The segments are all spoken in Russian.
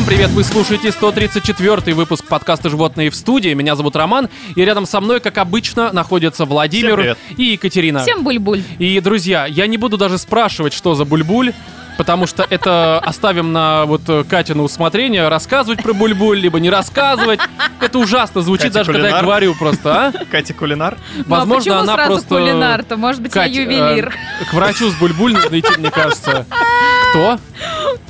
Всем привет, вы слушаете 134 выпуск подкаста «Животные в студии». Меня зовут Роман, и рядом со мной, как обычно, находятся Владимир и Екатерина. Всем буль-буль. И, друзья, я не буду даже спрашивать, что за бульбуль, потому что это оставим на вот э, Катину усмотрение, рассказывать про бульбуль, либо не рассказывать. Это ужасно звучит, Катя даже когда я кулинар. говорю просто, а? Катя Кулинар? Возможно, ну, а почему она сразу просто... кулинар-то? Может быть, Кать, я ювелир. э, к врачу с бульбуль нужно идти, мне кажется. Кто?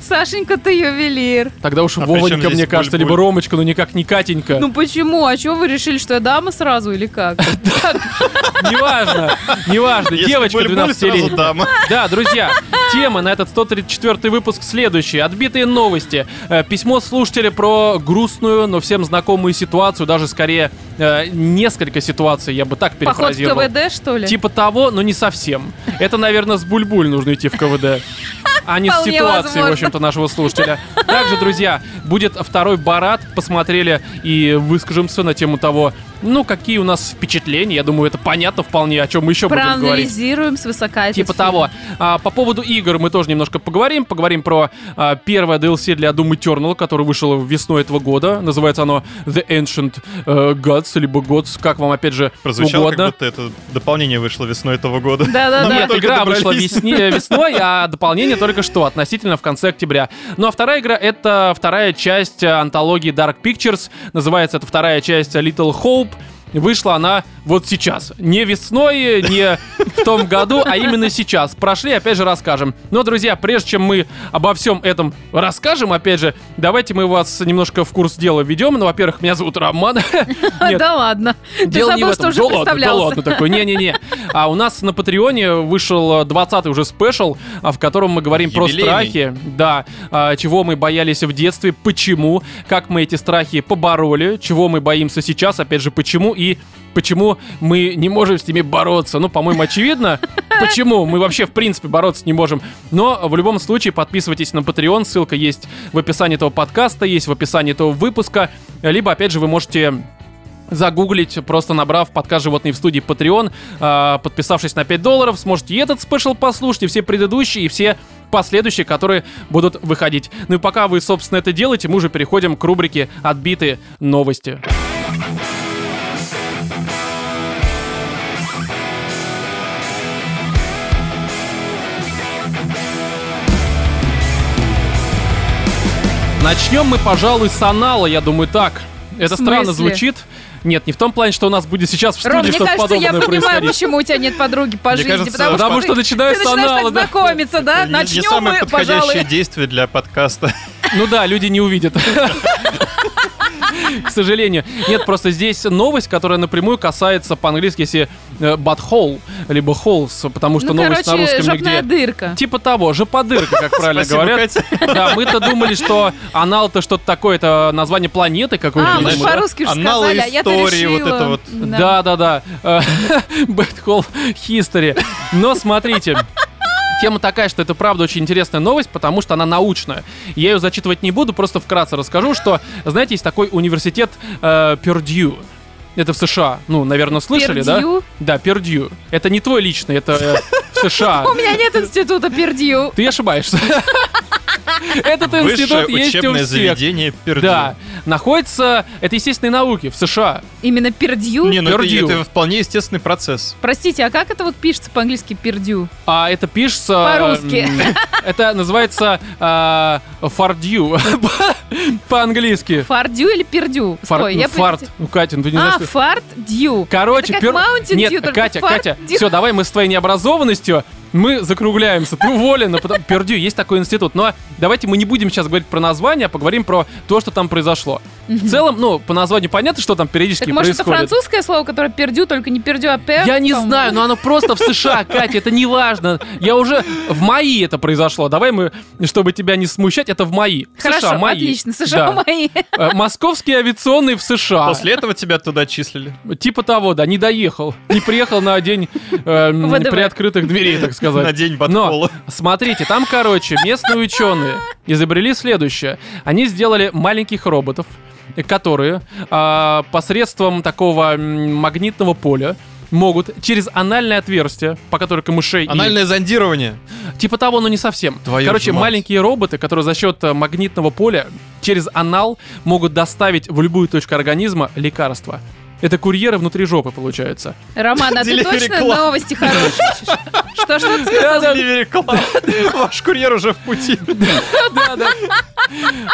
Сашенька, ты ювелир. Тогда уж А Вовонька, мне кажется, бульбуль? либо Ромочка, но никак не Катенька. Ну почему? А чего вы решили, что я дама сразу или как? Неважно, неважно. Девочка буль-буль, 12 сразу лет. дама. Да, друзья, тема на этот 134 выпуск следующая. Отбитые новости. Э, Письмо слушателя про грустную, но всем знакомую ситуацию, даже скорее э, несколько ситуаций, я бы так Поход в перефразировал. КВД, что ли? Типа того, но не совсем. Это, наверное, с Бульбуль нужно идти в КВД. А не с ситуацией, в общем-то, нашего слушателя. Также, друзья, будет второй Барат. Посмотрели и выскажемся на тему того, ну, какие у нас впечатления. Я думаю, это понятно вполне, о чем мы еще будем говорить. Проанализируем свысока этот Типа фильм. того. А, по поводу игр мы тоже немножко поговорим. Поговорим про а, первое DLC для Doom Eternal, который вышел весной этого года. Называется оно The Ancient э, Gods, либо Gods, как вам опять же Прозвучало, угодно. как будто это дополнение вышло весной этого года. Да-да-да. Нет, игра вышла весне- весной, а дополнение только что, относительно в конце октября. Ну а вторая игра — это вторая часть антологии Dark Pictures. Называется это вторая часть Little Hope. Вышла она вот сейчас. Не весной, не в том году, а именно сейчас. Прошли, опять же, расскажем. Но, друзья, прежде чем мы обо всем этом расскажем, опять же, давайте мы вас немножко в курс дела введем. Ну, во-первых, меня зовут Роман. Да ладно. Дело не в этом. да ладно, да ладно такой. Не-не-не. А у нас на Патреоне вышел 20-й уже спешл, а, в котором мы говорим про страхи. Да. а, Чего мы боялись в детстве, почему, как мы эти страхи побороли, чего мы боимся сейчас, опять же, почему и почему мы не можем с ними бороться. Ну, по-моему, очевидно, почему мы вообще, в принципе, бороться не можем. Но в любом случае подписывайтесь на Patreon, ссылка есть в описании этого подкаста, есть в описании этого выпуска. Либо, опять же, вы можете загуглить, просто набрав подкаст «Животные в студии» Patreon, а, подписавшись на 5 долларов, сможете и этот спешл послушать, и все предыдущие, и все последующие, которые будут выходить. Ну и пока вы, собственно, это делаете, мы уже переходим к рубрике «Отбитые новости». Начнем мы, пожалуй, с анала, я думаю, так. Это странно звучит. Нет, не в том плане, что у нас будет сейчас в студии Ром, что-то кажется, я подобное понимаю, происходить. почему у тебя нет подруги по Мне жизни. кажется, потому, потому что, что ты, начинаю ты с начинаешь анала, так да. знакомиться, да? Не- Не Начнем самое мы, подходящее пожалуй. действие для подкаста. Ну да, люди не увидят. К сожалению. Нет, просто здесь новость, которая напрямую касается по-английски, если э, butthole, либо holes, потому что Ну, новость на короче, русском жопная нигде. дырка. Типа того, жоподырка, как правильно говорят. Да, мы-то думали, что анал-то что-то такое, это название планеты какой-то. А, мы же по-русски сказали, а я-то истории, вот это вот. Да, да, да. Э, Bad Hole History. Но смотрите. Тема такая, что это правда очень интересная новость, потому что она научная. Я ее зачитывать не буду, просто вкратце расскажу, что, знаете, есть такой университет э, Пердью. Это в США. Ну, наверное, слышали, Пердью? да? Да, Пердью. Это не твой личный, это э, в США. У меня нет института пердью. Ты ошибаешься. Этот Высшее институт есть у учебное всех. заведение Пердью. Да, находится, это естественные науки в США. Именно пердью? Не, ну это, Пердью. это вполне естественный процесс. Простите, а как это вот пишется по-английски пердью? А это пишется... По-русски. м, Это называется а, фардью по-английски. Фардю или пердю? Стой, ну, я фарт. Ну, Катя, ну ты не знаешь, А, что... фарт дью. Короче, Это пер- Нет, Катя, Катя, все, давай мы с твоей необразованностью мы закругляемся. Ты уволена. Потом... Пердю, есть такой институт. Но давайте мы не будем сейчас говорить про название, а поговорим про то, что там произошло. В целом, ну, по названию понятно, что там периодически Может это происходит. французское слово, которое пердю, только не пердю, а пер? Я не знаю, но оно просто в США, Катя, это не важно. Я уже в МАИ это произошло. Давай мы, чтобы тебя не смущать, это в МАИ. В Хорошо, США, МАИ. отлично, США Да. мои. Э, Московский авиационный в США. После этого тебя туда числили. Типа того, да, не доехал. Не приехал на день э, приоткрытых дверей, так сказать. На день Но, Батхола. смотрите, там, короче, местные ученые изобрели следующее. Они сделали маленьких роботов, которые а, посредством такого магнитного поля могут через анальное отверстие, по которой камышей... и- Анальное зондирование. Типа того, но не совсем. Твою Короче, маленькие роботы, которые за счет э, магнитного поля через анал могут доставить в любую точку организма лекарства. Это курьеры внутри жопы, получается. Роман, а ты точно новости хорошие? Что, что ты сказал? Ваш курьер уже в пути. Да, да.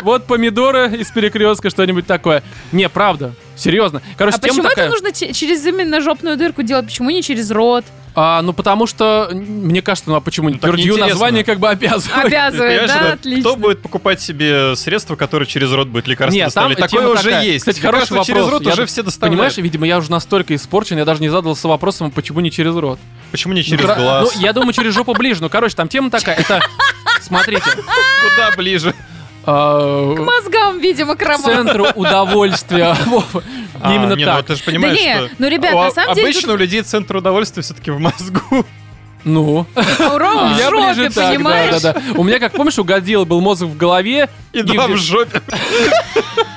Вот помидоры из перекрестка, что-нибудь такое. Не, правда. Серьезно. Короче, А почему такая. это нужно че- через именно жопную дырку делать? Почему не через рот? А, ну, потому что, мне кажется, ну а почему не? Ну, Пердью название как бы обязывает. Обязывает, да? это Отлично. Кто будет покупать себе средства, которые через рот будет лекарство Нет, там доставлять? Такое тема уже такая. есть. Кстати, хороший Лекарства через вопрос. рот Я уже д- все доставляют. Понимаешь, видимо, я уже настолько испорчен, я даже не задался вопросом, почему не через рот. Почему не через Ну, глаз? Ну, я думаю, через жопу ближе. Ну, короче, там тема такая. Это, смотрите, Куда ближе? Э, К мозгам, видимо, к центру удовольствия. А, Именно ну так. ты же понимаешь, Да не, что... ну, ребят, на самом деле Обычно у людей центр удовольствия все-таки в мозгу. Ну, У Ромы в жопе, понимаешь? У меня, как помнишь, у Годзиллы был мозг в голове, И два в жопе.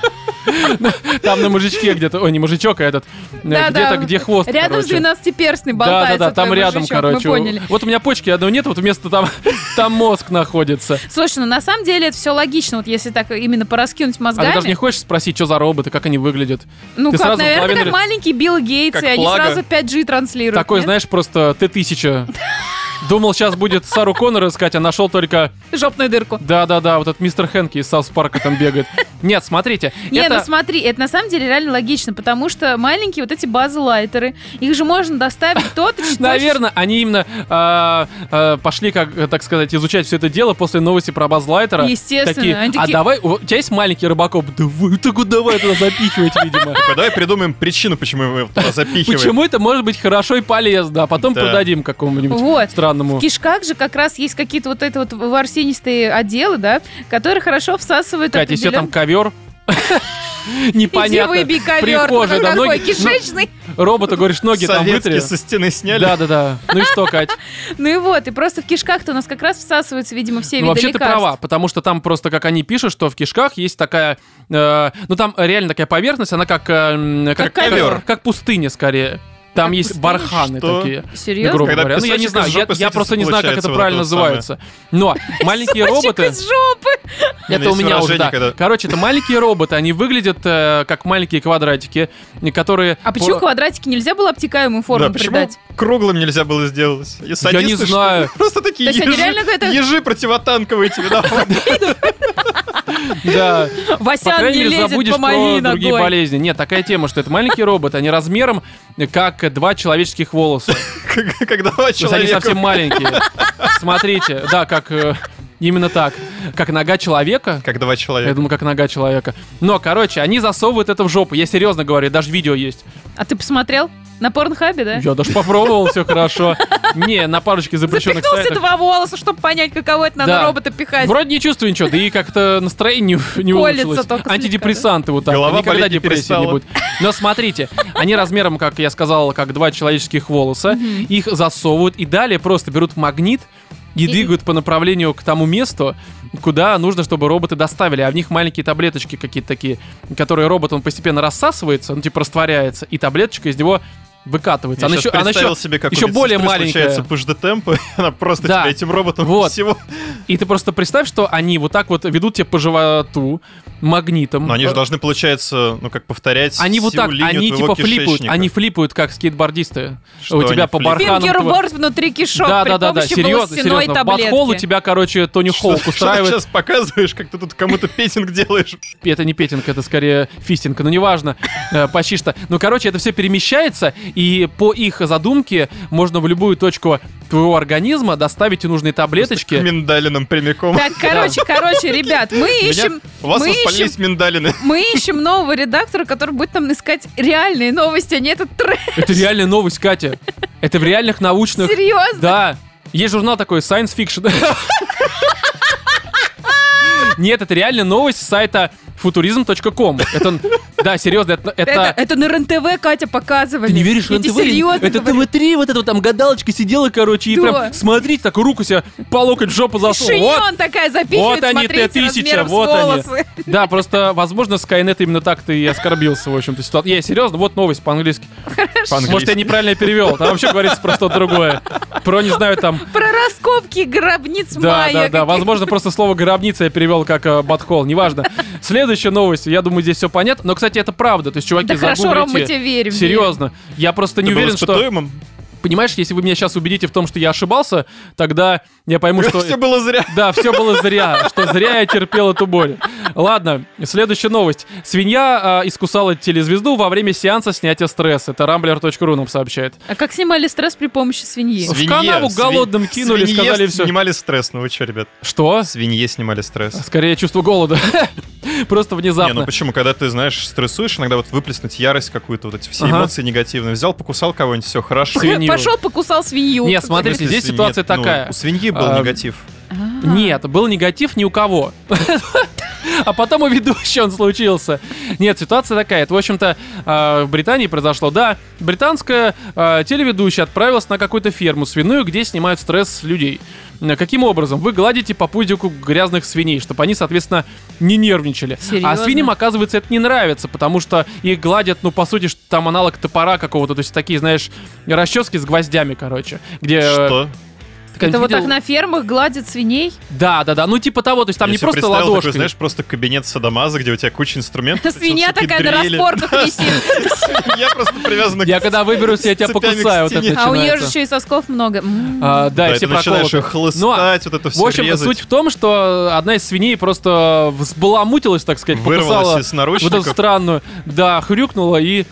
там на мужичке где-то, ой, не мужичок, а этот, э, где-то, где хвост, Рядом с короче. 12-перстный Да, болтается да, да, там рядом, короче. Вот у меня почки одного нет, вот вместо там, там мозг находится. Слушай, ну на самом деле это все логично, вот если так именно пораскинуть А ты мозгами. даже не хочешь спросить, что за роботы, как они выглядят? ну ты как, сразу наверное, как маленький Билл Гейтс, и они сразу 5G транслируют. Такой, знаешь, просто Т-1000. Думал, сейчас будет Сару Коннор искать, а нашел только... Жопную дырку. Да-да-да, вот этот мистер Хэнки из Саус Парка там бегает. Нет, смотрите. Не, это... ну смотри, это на самом деле реально логично, потому что маленькие вот эти базы-лайтеры, их же можно доставить точно. Наверное, они именно а, а, пошли, как, э, так сказать, изучать все это дело после новости про Базлайтера. Естественно, Такие, они а такие- давай, у тебя есть маленький рыбакоп? Да вы так вот давай туда запихивать, видимо. Давай придумаем причину, почему мы его туда запихиваем. Почему это может быть хорошо и полезно, а потом Да. продадим какому-нибудь Вот. странному. В кишках же как раз есть какие-то вот это вот ворсинистые отделы, да, которые хорошо всасывают Катя, если там определен- ковер, Иди непонятно. выбей ковер, ну да, ноги- кишечный. Роботу говоришь, ноги там вытри. со стены сняли. Да-да-да. Ну и что, Кать? Ну и вот, и просто в кишках-то у нас как раз всасываются, видимо, все Ну, виды вообще ты права, потому что там просто, как они пишут, что в кишках есть такая, э, ну там реально такая поверхность, она как, э, Как ковер. как пустыня скорее. Там Как есть барханы Что? такие. Серьезно? грубо Когда говоря. Ну, я не знаю, я, я просто не знаю, как это вот правильно называется. Но маленькие роботы, из жопы. Это у меня уже, да. Короче, это маленькие роботы, они выглядят э, как маленькие квадратики, которые... А почему по- квадратики нельзя было обтекаемую форму придать? круглым нельзя было сделать? Садисты, не знаю. Просто такие ежи противотанковые тебе Да. По Васян крайней не мере, лезет забудешь по моей про другие ногой. болезни. Нет, такая тема, что это маленькие роботы, они размером как два человеческих волоса. Когда два То есть они человека... совсем маленькие. Смотрите, да, как э, именно так. Как нога человека. Как два Я человека. думаю, как нога человека. Но, короче, они засовывают это в жопу. Я серьезно говорю, даже видео есть. А ты посмотрел? На порнхабе, да? Я даже попробовал, все хорошо. Не, на парочке запрещенных Запихнулся сайтах. два волоса, чтобы понять, каково это надо Да. робота пихать. Вроде не чувствую ничего, да и как-то настроение не, не Колется улучшилось. только слегка, Антидепрессанты вот так. Голова Никогда болеть не депрессии перестала. не будет. Но смотрите, они размером, как я сказал, как два человеческих волоса. Их засовывают и далее просто берут магнит и, И- двигают по направлению к тому месту, куда нужно, чтобы роботы доставили. А в них маленькие таблеточки какие-то такие, которые робот, он постепенно рассасывается, ну типа растворяется, и таблеточка из него выкатывается. Я она еще, она представил еще, себе, как еще у более маленькая. случается и она просто Да. тебя этим роботом Вот. всего... И ты просто представь, что они вот так вот ведут тебя по животу магнитом. Но они же должны, получается, ну как повторять Они вот так, они типа флипают, они флипают как скейтбордисты. Что у тебя они по твоего- Фингерборд внутри кишок Да, при да, да, да, серьезно, серьезно. Таблетки. подхол у тебя, короче, Тони Что, Хоук что ты устраивает. сейчас показываешь, как ты тут кому-то песенг делаешь? Это не петинг, это скорее фистинг, но неважно, э, почти что. Ну, короче, это все перемещается, и по их задумке можно в любую точку твоего организма доставить и нужные К таблеточки. миндалинам прямиком. Так, короче, короче, ребят, мы Меня- ищем, У вас мы воспалились ищем, миндалины. мы ищем нового редактора, который будет нам искать реальные новости, а не этот трэш. Это реальная новость, Катя. Это в реальных научных... Серьезно? Да. Есть журнал такой Science Fiction. Нет, это реально новость с сайта futurism.com. Это Да, серьезно, это... Это, это- это на РЕН-ТВ Катя показывали. Ты не веришь в Я тебе НТВ? серьезно Это говорю. ТВ-3, вот эта вот там гадалочка сидела, короче, и Да. прям смотрите, так руку себе по локоть в жопу засунула. Вот. Такая запихивает, Вот они, смотрите, Т-1000, размером с вот они. Да, просто, возможно, Skynet именно так-то и оскорбился, в общем-то, ситуация. Не, серьезно, вот новость по-английски. По-английски. Может, я неправильно перевел. Там вообще говорится про что-то другое. Про, не знаю, там... Про раскопки гробниц Да, майя. да, да. каких- Возможно, просто слово гробница я перевел как э, батхол. Неважно. Следующая новость. Я думаю, здесь все понятно. Но, кстати, это правда. То есть, чуваки, Да хорошо, Ром, мы тебе верим. Серьезно. Я просто не уверен, что... Понимаешь, если вы меня сейчас убедите в том, что я ошибался, тогда я пойму, что... Все было зря. Да, все было зря, что зря я терпел эту боль. Ладно, следующая новость. Свинья а, искусала телезвезду во время сеанса снятия стресса. Это rambler.ru нам сообщает. А как снимали стресс при помощи свиньи? В канаву голодным кинули, свинье сказали, всё. снимали стресс, ну вы что, ребят? Что? Свинье снимали стресс. Скорее чувство голода. Просто Не, ну внезапно. почему? Когда ты, знаешь, стрессуешь, иногда вот выплеснуть ярость какую-то, вот эти все Ага. эмоции негативные. Взял, покусал кого-нибудь, все, хорошо. Свинью. Пошел, покусал свинью. Не, смотрите, здесь ситуация Ну, такая. У свиньи был А, негатив. А. Нет, был негатив ни у кого. А потом у ведущего он случился. Нет, ситуация такая. Это, в общем-то, э, в Британии произошло. Да, британская э, телеведущая отправилась на какую-то ферму свиную, где снимают стресс людей. Каким образом? Вы гладите по пузику грязных свиней, чтобы они, соответственно, не нервничали. А Серьезно? свиньям, оказывается, это не нравится, потому что их гладят, ну, по сути, что там аналог топора какого-то, то есть такие, знаешь, расчески с гвоздями, короче. Где... Что? Это вот так на фермах гладят свиней? Да, да, да, ну типа того, то есть там Я не просто такой, ладошкой. знаешь, просто кабинет Садамаза, где у тебя куча инструментов. Свинья такая на распорках висит. Я просто привязана Я к когда выберусь, я тебя покусаю. А у нее же еще и сосков много. А, да, и все начинаешь проколоты. её хлыстать, вот это все В общем, суть в том, что одна из свиней просто взбаламутилась, так сказать, Вырвалась из вот эту наручников. странную, да, хрюкнула и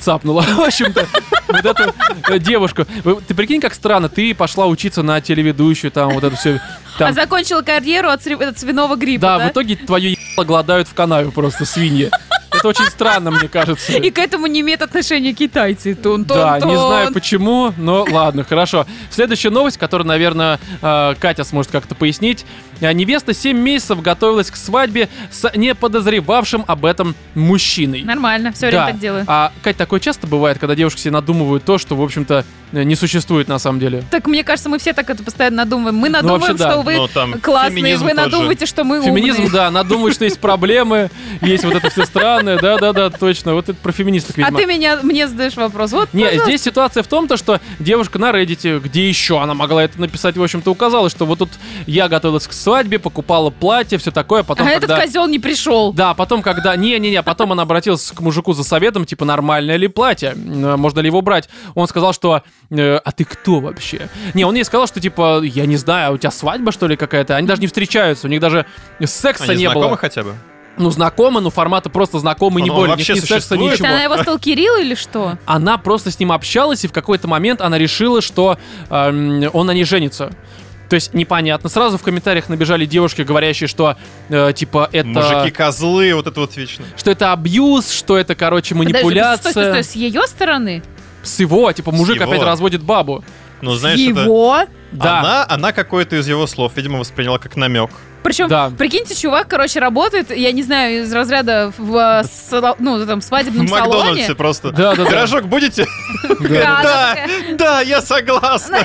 цапнула. В общем-то, вот эту э, девушку. Ты прикинь, как странно, ты пошла учиться на телеведущую, там, вот это все. А закончила карьеру от свиного гриппа, Да, да? в итоге твое ебало гладают в канаве просто свиньи. Это очень странно, мне кажется. И к этому не имеет отношения китайцы. Тун -тун Да, не знаю почему, но ладно, хорошо. Следующая новость, которую, наверное, э, Катя сможет как-то пояснить. Э, Невеста 7 месяцев готовилась к свадьбе с неподозревавшим об этом мужчиной. Нормально, все Да. время так делаю. А, Кать, такое часто бывает, когда девушки себе надумывают то, что, в общем-то, э, не существует на самом деле. Так мне кажется, мы все так это постоянно надумываем. Мы надумываем, вообще да. что вы Ну, там классные, феминизм вы тоже. надумываете, что мы Феминизм, умные. да, надумают, что есть проблемы, есть вот это все странное, да-да-да, точно. Вот это про феминисток, А видимо. ты меня, мне задаешь вопрос. Вот, Не, пожалуйста. здесь ситуация в том, то, что девушка на Reddit, где еще она могла это написать, в общем-то, указала, что вот тут я готовилась к свадьбе, покупала платье, все такое, потом а когда... этот козел не пришел. Да, потом, когда... Не-не-не, потом она обратилась к мужику за советом, типа, нормальное ли платье, можно ли его брать. Он сказал, что... э, а ты кто вообще? Не, он ей сказал, что, типа, я не знаю, у тебя свадьба, что ли, какая-то? Они даже не встречаются, у них даже секса Они не знакомы было. хотя бы? Ну, знакомы, но формата просто знакомы, не Он более. вообще ни секса, существует? ничего. Это она его сталкерила или что? Она просто с ним общалась, и в какой-то момент она решила, что эм, он на ней женится. То есть непонятно. Сразу в комментариях набежали девушки, говорящие, что э, типа это... Мужики козлы, вот это вот вечно. Что это абьюз, что это, короче, Подожди, манипуляция. Стой, стой, стой, с ее стороны? С его, типа, мужик его. опять разводит бабу. Ну, знаешь, это... его? Да. Она, она какой-то из его слов, видимо, восприняла как намек. Причем, Да. прикиньте, чувак, короче, работает, я не знаю, из разряда в, э, сала- ну, там, В свадебном салоне. Макдональдсе просто. Да, да, да. Пирожок будете? Да, Да, я согласна.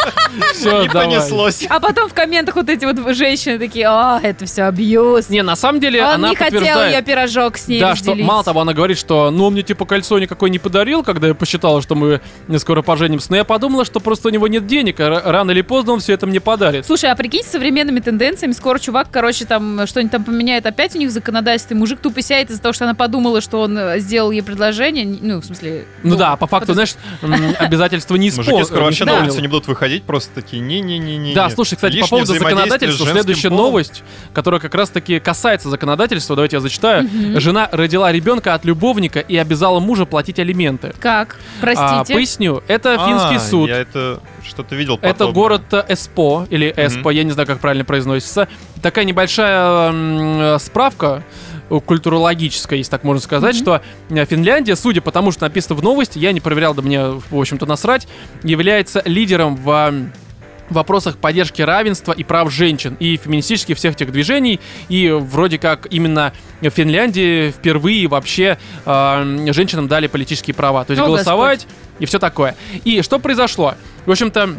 Все, И понеслось. А потом в комментах вот эти вот женщины такие, а, это все абьюз. Не, на самом деле Он она не хотел я пирожок с ней Да, что мало того, она говорит, что ну он мне типа кольцо никакое не подарил, когда я посчитала, что мы скоро поженимся. Но я подумала, что просто у него нет денег, а рано или поздно он все это мне подарит. Слушай, а прикинь, с современными тенденциями скоро чувак, короче, там что-нибудь там поменяет опять у них законодательство, и мужик тупо сядет из-за того, что она подумала, что он э, сделал ей предложение, ну, в смысле... Ну да, по факту, знаешь, м, обязательства не испол- Мужики скоро не вообще на исполнил. улицу не будут выходить, просто такие не-не-не-не. Да, слушай, кстати, по поводу законодательства, следующая новость, которая как раз-таки касается законодательства, давайте я зачитаю. Жена родила ребенка от любовника и обязала мужа платить алименты. Как? А, Простите. поясню, это финский суд. Я это что-то видел Это подобное. город э, Эспо, или Эспо, я не знаю, как правильно произносится. Такая небольшая справка э, культурологическая, если так можно сказать, Мгм. что э, Финляндия, судя по тому, что написано в новости, я не проверял, да мне, в общем-то, насрать, является лидером в вопросах поддержки равенства и прав женщин и феминистических всех этих движений. И вроде как именно в Финляндии впервые вообще э, женщинам дали политические права. То есть О, голосовать и все такое. И что произошло? В общем-то,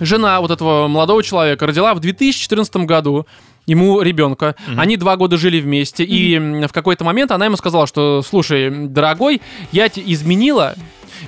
жена вот этого молодого человека родила в 2014 году ему ребенка. Мгм. Они два года жили вместе. И м, в какой-то момент она ему сказала, что, слушай, дорогой, я тебе изменила,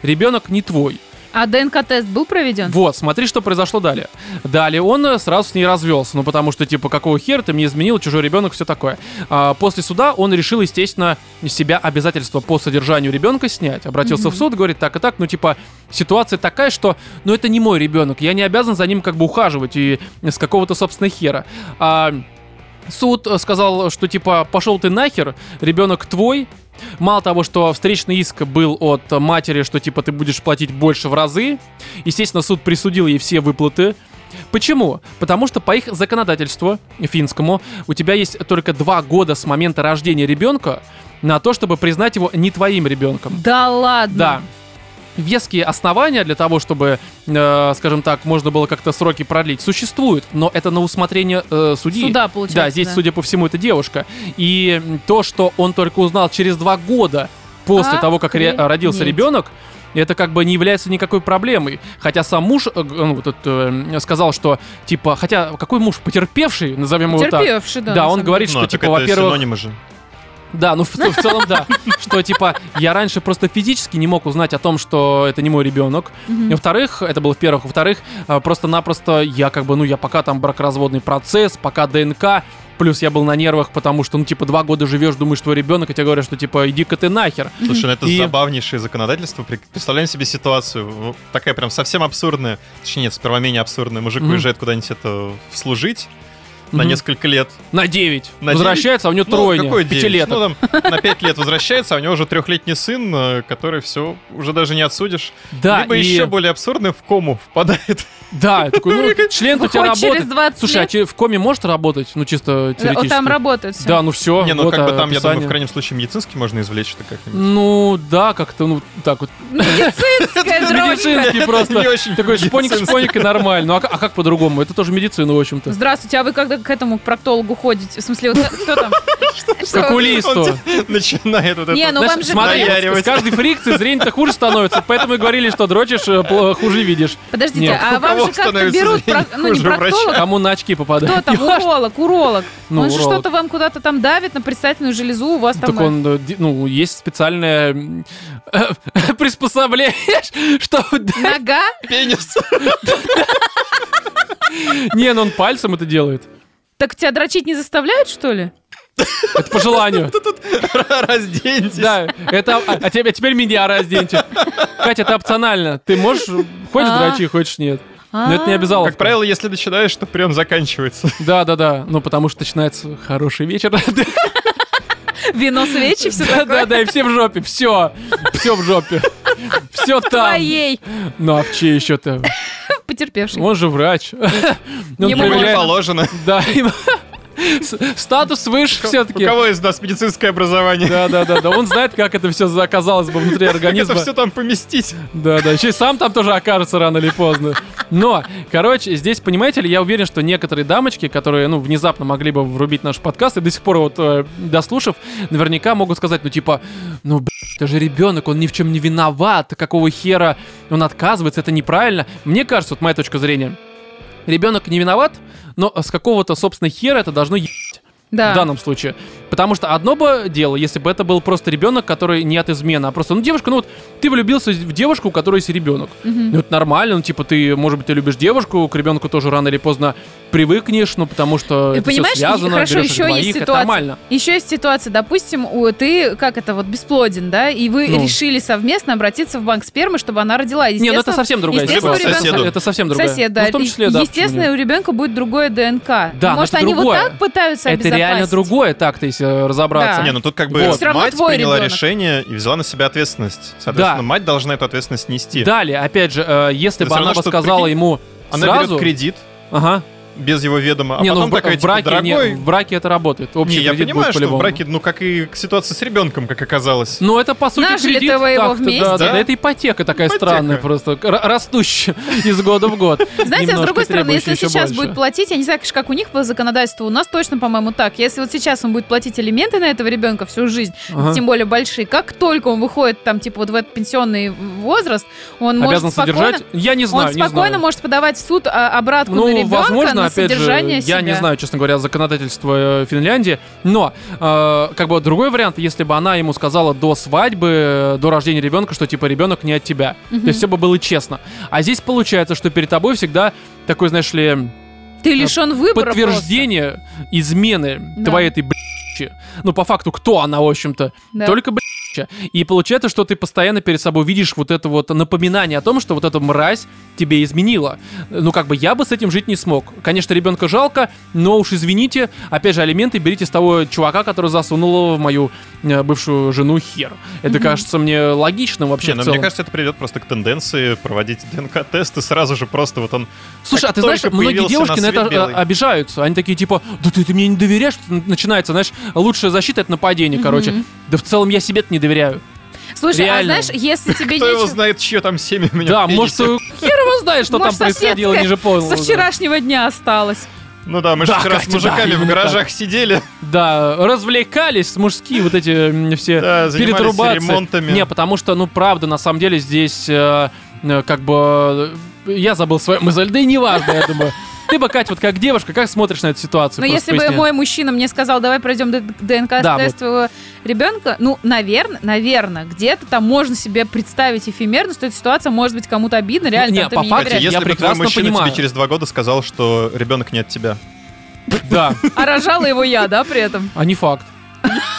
ребенок не твой. А ДНК-тест был проведен? Вот, смотри, что произошло далее. Далее он э, сразу с ней развелся, ну потому что, типа, какого хера ты мне изменил, чужой ребенок, все такое. А, после суда он решил, естественно, себя обязательства по содержанию ребенка снять. Обратился Мгм. в суд, говорит, так и так, ну типа, ситуация такая, что, ну это не мой ребенок, я не обязан за ним как бы ухаживать и с какого-то, собственно, хера. А, Суд э, сказал, что типа пошел ты нахер, ребенок твой. Мало того, что встречный иск был от матери, что типа ты будешь платить больше в разы. Естественно, суд присудил ей все выплаты. Почему? Потому что по их законодательству финскому у тебя есть только два года с момента рождения ребенка на то, чтобы признать его не твоим ребенком. Да ладно. Да. Веские основания для того, чтобы, э, скажем так, можно было как-то сроки продлить, существуют, но это на усмотрение э, судьи. Суда, получается. Да, здесь, судя по всему, это девушка. И то, что он только узнал через два года после того, как ре- Охренеть. родился ребенок, это как бы не является никакой проблемой. Хотя сам муж э, ну, вот этот, э, сказал, что типа, хотя какой муж потерпевший, назовем его так. Терпевший, да. Да, он говорит, Ну, что так типа, это во-первых, синонимы же. Да, ну в, в целом да, что типа я раньше просто физически не мог узнать о том, что это не мой ребенок. Мгм. Во-вторых, это было в-первых. Во-вторых, э, просто-напросто я как бы, ну, я пока там бракоразводный процесс, пока ДНК, плюс я был на нервах, потому что, ну, типа, два года живешь, думаешь, твой ребенок, и тебе говорят, что, типа, иди-ка ты нахер. Слушай, ну это И- забавнейшее законодательство. Представляем себе ситуацию, такая прям совсем абсурдная, точнее нет, сперва менее абсурдная. Мужик Мгм. уезжает куда-нибудь это служить на несколько лет. На 9. На Возвращается, а у него Ну, тройня, какой девять? пятилеток. Ну, там, на пять лет возвращается, а у него уже трехлетний сын, э, который все уже даже не отсудишь. да, Либо и... еще более абсурдный в кому впадает. Да, такой, ну, член у тебя Выходит через работает. 20 Слушай, а лет. че- в коме может работать? Ну, чисто О, теоретически. Там работают все. Да, ну все. не, ну как бы там, я думаю, в крайнем случае медицинский можно извлечь это как-нибудь. Ну, да, как-то, ну, так вот. Медицинская. Медицинский просто. Такой шпоник медицинский. шпоник и нормально. Ну, а, а как по-другому? Это тоже медицина, в общем-то. Здравствуйте, а вы когда к этому проктологу ходите? В смысле, вот кто там? К окулисту. Начинает вот Не, это. ну Знаешь, вам же смотри, с каждой фрикции зрение-то хуже становится, поэтому и говорили, что дрочишь, э, хуже видишь. Подождите, а вам же как-то берут, ну не проктолог, Кому на очки попадает. кто там, уролог, уролог. Ну, Он же что-то вам куда-то там давит на предстательную железу, у вас там... Так он, э, ну, есть специальное приспособление, что... э, Нога? Пенис. Не, ну он пальцем это делает. Так тебя дрочить не заставляют, что ли? Это по желанию. Разденьтесь. Да, это... А, а теперь, а теперь меня разденьте. Катя, это опционально. Ты можешь... Хочешь А. дрочи, хочешь нет. Но это не А. обязаловка. Как правило, если начинаешь, то прям заканчивается. Да, да, да. Ну, потому что начинается хороший вечер. Вино, свечи, все Да, да, такое. да, и все в жопе. Все. Все в жопе. Все там. Твоей. Ну, а в чьей еще-то? Потерпевший. Он же врач. Ему положено. Да, статус выше У все-таки. кого из нас медицинское образование? Да, да, да, да. Он знает, как это все оказалось бы внутри организма. это все там поместить? Да, да. Еще и сам там тоже окажется рано или поздно. Но, короче, здесь, понимаете ли, я уверен, что некоторые дамочки, которые, ну, внезапно могли бы врубить наш подкаст и до сих пор вот э, дослушав, наверняка могут сказать, ну, типа, ну, б***ь, это же ребенок, он ни в чем не виноват, какого хера он отказывается, это неправильно. Мне кажется, вот моя точка зрения, ребенок не виноват, но с какого-то, собственно, хера это должно ебать Да. в данном случае. Потому что одно бы дело, если бы это был просто ребенок, который не от измены, а просто, ну, девушка, ну вот ты влюбился в девушку, у которой есть ребенок. Мгм. Ну, это нормально, ну, типа, ты, может быть, ты любишь девушку, к ребенку тоже рано или поздно привыкнешь, ну, потому что это понимаешь, все связано, хорошо, берешь еще есть двоих, это ситуация. нормально. Еще есть ситуация, допустим, у, ты, как это, вот, бесплоден, да, и вы Ну. решили совместно обратиться в банк спермы, чтобы она родила. Не, ну это совсем другая ситуация. Это совсем другая. Сосед, Ну, да. в том числе, да. Естественно, у ребенка будет другое ДНК. Да, Может, это они другое. вот так пытаются. Это реально другое, так-то, если разобраться. Да. Не, ну тут как бы Вот. Мать приняла ребенок. решение и взяла на себя ответственность. Соответственно, Да. мать должна эту ответственность нести. Далее, опять же, э, если Это бы она бы что, сказала прикинь, ему Она сразу... берет кредит, Ага. Без его ведома, а не, ну потом в, бра- такая, в браке, типа, не- дорогой... в браке это работает. Общий Не, я понимаю, что в браке, ну, как и к ситуации с ребенком, как оказалось. Ну, это по сути Нажили кредит. вы его вместе. Да, да, Да. это ипотека такая Ипотека. странная просто, растущая из года в год. Знаете, а с другой стороны, если сейчас будет платить, я не знаю, как у них по законодательству, у нас точно, по-моему, так. Если вот сейчас он будет платить элементы на этого ребенка всю жизнь, тем более большие, как только он выходит там, типа, вот в этот пенсионный возраст, он Обязан может спокойно... Я не знаю, он не спокойно может подавать в суд а, обратку Ну, на ребенка возможно, опять же, содержание я себя. не знаю, честно говоря, законодательство э, Финляндии, но э, как бы другой вариант, если бы она ему сказала до свадьбы, э, до рождения ребенка, что типа ребенок не от тебя, Мгм. то есть все бы было честно. А здесь получается, что перед тобой всегда такой, знаешь ли, Ты лишен выбора подтверждение измены Да. твоей этой блядь. Ну, по факту, кто она, в общем-то? просто. Да. Только блядь. И получается, что ты постоянно перед собой видишь вот это вот напоминание о том, что вот эта мразь тебе изменила. Ну, как бы я бы с этим жить не смог. Конечно, ребенка жалко, но уж извините, опять же, алименты берите с того чувака, который засунул в мою э, бывшую жену хер. Это Мгм. кажется мне логичным вообще Не, в ну, целом. мне кажется, это приведет просто к тенденции проводить ДНК-тесты сразу же просто вот он... Слушай, а ты знаешь, многие девушки на на это свет белый. э, обижаются. Они такие типа, да ты, ты мне не доверяешь? Начинается, знаешь, лучшая защита это нападение, Мгм. короче. Да в целом я себе не доверяю. Слушай, реально. а знаешь, если тебе Кто его нечего... знает, чье там семя у меня Да, может, хер его знает, что там происходило ниже пола. Со вчерашнего дня осталось. Ну да, мы же Да, вчера с да, мужиками в гаражах сидели. Да, развлекались мужские вот эти все Да, перетрубации. ремонтами. Не, потому что, ну, правда, на самом деле здесь э, э, как бы... э, Я забыл свою мысль, да и неважно, я думаю. Ты бы, Кать, вот как девушка, как смотришь на эту ситуацию? Но Просто если бы поясни. мой мужчина мне сказал, давай пройдем Да, ДНК-тест твоего ребенка, ну, наверное, наверное, где-то там можно себе представить эфемерно, что эта ситуация может быть кому-то обидна, реально, не, там, ты по факту Кстати, доверяешь. я если бы твой прекрасно мужчина понимаю. тебе через два года сказал, что ребенок не от тебя. Да, А рожала его я, да, при этом? а не факт.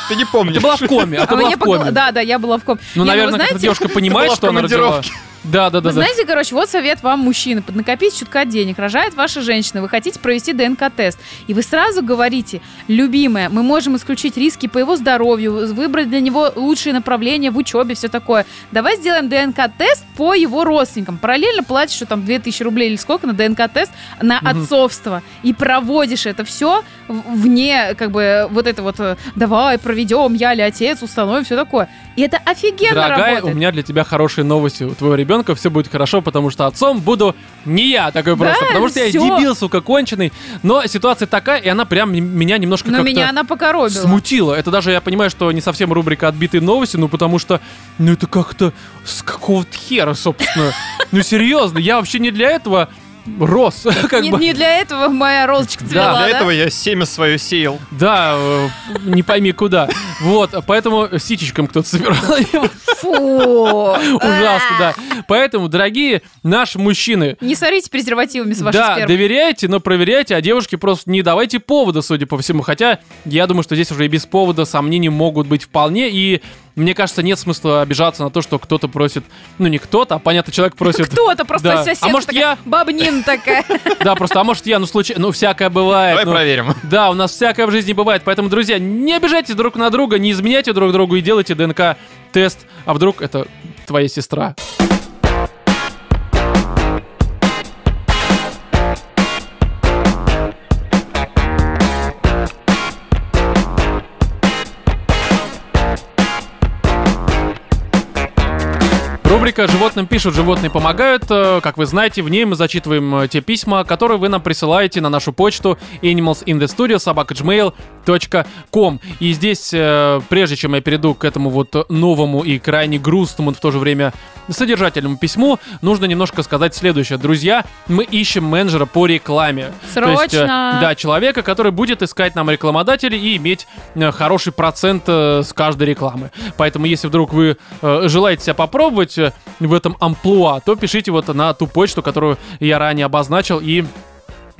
Ты не помнишь. Ты была в коме, а ты А была в коме. Да, да, я была в коме. Ну, Не, наверное, знаете, девушка понимает, что она родила. Да, да, да, Вы да. знаете, короче, вот совет вам, мужчины. Поднакопить чутка денег. Рожает ваша женщина. Вы хотите провести ДНК-тест. И вы сразу говорите, любимая, мы можем исключить риски по его здоровью, выбрать для него лучшие направления в учебе, все такое. Давай сделаем ДНК-тест по его родственникам. Параллельно платишь, что там 2000 рублей или сколько на ДНК-тест на Мгм. отцовство. И проводишь это все вне, как бы, вот это вот, э, давай проведем, я ли отец, установим, все такое. И это офигенно Дорогая, работает. у меня для тебя хорошие новости. У твоего ребенка все будет хорошо, потому что отцом буду не я такой Да, просто. Потому что я всё. дебил, сука, конченый. Но ситуация такая, и она прям меня немножко Но как-то меня она покоробила. смутила. Это даже я понимаю, что не совсем рубрика «Отбитые новости», ну потому что, ну это как-то с какого-то хера, собственно. Ну серьезно, я вообще не для этого рос. Как не, бы. не для этого моя розочка цвела, Для да? этого я семя свое сеял. Да, э, не пойми куда. Вот, поэтому ситечком кто-то собирал его. Фу. Ужасно, да. Поэтому, дорогие наши мужчины, Не сорите презервативами с вашей да, спермой. доверяйте, но проверяйте, а девушки просто не давайте повода, судя по всему. Хотя, я думаю, что здесь уже и без повода сомнений могут быть вполне, и мне кажется, нет смысла обижаться на то, что кто-то просит, ну не кто-то, а понятно, человек просит... Кто-то просто Да. соседка А может, такая, я? баба Нина такая. Да, просто, а может я, ну случай, ну всякое бывает. Давай ну, проверим. Да, у нас всякое в жизни бывает, поэтому, друзья, не обижайтесь друг на друга, не изменяйте друг другу и делайте ДНК-тест, а вдруг это твоя сестра. Рубрика «Животным пишут, животные помогают». Э, Как вы знаете, в ней мы зачитываем э, те письма, которые вы нам присылаете на нашу почту animalsinthestudio.com. И здесь, э, прежде чем я перейду к этому вот новому и крайне грустному, но в то же время содержательному письму, нужно немножко сказать следующее. Друзья, мы ищем менеджера по рекламе. То есть, Срочно. да, человека, который будет искать нам рекламодателей и иметь хороший процент с каждой рекламы. Поэтому, если вдруг вы желаете себя попробовать в этом амплуа, то пишите вот на ту почту, которую я ранее обозначил, и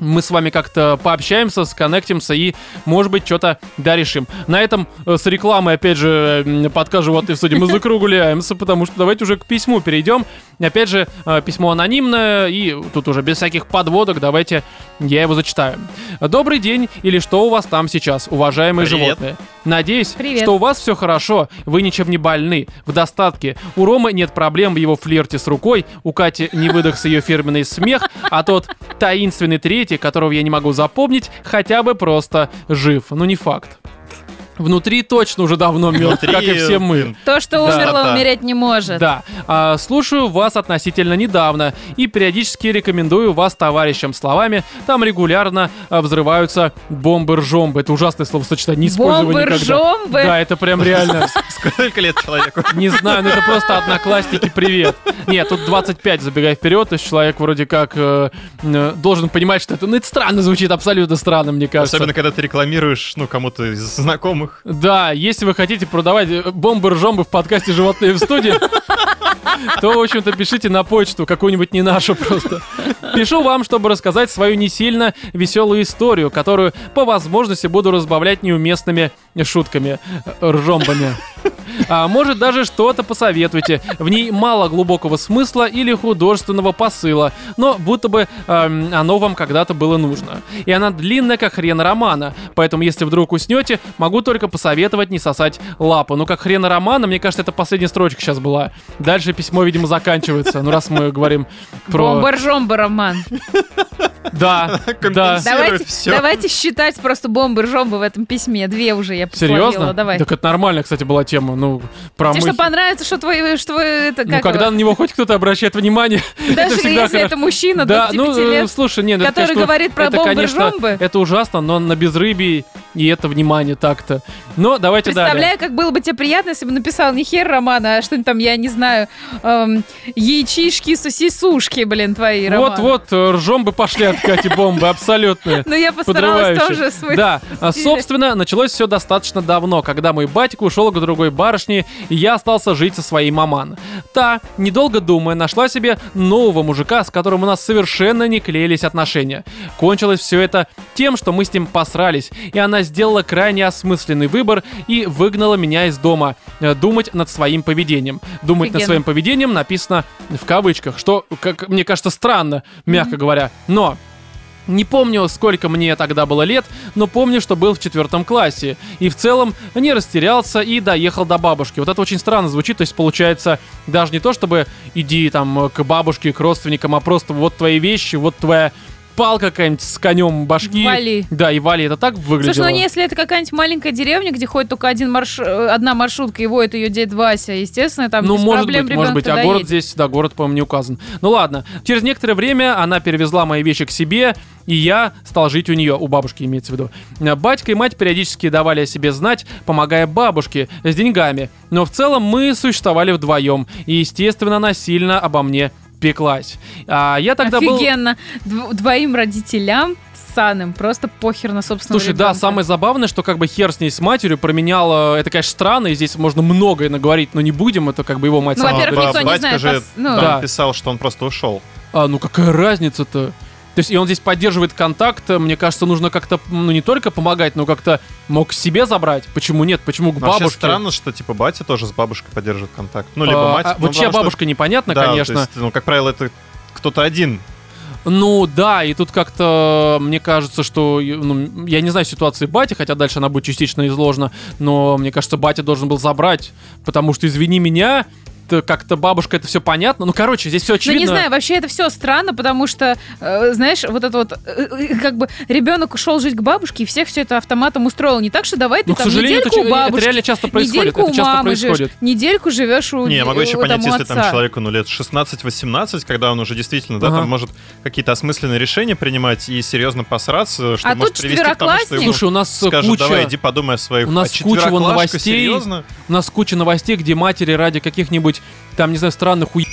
мы с вами как-то пообщаемся, сконнектимся и, может быть, что-то да решим. На этом э, с рекламой, опять же, м, подкаст «Животные в студии» мы закругляемся, потому что давайте уже к письму перейдем. Опять же, э, письмо анонимное, и тут уже без всяких подводок, давайте я его зачитаю. Добрый день, или что у вас там сейчас, уважаемые Привет. животные? Надеюсь, Привет. что у вас все хорошо, вы ничем не больны, в достатке. У Ромы нет проблем в его флирте с рукой, у Кати не выдохся ее фирменный смех, а тот таинственный третий свете, которого я не могу запомнить, хотя бы просто жив. Ну, не факт. Внутри точно уже давно мертв, как и все мы. То, что Да, умерло, да. умереть не может. Да, а, слушаю вас относительно недавно и периодически рекомендую вас товарищам словами. Там регулярно а, взрываются бомбы-ржомбы. Это ужасное словосочетание, не использую никогда. Да, это прям реально. Сколько лет человеку? Не знаю, но это просто одноклассники, привет. Нет, тут 25, забегая вперед, то есть человек вроде как э, э, должен понимать, что это, ну, это странно звучит, абсолютно странно, мне кажется. Особенно, когда ты рекламируешь, ну, кому-то из знакомых. Да, если вы хотите продавать э, бомбы-ржомбы в подкасте «Животные в студии», то, в общем-то, пишите на почту, какую-нибудь не нашу просто. Пишу вам, чтобы рассказать свою не сильно веселую историю, которую по возможности буду разбавлять неуместными шутками, э, ржомбами. А может даже что-то посоветуйте. В ней мало глубокого смысла или художественного посыла, но будто бы эм, оно вам когда-то было нужно. И она длинная, как хрен романа, поэтому если вдруг уснете, могу только посоветовать не сосать лапу. Ну как хрена романа, мне кажется, это последняя строчка сейчас была. Дальше письмо, видимо, заканчивается. Ну раз мы говорим про... Бомба-ржомба, Роман. Да, да. Давайте, считать просто бомбы-ржомбы в этом письме. Две уже я. Серьезно? Давай. Так это нормальная, кстати, была тема. Ну, про Тебе что понравится, что твой, что это, Ну, как когда его? на него хоть кто-то обращает внимание, Даже это всегда если это мужчина Да, 25 ну, лет. слушай, нет, это, который конечно, говорит про это, конечно, бомбы-ржомбы. это ужасно, но на безрыбье и это внимание так-то. Но давайте далее. Представляю, как было бы тебе приятно, если бы написал не хер романа, а что-нибудь там, я не знаю, эм, яичишки, сосисушки, блин, твои, Роман. Вот-вот, э, ржом бы пошли от Кати бомбы, абсолютно. Ну, я постаралась тоже свой Да, собственно, началось все достаточно давно, когда мой батик ушел к другой барышне, и я остался жить со своей маман. Та, недолго думая, нашла себе нового мужика, с которым у нас совершенно не клеились отношения. Кончилось все это тем, что мы с ним посрались, и она сделала крайне осмысленный выбор и выгнала меня из дома. Э, Думать над своим поведением. Думать над Офигенно. своим поведением написано в кавычках, что, как мне кажется, странно, мягко говоря. Но не помню, сколько мне тогда было лет, но помню, что был в четвертом классе. И в целом не растерялся и доехал до бабушки. Вот это очень странно звучит, то есть получается даже не то, чтобы иди там к бабушке, к родственникам, а просто вот твои вещи, вот твоя палка какая-нибудь с конем башки. Вали. Да, и вали, это так выглядело. Слушай, ну если это какая-нибудь маленькая деревня, где ходит только один марш... э, одна маршрутка, и водит ее дед Вася, естественно, там ну, может проблем быть, может быть, а ребенок город доедет. здесь, да, город, по-моему, не указан. Ну ладно, через некоторое время она перевезла мои вещи к себе, и я стал жить у нее, у бабушки имеется в виду. Э, Батька и мать периодически давали о себе знать, помогая бабушке с деньгами, но в целом мы существовали вдвоем, и, естественно, она сильно обо мне пеклась. А я тогда был... Офигенно. Дв- Двоим родителям ссаным, просто похер на собственного Слушай, да, ребенка. самое забавное, что как бы хер с ней с матерью променял, э, это, конечно, странно, и здесь можно многое наговорить, но не будем, это как бы его мать Ну, сама во-первых, никто не батька знает, же пос- ну- Да. писал, что он просто ушел. А, ну какая разница-то? То есть, и он здесь поддерживает контакт, мне кажется, нужно как-то, ну, не только помогать, но как-то мог к себе забрать. Почему нет? Почему к Но Вообще бабушке? странно, что типа батя тоже с бабушкой поддерживает контакт. Ну, либо А, мать. а ну, вот чья потому что- бабушка, непонятно, Да, конечно. есть, ну, как правило, это кто-то один. Ну да, и тут как-то мне кажется, что ну, я не знаю ситуации бати, хотя дальше она будет частично изложена, но мне кажется, батя должен был забрать, потому что извини меня, как-то бабушка это все понятно. Ну короче, здесь все Ну, очевидно. не знаю, вообще это все странно, потому что, э, знаешь, вот это вот, э, э, как бы ребенок ушел жить к бабушке, и всех все это автоматом устроил. Не так, что давай ты Ну, к там сожалению, это, недельку у ч- это бабушки, реально часто происходит. недельку Это у часто мамы происходит. живешь, недельку живешь у Не, я могу еще у, понять, если там человеку, ну, лет 16-18, когда он уже действительно, да, Ага. там может какие-то осмысленные решения принимать и серьезно посраться, что А может тут привести к тому, что ему Слушай, у нас скажут, куча... давай, иди подумай о своих. У нас а куча новостей. Серьезно? У нас куча новостей, где матери ради каких-нибудь, там, не знаю, странных уебов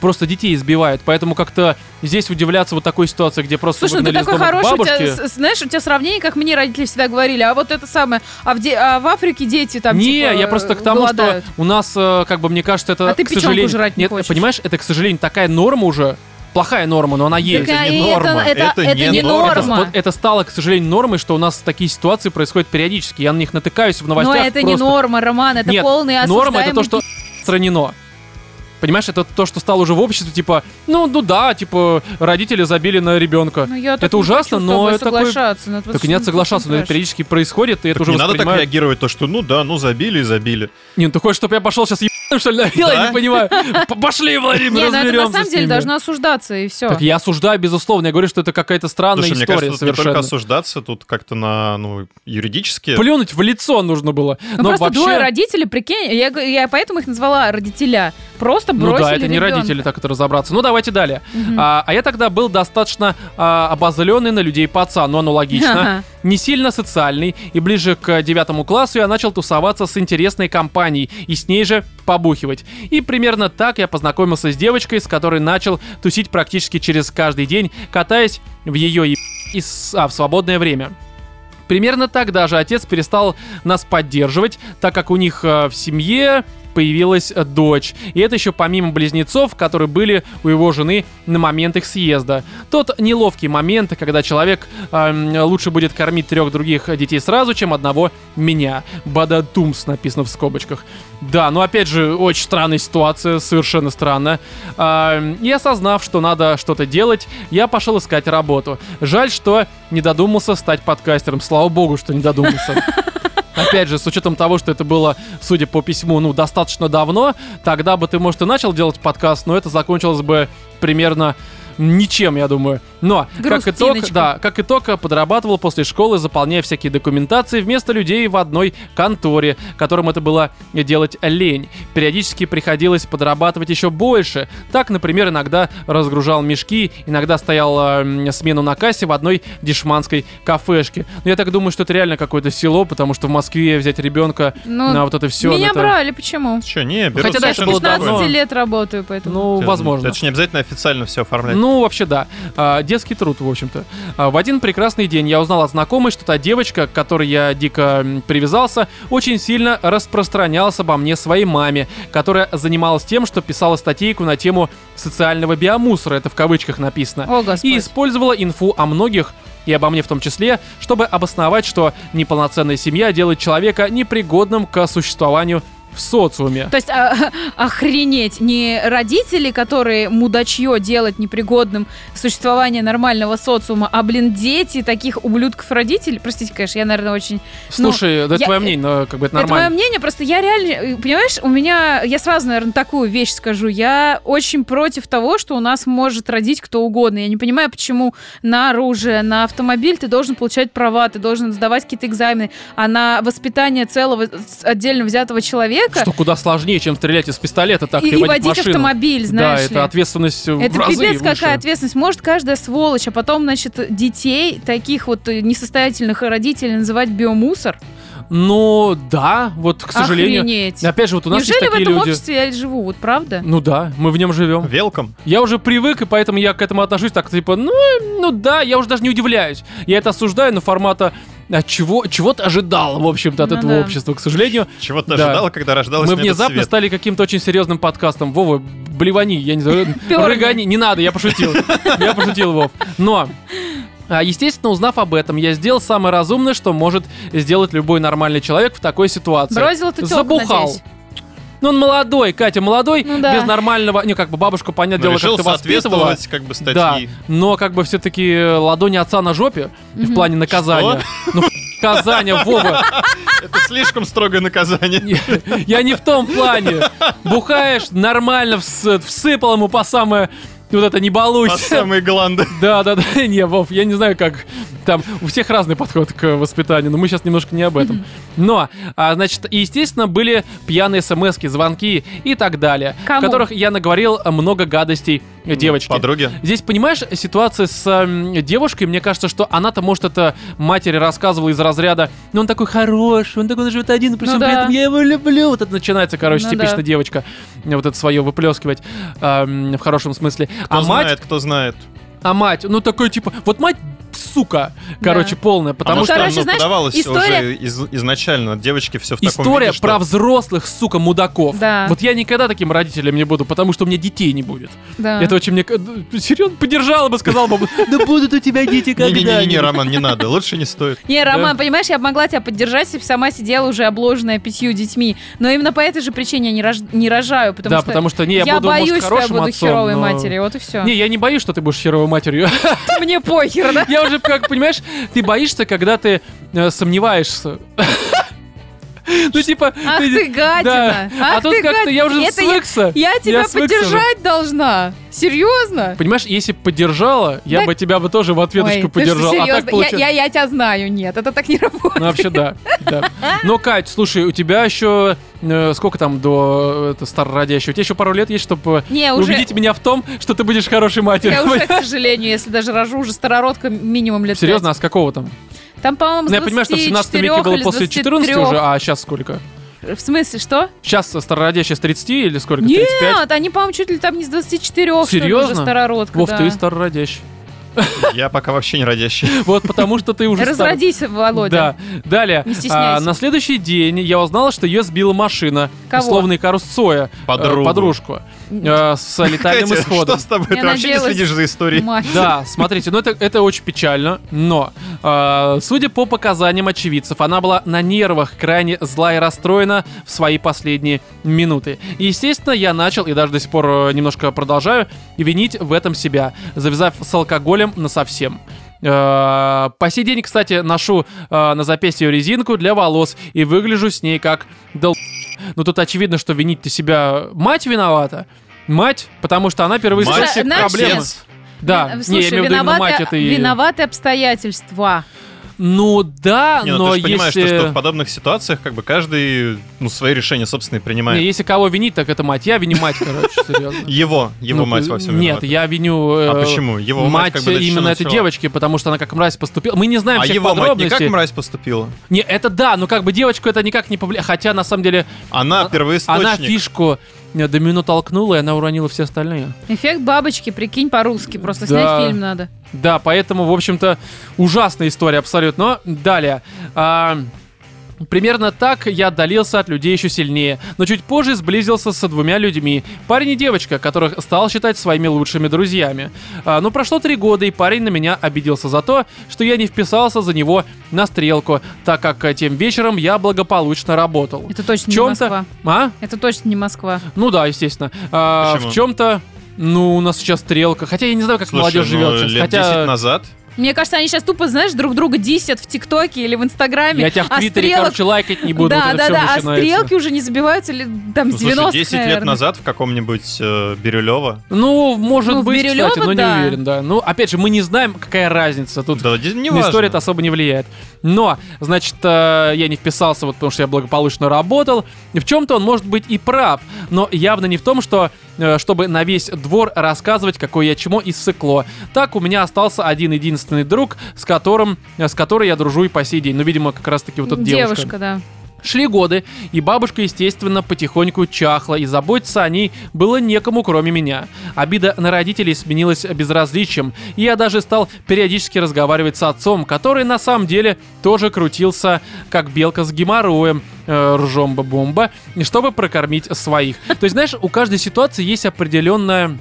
просто детей избивают. Поэтому как-то здесь удивляться вот такой ситуации, где просто Слушай, ну ты такой хороший, у тебя, знаешь, у тебя сравнение, как мне родители всегда говорили, а вот это самое, а в, де- а в Африке дети там не, типа, я просто к тому, голодают. что у нас, э, как бы, мне кажется, это, А ты к печенку сожалению... жрать не Нет, хочешь. понимаешь, это, к сожалению, такая норма уже, плохая норма, но она есть. Так, а не это- норма, Это, это это не не норма. норма. Вот это стало, к сожалению, нормой, что у нас такие ситуации происходят периодически. Я на них натыкаюсь в Но новостях. это не просто. норма, Роман, это Нет, полный норма это то, что отстранено. Понимаешь, это то, что стало уже в обществе, типа, ну, ну да, типа, родители забили на ребенка. Ну, я это не ужасно, хочу но это такой... соглашаться. это Так очень- нет, соглашаться, но это периодически происходит, и это Так уже не надо так реагировать, то что, ну да, ну забили и забили. Не, ну ты хочешь, чтобы я пошел сейчас пистолетом, что ли, навел? Я Да? не понимаю. Пошли, Владимир, Не, ну это на самом деле должно осуждаться, и все. Так я осуждаю, безусловно. Я говорю, что это какая-то странная Слушай, мне история кажется, тут не только совершенно. осуждаться, тут как-то на, ну, юридически. Плюнуть в лицо нужно было. Ну просто вообще... двое родителей, прикинь, я, я поэтому их назвала родителя. Просто Ну бросили да, это не ребенка. родители, так это разобраться. Ну давайте далее. Мгм. А, а я тогда был достаточно а, обозленный на людей пацан, но аналогично. Ага. Не сильно социальный, и ближе к девятому классу я начал тусоваться с интересной компанией и с ней же побухивать. И примерно так я познакомился с девочкой, с которой начал тусить практически через каждый день, катаясь в ее е... и с- а, в свободное время. Примерно тогда же отец перестал нас поддерживать, так как у них э, в семье появилась э, дочь. И это еще помимо близнецов, которые были у его жены на момент их съезда. Тот неловкий момент, когда человек эм, лучше будет кормить трех других детей сразу, чем одного меня. Бадатумс написано в скобочках. Да, ну опять же, очень странная ситуация, совершенно странно. Эм, и осознав, что надо что-то делать, я пошел искать работу. Жаль, что не додумался стать подкастером. Слава богу, что не додумался. Опять же, с учетом того, что это было, судя по письму, ну, достаточно давно, тогда бы ты, может, и начал делать подкаст, но это закончилось бы примерно ничем, я думаю. Но, как итог, Грустиночка. да, как итог, подрабатывал после школы, заполняя всякие документации вместо людей в одной конторе, которым это было делать лень. Периодически приходилось подрабатывать еще больше. Так, например, иногда разгружал мешки, иногда стоял э, смену на кассе в одной дешманской кафешке. Но я так думаю, что это реально какое-то село, потому что в Москве взять ребенка Ну, на вот это все. Меня брали, почему? Че, не, берут Хотя да, Я это с было совершенно 15 давно. лет работаю, поэтому... Ну, Это- возможно. Это же не обязательно официально все оформлять. Ну, вообще да. А, детский труд, в общем-то. А, в один прекрасный день я узнал от знакомой, что та девочка, к которой я дико привязался, очень сильно распространялась обо мне своей маме, которая занималась тем, что писала статейку на тему социального биомусора, это в кавычках написано, О, Господь. и использовала инфу о многих и обо мне в том числе, чтобы обосновать, что неполноценная семья делает человека непригодным к существованию в социуме. То есть, а, охренеть, не родители, которые мудачье делать непригодным существование нормального социума, а, блин, дети таких ублюдков родителей. Простите, конечно, я, наверное, очень... Слушай, да это я- твое мнение, но как бы это Это мое нормально. мнение, просто я реально, э, понимаешь, у меня, я сразу, наверное, такую вещь скажу, я очень против того, что у нас может родить кто угодно. Я не понимаю, почему на оружие, на автомобиль ты должен получать права, ты должен сдавать какие-то экзамены, а на воспитание целого отдельно взятого человека Что куда сложнее, чем стрелять из пистолета, так и, и, и водить водить машину. автомобиль, знаешь да, ли. это ответственность в Это разы пипец выше. какая ответственность. Может каждая сволочь, а потом, значит, детей, таких вот э, несостоятельных родителей называть биомусор. Ну, да, вот, к сожалению. Охренеть. Опять же, вот у нас Неужели есть в такие этом люди. обществе я живу, вот правда? Ну да, мы в нем живем. Велком. Я уже привык, и поэтому я к этому отношусь так, типа, ну, ну да, я уже даже не удивляюсь. Я это осуждаю, но формата а чего, чего ты ожидал, в общем-то, от Ну этого да. общества, к сожалению. Чего ты Да. ожидала, когда рождалась Мы внезапно свет? стали каким-то очень серьезным подкастом. Вова, блевани, я не знаю, рыгани. Не надо, я пошутил. Я пошутил, Вов. Но... а, Естественно, узнав об этом, я сделал самое разумное, что может сделать любой нормальный человек в такой ситуации. Бросил эту тёлку, Забухал. надеюсь. Ну, он молодой, Катя молодой, Ну да. без нормального, не как бы бабушку, понятное Ну, дело, решил как-то воспитывала. как бы Да, статьи. но как бы все-таки ладони отца на жопе в плане наказания. Ну, наказание, Вова. Это слишком строгое наказание. Я не в том плане. Бухаешь, нормально вс- всыпал ему по самое... Вот это не По балуйся. самые гланды. Да, да, да, не, Вов, я не знаю, как там у всех разный подход к воспитанию, но мы сейчас немножко не об этом. Но, а, значит, и, естественно, были пьяные смс звонки и так далее, Кому? в которых я наговорил много гадостей девочке. Подруги. Здесь, понимаешь, ситуация с эм, девушкой, мне кажется, что она-то, может, это матери рассказывала из разряда, ну он такой хороший, он такой живет один, при Ну всем да. при этом я его люблю. Вот это начинается, короче, Ну типично да. девочка, вот это свое выплескивать эм, в хорошем смысле. Кто а мать, знает, кто знает. а мать, ну такой типа, вот мать сука, короче, полная, потому Ну, что короче, знаешь, подавалось история- уже из- изначально. Девочки все в таком История виде, что- про взрослых, сука, мудаков. Да. Вот я никогда таким родителем не буду, потому что у меня детей не будет. Да. Это очень мне... Серьезно, поддержала бы, сказала бы, да будут у тебя дети Не-не-не, когда-нибудь. Роман, не надо. Лучше не стоит. Не, Роман, понимаешь, я могла тебя поддержать, если бы сама сидела уже обложенная пятью детьми. Но именно по этой же причине я не, рож- не рожаю, потому да, потому что не, я, я буду, боюсь, что я буду херовой матерью. Вот и все. Не, я не боюсь, что ты будешь херовой матерью. Мне похер, да? Я уже, как понимаешь, ты боишься, когда ты э, сомневаешься. Ну, типа... Ах ты гадина! А тут как-то я уже свыкся. Я тебя поддержать должна. Серьезно? Понимаешь, если бы поддержала, я бы тебя бы тоже в ответочку поддержал. А так? Я- я, тебя знаю, нет, это так не работает. Ну, вообще, да. Но, Кать, слушай, у тебя еще... э, сколько там до э, это, старородящего? У тебя еще пару лет есть, чтобы Не, уже, убедить меня в том, что ты будешь хорошей матерью. я уже, к сожалению, если даже рожу, уже старородка минимум лет Серьезно, пять. а с какого там? Там, по-моему, с Ну, я понимаю, что в 17 веке 24 было после 14 23. уже, а сейчас сколько? В смысле, что? Сейчас старородящая с 30 или сколько? 35? Нет, они, по-моему, чуть ли там не с 24, что ли, Серьезно? уже старородка, Вов, да. ты старородящий. Я пока вообще не родящий. Вот потому что ты уже стар- Разродись, Володя. Да. Далее. Не а, на следующий день я узнала, что ее сбила машина. Кого? Условный Карус Цоя. э, Подругу. Подружку. Э, с летальным Катя, исходом. что с тобой? Я Ты вообще не надеялась- следишь за историей? Мать. Да, смотрите, ну это, это очень печально, но, э, судя по показаниям очевидцев, она была на нервах, крайне зла и расстроена в свои последние минуты. И, естественно, я начал, и даже до сих пор э, немножко продолжаю, винить в этом себя, завязав с алкоголем на совсем. Э, По сей день, кстати, ношу э, на запястье резинку для волос и выгляжу с ней как дол... Ну тут очевидно, что винить-то себя мать виновата. Мать, потому что она Слушай, знаешь, проблемы. Да, Вин- не, Слушай, я имею в виду именно виноваты, мать это и... виноваты обстоятельства. Ну да, Не, ну но ты же понимаешь, если... что, что в подобных ситуациях как бы каждый ну, свои решения собственные принимает. Не, если кого винить, так это мать. Я виню мать, короче, серьезно. Его, его Ну, мать во всем Нет, виновата. я виню э, А почему? Его мать мать как бы именно этой девочки, потому что она как мразь поступила. Мы не знаем А всех его мать не подробностей. как мразь поступила? Не, это да, но как бы девочку это никак не повлияет. Хотя, на самом деле, Она первоисточник. она фишку э, домину толкнула, и она уронила все остальные. Эффект бабочки, прикинь, по-русски. Просто Да. снять фильм надо. Да, поэтому, в общем-то, ужасная история абсолютно. Но далее. А, Примерно так я отдалился от людей еще сильнее, но чуть позже сблизился со двумя людьми. Парень и девочка, которых стал считать своими лучшими друзьями. А, но прошло три года, и парень на меня обиделся за то, что я не вписался за него на стрелку, так как э, тем вечером я благополучно работал. Это точно В не чем-то... Москва. А? Это точно не Москва. Ну да, естественно. А, Почему? в чем-то... Ну, у нас сейчас стрелка. Хотя я не знаю, как Слушай, молодежь ну, живет сейчас. лет Хотя... 10 назад Мне кажется, они сейчас тупо, знаешь, друг друга дисят в ТикТоке или в Инстаграме. Я тебя в а Твиттере, стрелок- короче, лайкать не буду. Да, вот да, да. А начинается. стрелки уже не забиваются ли там Ну, с слушай, 90 10 лет назад в каком-нибудь э, Бирюлево. Ну, может Ну, быть, Бирюлёво, кстати, но не да. уверен, да. Ну, опять же, мы не знаем, какая разница. Тут Да, не история это особо не влияет. Но, значит, э, я не вписался, вот потому что я благополучно работал. В чем-то он может быть и прав, но явно не в том, что э, чтобы на весь двор рассказывать, какое я чмо из сыкло. Так у меня остался один единственный друг, с которым, э, с которой я дружу и по сей день. Ну, видимо, как раз-таки вот эта девушка. Девушка, да. Шли годы, и бабушка, естественно, потихоньку чахла, и заботиться о ней было некому, кроме меня. Обида на родителей сменилась безразличием, и я даже стал периодически разговаривать с отцом, который на самом деле тоже крутился, как белка с геморроем, э, ржомба-бомба, чтобы прокормить своих. То есть, знаешь, у каждой ситуации есть определенная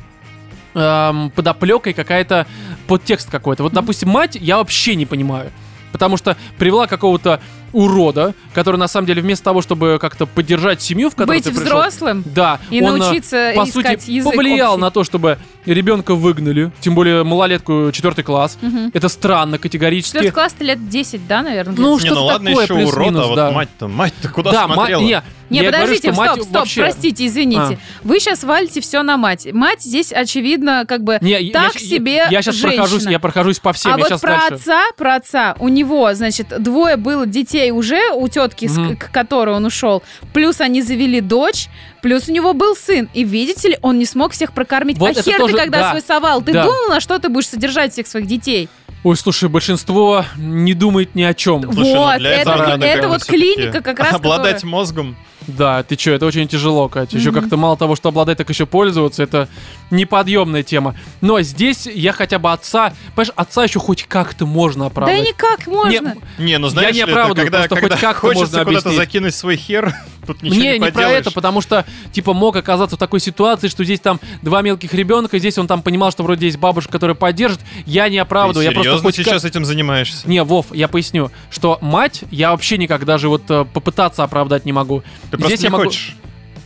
эм, подоплека и какая-то подтекст какой-то. Вот, допустим, мать я вообще не понимаю. Потому что привела какого-то урода, который на самом деле вместо того, чтобы как-то поддержать семью, в которой Быть ты пришел, взрослым да, и он, э, научиться по искать сути, язык повлиял общий. на то, чтобы ребенка выгнали, тем более малолетку четвертый класс. Мгм. Это странно категорически. Четвертый класс ты лет 10, да, наверное? Ну, что-то ну ладно, такое, еще урод, плюс-минус, а вот да. мать-то, мать-то куда да, смотрела? не, Не, я говорю, подождите, мать стоп, стоп, вообще- простите, извините. Вы сейчас валите все на мать. Мать здесь, очевидно, как бы Не, я- так я, себе Я, сейчас женщина. прохожусь, я прохожусь по всем. а я вот про дальше. отца, про отца, у него, значит, двое было детей уже у тетки, Мгм. к которой он ушел. Плюс они завели дочь, плюс у него был сын. И видите ли, он не смог всех прокормить. Вот а это хер тоже- ты когда да, свой совал? Ты да. думал, на что ты будешь содержать всех своих детей? Ой, слушай, большинство не думает ни о чем. Слушай, ну вот, для это, это бы вот клиника как раз. Обладать которая- мозгом. Да, ты чё, это очень тяжело, Катя. Еще Мгм. как-то мало того, что обладать, так еще пользоваться, это неподъемная тема. Но здесь я хотя бы отца, понимаешь, отца еще хоть как-то можно Да оправдать. и никак можно. Не, ну знаешь, не ли, это оправдываю, когда, просто хоть когда как-то хочется можно куда-то объяснить. закинуть свой хер, тут ничего не, не, про это, потому что, типа, мог оказаться в такой ситуации, что здесь там два мелких ребенка, здесь он там понимал, что вроде есть бабушка, которая поддержит. Я не Ты оправдываю, я просто хоть как- сейчас этим занимаешься? Не, Вов, я поясню, что мать я вообще никак даже вот э, попытаться оправдать не могу. Ты просто Здесь не я могу- хочешь.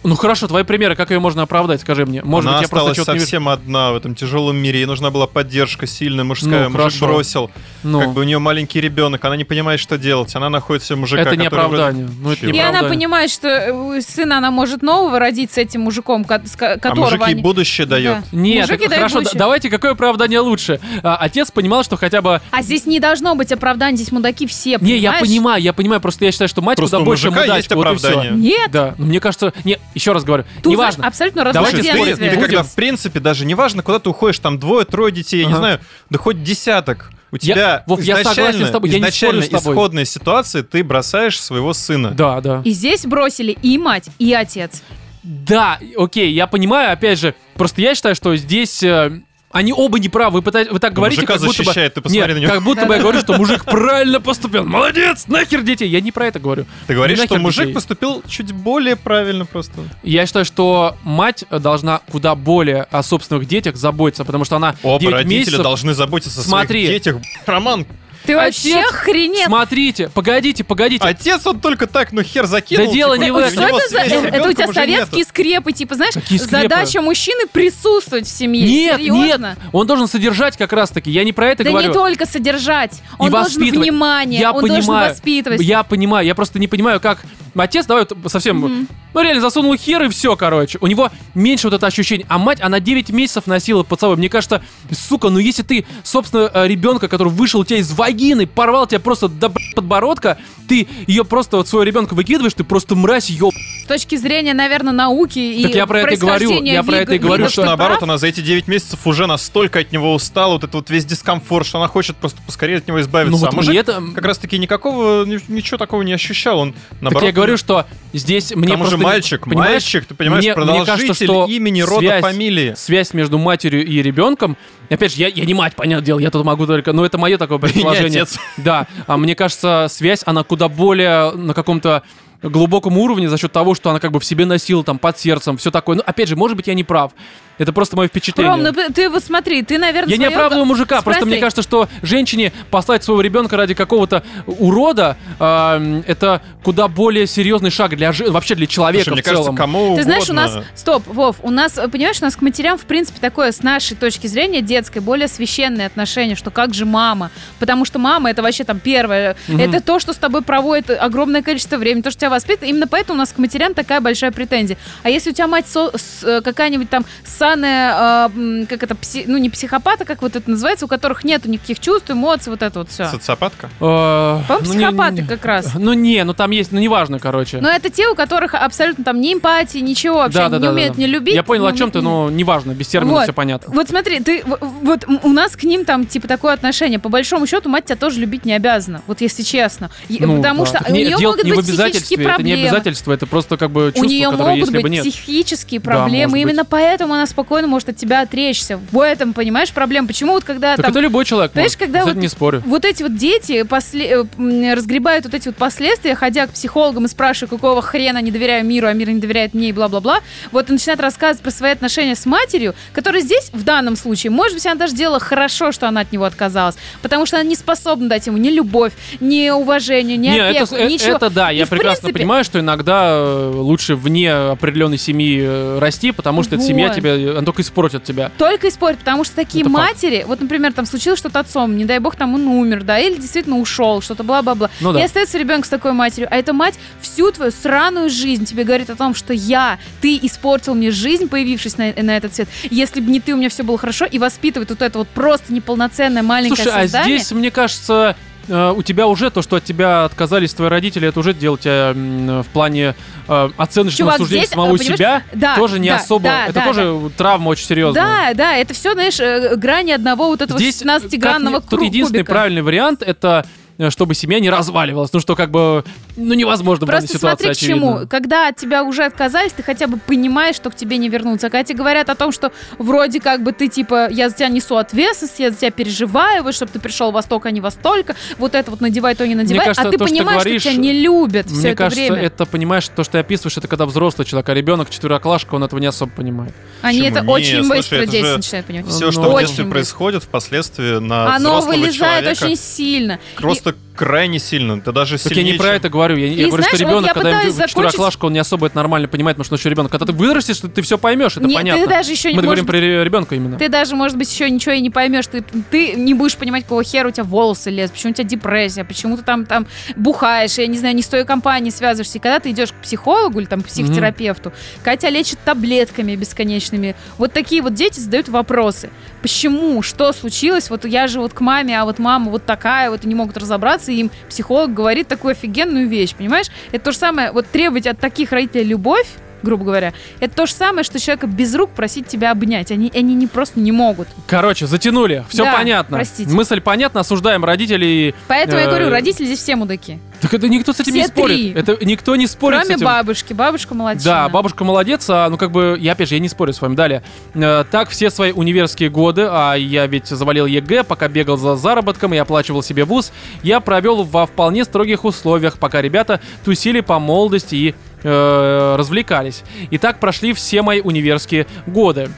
Ну хорошо, твои примеры, как ее можно оправдать, скажи мне. Может Она быть, я просто осталась что-то не вижу. совсем одна в этом тяжелом мире. Ей нужна была поддержка сильная, мужская. Ну, Мужик хорошо. бросил. Ну, Как бы у нее маленький ребенок, она не понимает, что делать. Она находится у мужика, это не который вроде- оправдание. Ну, это не И она оправдание. понимает, что э, сына она может нового родить с этим мужиком, А которого мужик ей они... будущее дает. Да. Нет, так, дают хорошо, будущее. давайте, какое оправдание лучше? А, отец понимал, что хотя бы... А здесь не должно быть оправданий, здесь мудаки все, Не, я понимаешь? понимаю, я понимаю, просто я считаю, что мать Просто куда больше мудачка, есть вот оправдание. Нет, Да, мне кажется... Не, еще раз говорю, тут неважно. абсолютно Давайте спорить не когда будем. в принципе даже неважно, куда ты уходишь, там двое, трое детей, я не знаю, да хоть десяток. У Я- тебя Вов, я согласен изначально, с тобой, я не спорю с тобой. исходной ситуации ты бросаешь своего сына. Да, да. И здесь бросили и мать, и отец. Да, окей, я понимаю, опять же, просто я считаю, что здесь... э, они оба не правы. Вы, пыта- вы так говорите, мужика как будто бы... защищает, ты посмотри Нет, на него. как будто бы я говорю, что мужик правильно поступил. Молодец, нахер детей. Я не про это говорю. Ты говоришь, Ну, что мужик детей. поступил чуть более правильно просто. Я считаю, что мать должна куда более о собственных детях заботиться, потому что она Оба 9 родители месяцев... должны заботиться о Смотри. своих детях. Роман, Ты вообще Отец, охренел. Смотрите, погодите, погодите. отец он только так, ну хер закинул. Да дело типа, не в этом. Это за... у тебя советские нету. скрепы, типа, знаешь, Какие скрепы? задача мужчины присутствовать в семье. Нет, Серьезно? нет, он должен содержать как раз-таки. Я не про это Да говорю. не только содержать. Он и должен внимание, я он понимаю, должен воспитывать. Я понимаю, я просто не понимаю, как отец, давай вот совсем, Мгм. ну реально засунул хер и все, короче. У него меньше вот это ощущение. А мать, она 9 месяцев носила под собой. Мне кажется, сука, ну если ты, собственно, э, ребенка, который вышел у тебя из вагины, порвал тебя просто до подбородка, ты ее просто вот своего ребенка выкидываешь, ты просто мразь, ёб. С точки зрения, наверное, науки и Так я про это и говорю, я про это и говорю, видов, что наоборот, прав. она за эти 9 месяцев уже настолько от него устала, вот это вот весь дискомфорт, что она хочет просто поскорее от него избавиться. Ну а вот мужик мне это... как раз таки никакого, ни- ничего такого не ощущал. Он, наоборот, так я говорю, что здесь мне Там уже просто... мальчик, понимаешь, мальчик, ты понимаешь, мне- мне продолжитель кажется, что имени, рода, связь- фамилии. связь между матерью и ребенком. Опять же, я, я не мать, понятное дело, я тут могу только. Но это мое такое И предположение. отец. Да, а мне кажется, связь, она куда более на каком-то глубоком уровне за счет того, что она как бы в себе носила там под сердцем, все такое. Ну, опять же, может быть, я не прав. Это просто мое впечатление. Ром, ну ты вот смотри, ты, наверное, Я не своё- оправдываю мужика, просто Смотри. мне кажется, что женщине послать своего ребенка ради какого-то урода, а, это куда более серьезный шаг для вообще для человека Слушай, мне в целом. кажется, кому Ты знаешь, у нас, угодно. стоп, Вов, у нас, э, понимаешь, у нас к матерям, в принципе, такое, с нашей точки зрения, детской, более священное отношение, что как же мама, потому что мама это вообще там первое, Мгм. это то, что с тобой проводит огромное количество времени, то, что тебя воспитывает, именно поэтому у нас к матерям такая большая претензия. А если у тебя мать со- с- э, какая-нибудь там ссаная, э, м, как это, пси- ну не психопата, как вот это называется, у которых нету никаких чувств, эмоций, вот это вот все. Социопатка? Э, По-моему, ну, не- психопаты не- как раз. Ну не, ну там есть, ну неважно, короче. Но это те, у которых абсолютно там ни эмпатии, ничего вообще, Да, они да, не да, умеют да. не любить. Я понял, не о чем ты, но неважно, без термина Вот. все понятно. Вот смотри, ты вот у нас к ним там типа такое отношение. По большому счету, мать тебя тоже любить не обязана. Вот если честно. Ну, потому да. что Так у не- нее могут не быть психические обязательстве, это не проблемы. обязательство, это просто как бы У чувство, нее которое могут есть, либо быть нет. психические проблемы. именно поэтому она спокойно может от тебя отречься. В этом, понимаешь, проблема. Почему вот когда Так там это любой человек Понимаешь, может, когда вот- не спорю. вот эти вот дети после, э, разгребают вот эти вот последствия, ходя к психологам и спрашивая, какого хрена не доверяю миру, а мир не доверяет мне и бла-бла-бла, вот и начинают рассказывать про свои отношения с матерью, которая здесь, в данном случае, может быть, она даже делала хорошо, что она от него отказалась, потому что она не способна дать ему ни любовь, ни уважение, ни Не, опеку, это, ничего. это да, И я прекрасно принципе- понимаю, что иногда э, лучше вне определенной семьи э, расти, потому что эта семья Вот. тебя, она только испортит тебя. Только испортит, потому что такие Это факт. матери, вот, например, там случилось что-то отцом, не дай бог, там он умер, да, или действительно ушел, что-то бла-бла-бла. Ну да. И остается ребенок с такой матерью, а эта мать всю твою сраную жизнь тебе говорит о том, что я, ты испортил мне жизнь, появившись на, на этот свет. Если бы не ты, у меня все было хорошо, и воспитывает вот это вот просто неполноценное маленькое Слушай, а создание. здесь, мне кажется, э, у тебя уже то, что от тебя отказались твои родители, это уже дело тебя м, в плане э, оценочного Чувак, суждения здесь, самого э, себя да, тоже не да, особо. да, это да, тоже травма очень серьезная. Да, да, это все, знаешь, э, грани одного вот этого Здесь 16-гранного как ни- Тут единственный кубика. правильный вариант это э, чтобы семья не разваливалась. Ну что, как бы, ну невозможно в данной Просто ситуации, смотри, к очевидно. чему. Когда от тебя уже отказались, ты хотя бы понимаешь, что к тебе не вернуться. А когда тебе говорят о том, что вроде как бы ты типа, я за тебя несу ответственность, я за тебя переживаю, вот, чтобы ты пришел в Восток, а не во столько, вот это вот надевай, то не надевай, кажется, а ты то, что ты понимаешь, говоришь, что тебя не любят все Мне это кажется, время. это, понимаешь, то, что ты описываешь, это когда взрослый человек, а ребенок четвероклашка, он этого не особо понимает. Они Почему? это Не, очень слушай, быстро это же начинают понимать. Все, Ну, что в детстве быстро. происходит, впоследствии на Оно вылезает человека очень сильно. просто крайне сильно. Ты даже Так я не про чем- это говорю. Я, я говорю, что знаешь, вот ребенок, я когда им закончить- четвероклашка, он не особо это нормально понимает, потому что он еще ребенок. Когда ты вырастешь, ты, ты все поймешь, это Нет, понятно. ты даже еще не Мы говорим может про ребенка именно. Ты даже, может быть, еще ничего и не поймешь. Ты, ты не будешь понимать, какого хера у тебя волосы лезут, почему у тебя депрессия, почему ты там, там бухаешь, я не знаю, не с той компанией связываешься. И когда ты идешь к психологу или там к психотерапевту, Катя лечит таблетками бесконечными. Вот такие вот дети задают вопросы. Почему? Что случилось? Вот я же вот к маме, а вот мама вот такая, вот и не могут разобраться, и им психолог говорит такую офигенную вещь, понимаешь? Это то же самое, вот требовать от таких родителей любовь, грубо говоря, это то же самое, что человека без рук просить тебя обнять. Они, они не просто не могут. Короче, затянули. Все Да, понятно. простите. Мысль понятна, осуждаем родителей. Поэтому я Э, говорю, родители здесь все мудаки. Так это никто с этим не Все спорит. три. Это никто не спорит с Кроме этим. бабушки. Бабушка молодчина. Да, бабушка молодец, а, ну как бы, я опять же, я не спорю с вами. Далее. Э, Так все свои универские годы, а я ведь завалил ЕГЭ, пока бегал за заработком и оплачивал себе вуз, я провел во вполне строгих условиях, пока ребята тусили по молодости и развлекались. И так прошли все мои универские годы.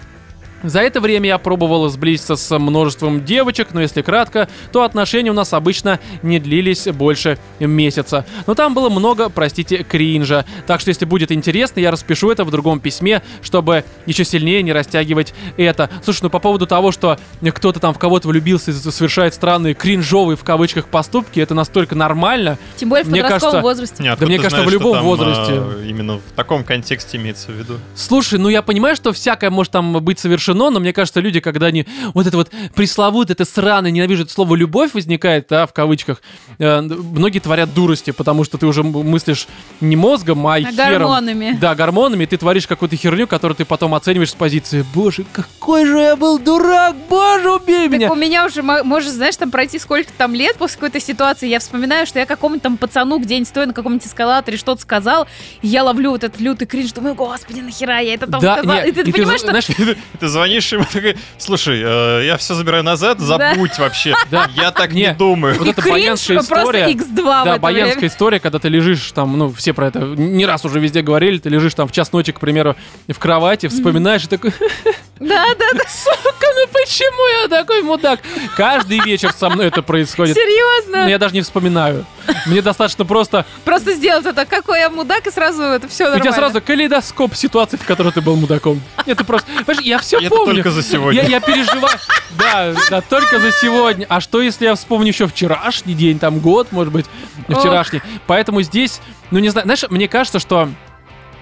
За это время я пробовал сблизиться с множеством девочек, но если кратко, то отношения у нас обычно не длились больше месяца. Но там было много, простите, кринжа. Так что если будет интересно, я распишу это в другом письме, чтобы еще сильнее не растягивать это. Слушай, ну по поводу того, что кто-то там в кого-то влюбился и совершает странные кринжовые в кавычках поступки, это настолько нормально. Тем более в Мне подростковом кажется- возрасте. Не, Да мне кажется, в знаешь, что любом там, возрасте. а, именно в таком контексте имеется в виду. Слушай, ну я понимаю, что всякое может там быть совершено, но мне кажется, люди, когда они вот это вот пресловутое, это сраное, ненавижу это слово «любовь» возникает, да, в кавычках, э, многие творят дурости, потому что ты уже мыслишь не мозгом, а А хером. гормонами. Да, гормонами, и ты творишь какую-то херню, которую ты потом оцениваешь с позиции «Боже, какой же я был дурак, боже, убей меня!» Так у меня уже мо- может, знаешь, там пройти сколько там лет после какой-то ситуации, я вспоминаю, что я какому-то там пацану где-нибудь стою на каком-нибудь эскалаторе, что-то сказал, и я ловлю вот этот лютый кринж, думаю, господи, нахера я это там Да, сказал? не, и ты, и понимаешь, что... знаешь, Ты звонишь ему такой, слушай, э, я все забираю назад, забудь вообще. Да. Я так Не. не думаю. вот кринж баянская история... просто x2 в Да, это баянская время. история, когда ты лежишь там, ну, все про это не раз уже везде говорили, ты лежишь там в час ночи, к примеру, в кровати, вспоминаешь и такой, Да, да, да, сука, ну почему я такой мудак? Каждый вечер со мной это происходит. серьезно. Но я даже не вспоминаю. Мне достаточно просто... Просто сделать это, какой я мудак, и сразу это все У нормально. тебя сразу калейдоскоп ситуаций, в которой ты был мудаком. Это просто... Понимаешь, я все это помню. только за сегодня. Я, я переживаю. Да, да, только за сегодня. А что, если я вспомню еще вчерашний день, там год, может быть, вчерашний. Поэтому здесь, ну не знаю, знаешь, мне кажется, что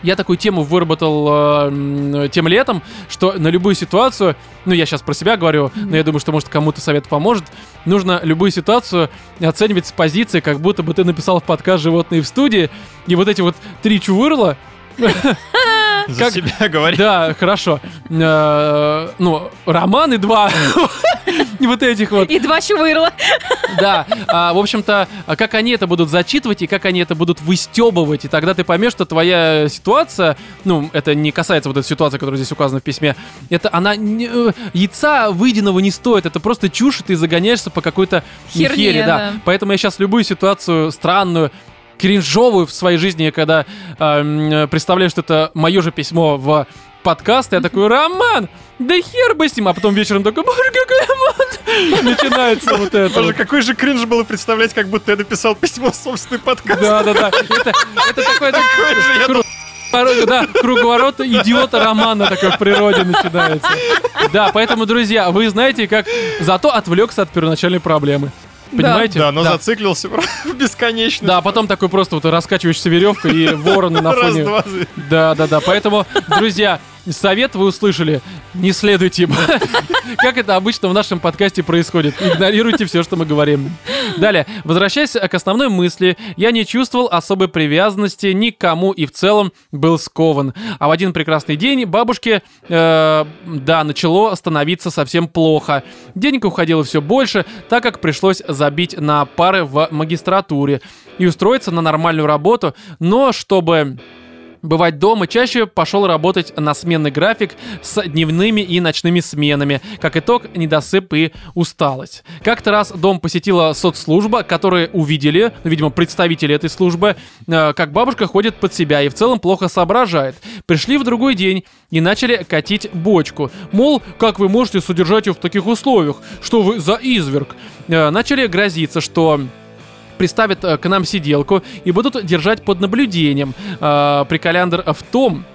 я такую тему выработал э, тем летом, что на любую ситуацию, ну я сейчас про себя говорю, но я думаю, что может кому-то совет поможет, нужно любую ситуацию оценивать с позиции, как будто бы ты написал в подкаст «Животные в студии», и вот эти вот три чувырла, За как- себя говорить. да, хорошо. Э, Ну, роман и два вот этих вот. И два чувырла. Да, А, в общем-то, как они это будут зачитывать и как они это будут выстебывать, и тогда ты поймешь, что твоя ситуация, ну, это не касается вот этой ситуации, которая здесь указана в письме, это она э, яйца выеденного не стоит, это просто чушь, и ты загоняешься по какой-то Херне, хере, да. да. Поэтому я сейчас любую ситуацию странную, кринжовую в своей жизни, когда э, представляю, что это мое же письмо в подкаст, я такой, Роман, да хер бы с ним, а потом вечером такой, боже, какая мать!» Начинается вот это. Боже, какой же кринж было представлять, как будто я написал письмо в собственный подкаст. Да, да, да. Это, такой же я да, круговорот идиота романа такой в природе начинается. Да, поэтому, друзья, вы знаете, как зато отвлекся от первоначальной проблемы. Понимаете? Да, но зациклился в бесконечность. Да, а потом такой просто вот раскачиваешься веревкой и вороны на фоне. Да, да, да. Поэтому, друзья, совет вы услышали. Не следуйте им. Как это обычно в нашем подкасте происходит. Игнорируйте все, что мы говорим. Далее, возвращаясь к основной мысли, я не чувствовал особой привязанности ни к кому и в целом был скован. А в один прекрасный день бабушке, э, да, начало становиться совсем плохо. Денег уходило все больше, так как пришлось забить на пары в магистратуре и устроиться на нормальную работу, но чтобы бывать дома, чаще пошел работать на сменный график с дневными и ночными сменами. Как итог, недосып и усталость. Как-то раз дом посетила соцслужба, которые увидели, ну, видимо, представители этой службы, э, как бабушка ходит под себя и в целом плохо соображает. Пришли в другой день и начали катить бочку. Мол, как вы можете содержать ее в таких условиях? Что вы за изверг? Э, Начали грозиться, что приставят э, к нам сиделку и будут держать под наблюдением. Э, Приколяндр в том,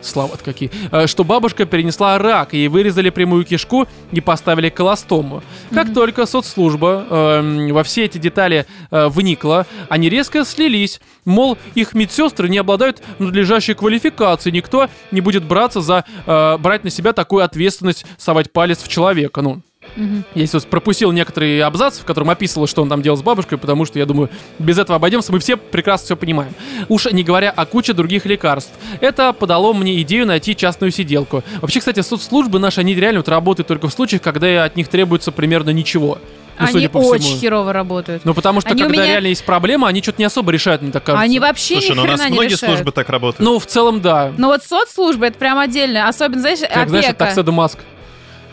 слава какие, э, что бабушка перенесла рак, ей вырезали прямую кишку и поставили колостому. Как только соцслужба э, во все эти детали э, вникла, они резко слились. Мол, их медсестры не обладают надлежащей квалификацией, никто не будет браться за э, брать на себя такую ответственность совать палец в человека. Ну, Мгм. я сейчас пропустил некоторые абзацы, в котором описывал, что он там делал с бабушкой, потому что, я думаю, без этого обойдемся, мы все прекрасно все понимаем. Уж не говоря о куче других лекарств. Это подало мне идею найти частную сиделку. Вообще, кстати, соцслужбы наши, они реально вот работают только в случаях, когда от них требуется примерно ничего. Ну, Они судя по очень всему. херово работают. Ну, потому что, Они когда меня- реально есть проблема, они что-то не особо решают, мне так кажется. Они вообще Слушай, ни ну у нас не многие решают. службы так работают. Ну, в целом, да. Но вот соцслужбы это прям отдельно. Особенно, знаешь, Как, знаешь, опека. такса Маск.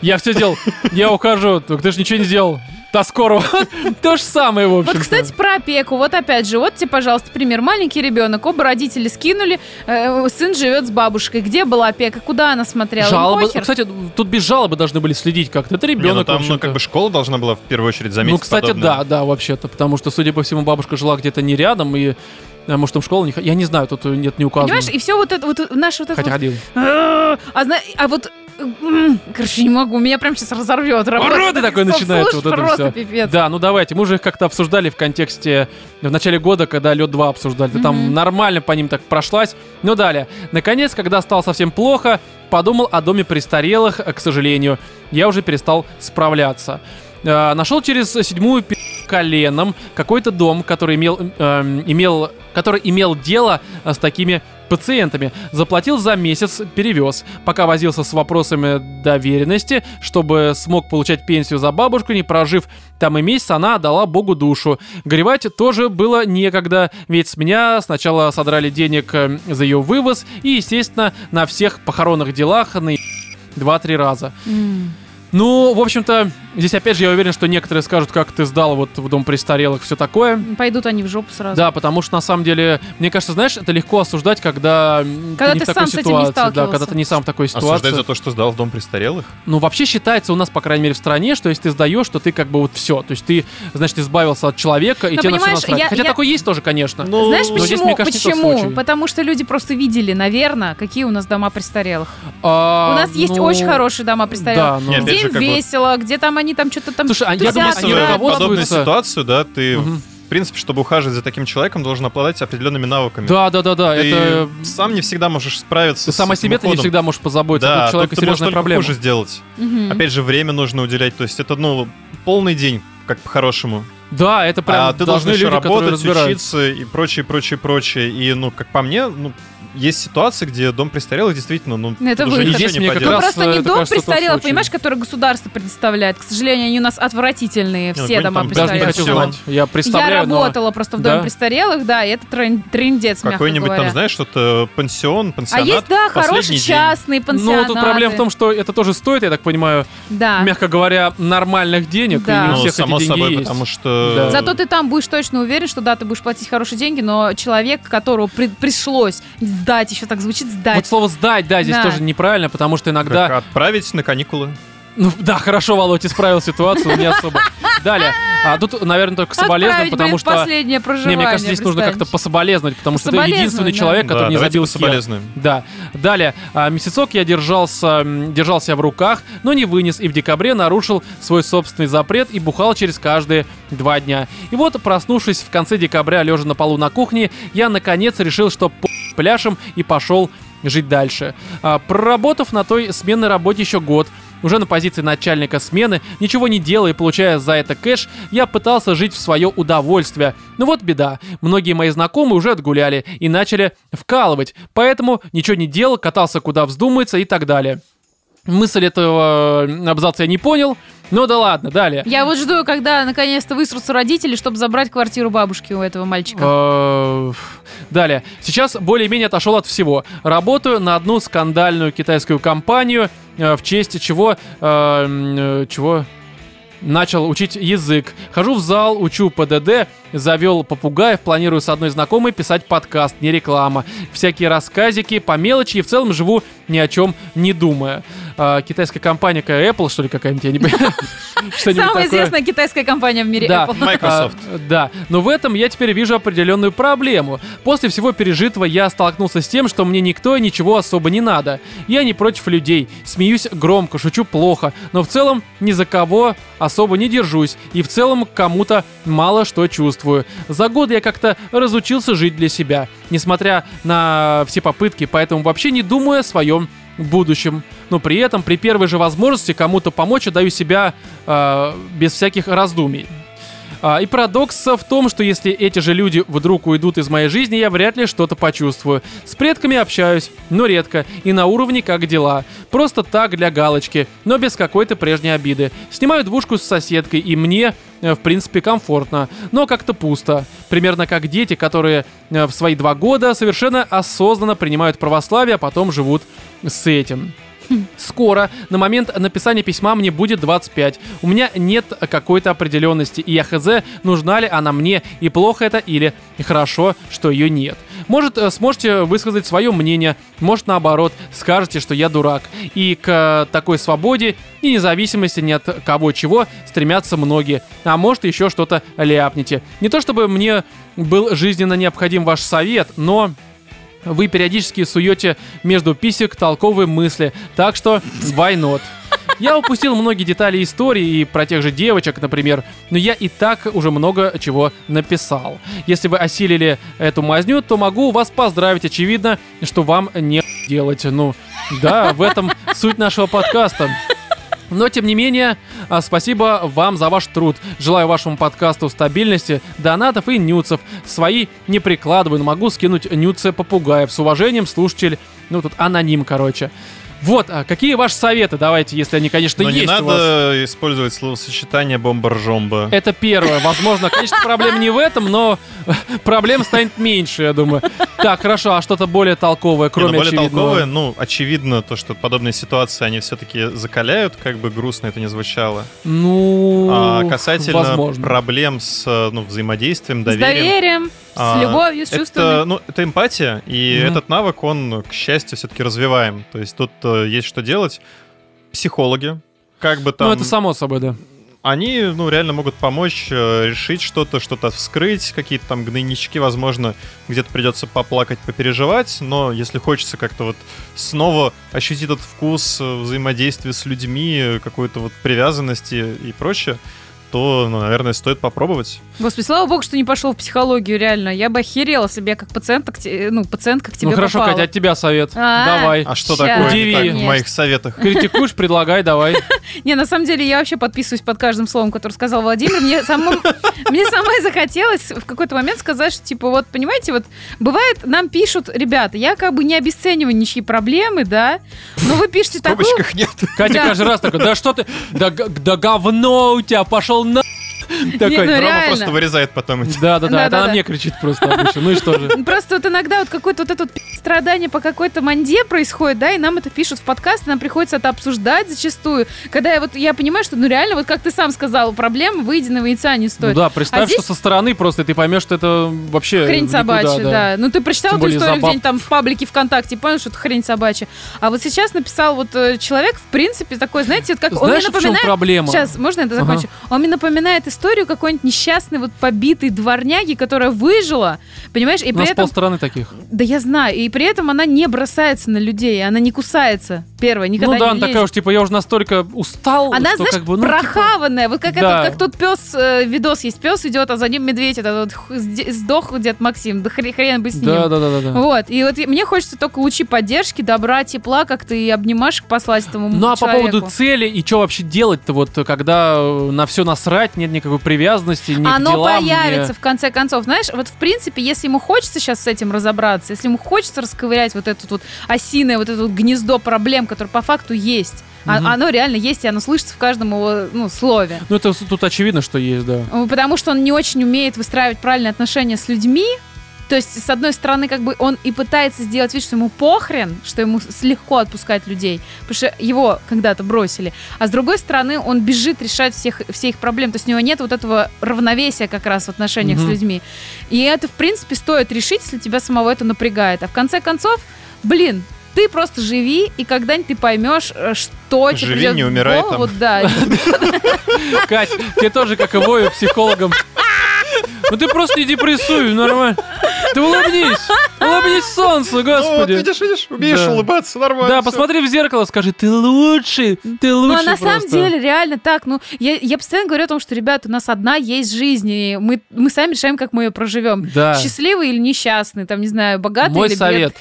Я все сделал. Я ухожу. Ты же ничего не сделал. До скорого. То же самое, в общем Вот, кстати, про опеку. Вот опять же, вот тебе, пожалуйста, пример. Маленький ребенок, оба родители скинули, э, сын живет с бабушкой. Где была опека? Куда она смотрела? Им Жалобы. похер. Кстати, тут без жалобы должны были следить как-то. Это Не, ну ребенок, там, ну, как бы школа должна была в первую очередь заметить Ну, кстати, подобное. да, да, вообще-то. Потому что, судя по всему, бабушка жила где-то не рядом, и а, может, там школа не... Я не знаю, тут нет не указано. Понимаешь, и все вот это, вот наше вот это Хотя вот- ходил. А зна- а вот... Короче, не могу, меня прям сейчас разорвет. Уроды такой начинается, вот это пипец. Да, ну давайте, мы уже их как-то обсуждали в контексте в начале года, когда лед 2 обсуждали. Ты там нормально по ним так прошлась. Ну далее. Наконец, когда стало совсем плохо, подумал о доме престарелых, э, к сожалению. Я уже перестал справляться. Э, нашел через седьмую пи- коленом какой-то дом, который имел, эм, имел, который имел дело э, с такими пациентами. Заплатил за месяц, перевез. Пока возился с вопросами доверенности, чтобы смог получать пенсию за бабушку, не прожив там и месяц, она отдала богу душу. Горевать тоже было некогда, ведь с меня сначала содрали денег э, за ее вывоз, и, естественно, на всех похоронных делах на два-три раза. М. Ну, в общем-то, здесь опять же я уверен, что некоторые скажут, как ты сдал вот в дом престарелых, все такое. Пойдут они в жопу сразу. Да, потому что на самом деле, мне кажется, знаешь, это легко осуждать, когда, Когда не ты в такой сам с этим не ситуации, да, когда ты не сам в такой Осуждать ситуации. за то, что сдал в дом престарелых? Ну, вообще считается у нас, по крайней мере, в стране, что если ты сдаешь, то ты как бы вот все. То есть ты, значит, избавился от человека, и Но тебе на все насрать. я- Хотя я- такое есть тоже, конечно. Ну, Знаешь но здесь, почему? мне кажется, не тот почему? Потому что люди просто видели, наверное, какие у нас дома престарелых. А, у нас есть ну, очень хорошие дома престарелых. Да, но... Нет, Где же, как бы- весело, где там они там что-то там Слушай, а я думаю, они подобную ситуацию, да, ты, Мгм. в принципе, чтобы ухаживать за таким человеком, должен обладать определенными навыками. Да, да, да, да. Ты Это сам не всегда можешь справиться ты с сам о себе ты не всегда можешь позаботиться. Да, Тут у тут человека ты можешь серьезная только проблема. хуже сделать. Мгм. Опять же, время нужно уделять. То есть это, ну, полный день, как по-хорошему. Да, это прям а ты должны должен еще люди, работать, учиться и прочее, прочее, прочее. И, ну, как по мне, ну, есть ситуации, где дом престарелых действительно, ну, Ну, это уже выход. ничего Здесь не мне как Ну, раз, просто не это, дом кажется, престарелых, понимаешь, который государство предоставляет. К сожалению, они у нас отвратительные, Ну, все дома Даже престарелых. знать. Я представляю, Я но- работала просто в доме Да? престарелых, да, и это трен- трындец, мягко Какой-нибудь там, знаешь, что-то пансион, а пансионат. есть, да, день. частные пансионаты. Ну, тут проблема в том, что это тоже стоит, я так понимаю, Да. мягко говоря, нормальных денег, Да. и не у Ну, всех само эти деньги собой, есть. потому что... Да. Зато ты там будешь точно уверен, что да, ты будешь платить хорошие деньги, но человек, которого при- пришлось сдать, еще так звучит, сдать. Вот слово «сдать», да, здесь Да. тоже неправильно, потому что иногда... Как отправить на каникулы. Ну да, хорошо, Володь исправил ситуацию, но не особо. Далее. А тут, наверное, только соболезновать, потому что... последнее Не, проживание. мне кажется, здесь нужно как-то представь. пособолезновать, потому что ты единственный да. человек, который да, не забил съел. соболезнуем. Да. Далее. А, месяцок я держался, держался в руках, но не вынес, и в декабре нарушил свой собственный запрет и бухал через каждые два дня. И вот, проснувшись в конце декабря, лежа на полу на кухне, я наконец решил, что по пляшем и пошел жить дальше. А, проработав на той сменной работе еще год, уже на позиции начальника смены, ничего не делая и получая за это кэш, я пытался жить в свое удовольствие. Но вот беда, многие мои знакомые уже отгуляли и начали вкалывать, поэтому ничего не делал, катался куда вздумается и так далее. Мысль этого абзаца я не понял, но да ладно, далее. Я вот жду, когда наконец-то высрутся родители, чтобы забрать квартиру бабушки у этого мальчика. Э, Далее. Сейчас более-менее отошел от всего. Работаю на одну скандальную китайскую компанию, э, в честь чего... э, чего? Начал учить язык. Хожу в зал, учу ПДД, завел попугаев, планирую с одной знакомой писать подкаст, не реклама. Всякие рассказики по мелочи и в целом живу ни о чем не думая. А, китайская компания, какая Apple, что ли, какая-нибудь, я не понимаю. Самая известная китайская компания в мире Да. Apple. Microsoft. А, да, но в этом я теперь вижу определенную проблему. После всего пережитого я столкнулся с тем, что мне никто и ничего особо не надо. Я не против людей, смеюсь громко, шучу плохо, но в целом ни за кого особо не держусь и в целом к кому-то мало что чувствую. За годы я как-то разучился жить для себя, несмотря на все попытки, поэтому вообще не думаю о своем будущем. Но при этом при первой же возможности кому-то помочь отдаю себя э, без всяких раздумий. А, и парадокс в том, что если эти же люди вдруг уйдут из моей жизни, я вряд ли что-то почувствую. С предками общаюсь, но редко, и на уровне как дела. Просто так для галочки, но без какой-то прежней обиды. Снимаю двушку с соседкой, и мне, э, в принципе, комфортно, но как-то пусто. Примерно как дети, которые э, в свои два года совершенно осознанно принимают православие, а потом живут с этим. Скоро, на момент написания письма, мне будет 25. У меня нет какой-то определенности, и я хз, нужна ли она мне, и плохо это или хорошо, что ее нет. Может, э, сможете высказать свое мнение, может, наоборот, скажете, что я дурак. И к э, такой свободе и независимости ни от кого чего стремятся многие. А может, еще что-то ляпнете. Не то чтобы мне был жизненно необходим ваш совет, но вы периодически суете между писек толковые мысли, так что why not? Я упустил многие детали истории и про тех же девочек, например, но я и так уже много чего написал. Если вы осилили эту мазню, то могу вас поздравить. Очевидно, что вам не делать. Ну, да, в этом суть нашего подкаста. Но, тем не менее, а, спасибо вам за ваш труд. Желаю вашему подкасту стабильности, донатов и нюцев. Свои не прикладываю, но могу скинуть нюцы попугаев. С уважением, слушатель. Ну, тут аноним, короче. Вот, а какие ваши советы? Давайте, если они, конечно, Но не есть у вас. надо использовать словосочетание бомба-ржомба. Это первое. Возможно, конечно, проблем не в этом, но проблем станет меньше, я думаю. Так, хорошо, а что-то более толковое, Не, ну, кроме более очевидного? толковые, ну, очевидно, то, что подобные ситуации, они все-таки закаляют, как бы грустно это не звучало. Ну, А касательно возможно. проблем с ну, взаимодействием, С доверием. А, с любовью, с Это, чувствами. ну, это эмпатия, и Мгм. этот навык, он, к счастью, все-таки развиваем. То есть тут э, есть что делать. Психологи, как бы там... Ну, это само собой, да. они, ну, реально могут помочь э, решить что-то, что-то вскрыть, какие-то там гнойнички, возможно, где-то придется поплакать, попереживать, но если хочется как-то вот снова ощутить этот вкус э, взаимодействия с людьми, какой-то вот привязанности и прочее, то, ну, наверное, стоит попробовать. Господи, слава богу, что не пошел в психологию, реально. Я бы охерела себе как пациентка, те- ну, пациентка к тебе ну хорошо, попала. Катя, от тебя совет. А, Давай. А что Ща. такое Удиви. так в моих советах? Критикуешь, предлагай, давай. Не, на самом деле я вообще подписываюсь под каждым словом, которое сказал Владимир. Мне, самой захотелось в какой-то момент сказать, что типа вот, понимаете, вот бывает, нам пишут, ребята, я как бы не обесцениваю ничьи проблемы, да, но вы пишете В такую... скобочках нет. Катя каждый раз такой, да что ты, да говно у тебя, пошел на... Такой, ну, Рома просто вырезает потом да, да, да, это Да-да-да. она мне кричит просто обычно, ну и что же. Просто вот иногда вот какое-то вот это вот страдание по какой-то манде происходит, да, и нам это пишут в подкаст, и нам приходится это обсуждать зачастую. Когда я вот, я понимаю, что, ну реально, вот как ты сам сказал, проблема выеденного яйца не Ну стоит. да, представь, А здесь- что со стороны просто ты поймешь, что это вообще Хрень никуда, собачья, да. Ну, ты прочитал Тем эту историю где-нибудь там в паблике ВКонтакте, понял, что это хрень собачья. А вот сейчас написал вот э, человек, в принципе, такой, знаете, вот как он мне напоминает... проблема? Сейчас, можно это Ага. закончу? Он мне напоминает историю какой-нибудь несчастной, вот побитой дворняги, которая выжила, понимаешь, и У при нас этом... полстраны таких. Да я знаю, и при этом она не бросается на людей, она не кусается, первая, никогда ну да, не она такая лезет. уж, типа, я уже настолько устал, Она, что знаешь, как бы, ну, типа, прохаванная, вот как, да. этот, как тот пес, э, видос есть, пес идет, а за ним медведь, этот вот сдох дед Максим, да хрен, хрен бы с ним. да, да, да, да, да. Вот, и вот мне хочется только лучи поддержки, добра, тепла, как-то и обнимашек послать этому Ну а по человеку. поводу цели и что вообще делать-то, вот когда э, на все насрать, нет никакой привязанности, ни к Оно делам, ни- появится в конце концов. Знаешь, вот в принципе, если ему хочется сейчас с этим разобраться, если ему хочется расковырять вот это вот осиное, вот это вот гнездо проблем, которое по факту есть, Мгм. оно реально есть, и оно слышится в каждом его ну, слове. Ну это тут очевидно, что есть, да. Потому что он не очень умеет выстраивать правильные отношения с людьми. То есть, с одной стороны, как бы он и пытается сделать вид, что ему похрен, что ему легко отпускать людей, потому что его когда-то бросили. А с другой стороны, он бежит решать всех, все их проблемы. То есть у него нет вот этого равновесия как раз в отношениях Мгм. с людьми. И это, в принципе, стоит решить, если тебя самого это напрягает. А в конце концов, блин, Ты просто живи, и когда-нибудь ты поймешь, э, что тебе Живи, придет не в умирай голову. там. Да, Кать, тебе тоже, как и Вою, психологом. Ну ты просто не депрессуй, нормально. Ты улыбнись. Улыбнись солнцу, Ну, вот господи. видишь, видишь, умеешь Да. улыбаться, нормально. Да, всё. посмотри в зеркало, скажи, ты лучший, ты Ну, лучший а на самом просто». деле, реально так, ну, я, я постоянно говорю о том, что, ребята, у нас одна есть жизнь, и мы, мы сами решаем, как мы ее проживем. Да. Счастливый или несчастный, там, не знаю, богатый Мой или совет.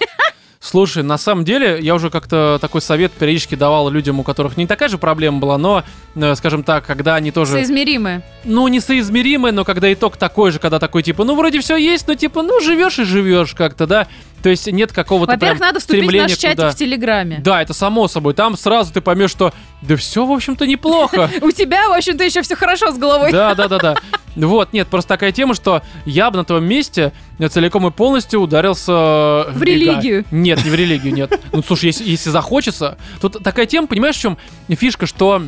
Слушай, на самом деле, я уже как-то такой совет периодически давал людям, у которых не такая же проблема была, но, э, скажем так, когда они тоже, Соизмеримые. ну, несоизмеримые, но когда итог такой же, когда такой, типа, ну, вроде все есть, но, типа, ну, живешь и живешь как-то, да? То есть нет какого-то Во-первых, надо вступить в наш чатик куда- в Телеграме. Да, это само собой. Там сразу ты поймешь, что да все, в общем-то, неплохо. У тебя, в общем-то, еще все хорошо с головой. Да, да, да, да. Вот, нет, просто такая тема, что я бы на твоем месте целиком и полностью ударился В бега. религию. Нет, не в религию, нет. Ну, слушай, если, если захочется, тут такая тема, понимаешь, в чем фишка, что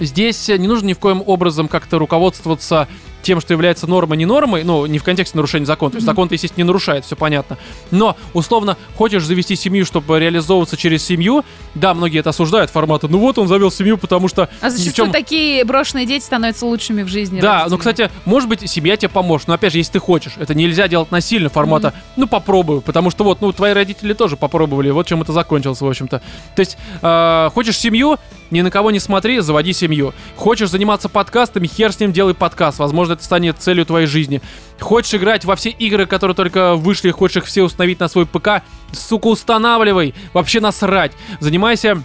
здесь не нужно ни в коем образом как-то руководствоваться тем, что является нормой, не нормой, ну, не в контексте нарушения закона. То есть закон, естественно, не нарушает, все понятно. Но, условно, хочешь завести семью, чтобы реализовываться через семью, да, многие это осуждают формата, ну вот он завел семью, потому что А зачастую чем такие брошенные дети становятся лучшими в жизни. да, родителей. ну, кстати, может быть, семья тебе поможет. Но опять же, если ты хочешь, это нельзя делать насильно формата. Ну, попробую. Потому что вот, ну, твои родители тоже попробовали. Вот чем это закончилось, в общем-то. То есть, э, хочешь семью, ни на кого не смотри, заводи семью. Хочешь заниматься подкастами, хер с ним делай подкаст. Возможно, это станет целью твоей жизни. Хочешь играть во все игры, которые только вышли, хочешь их все установить на свой ПК, сука, устанавливай. Вообще насрать. Занимайся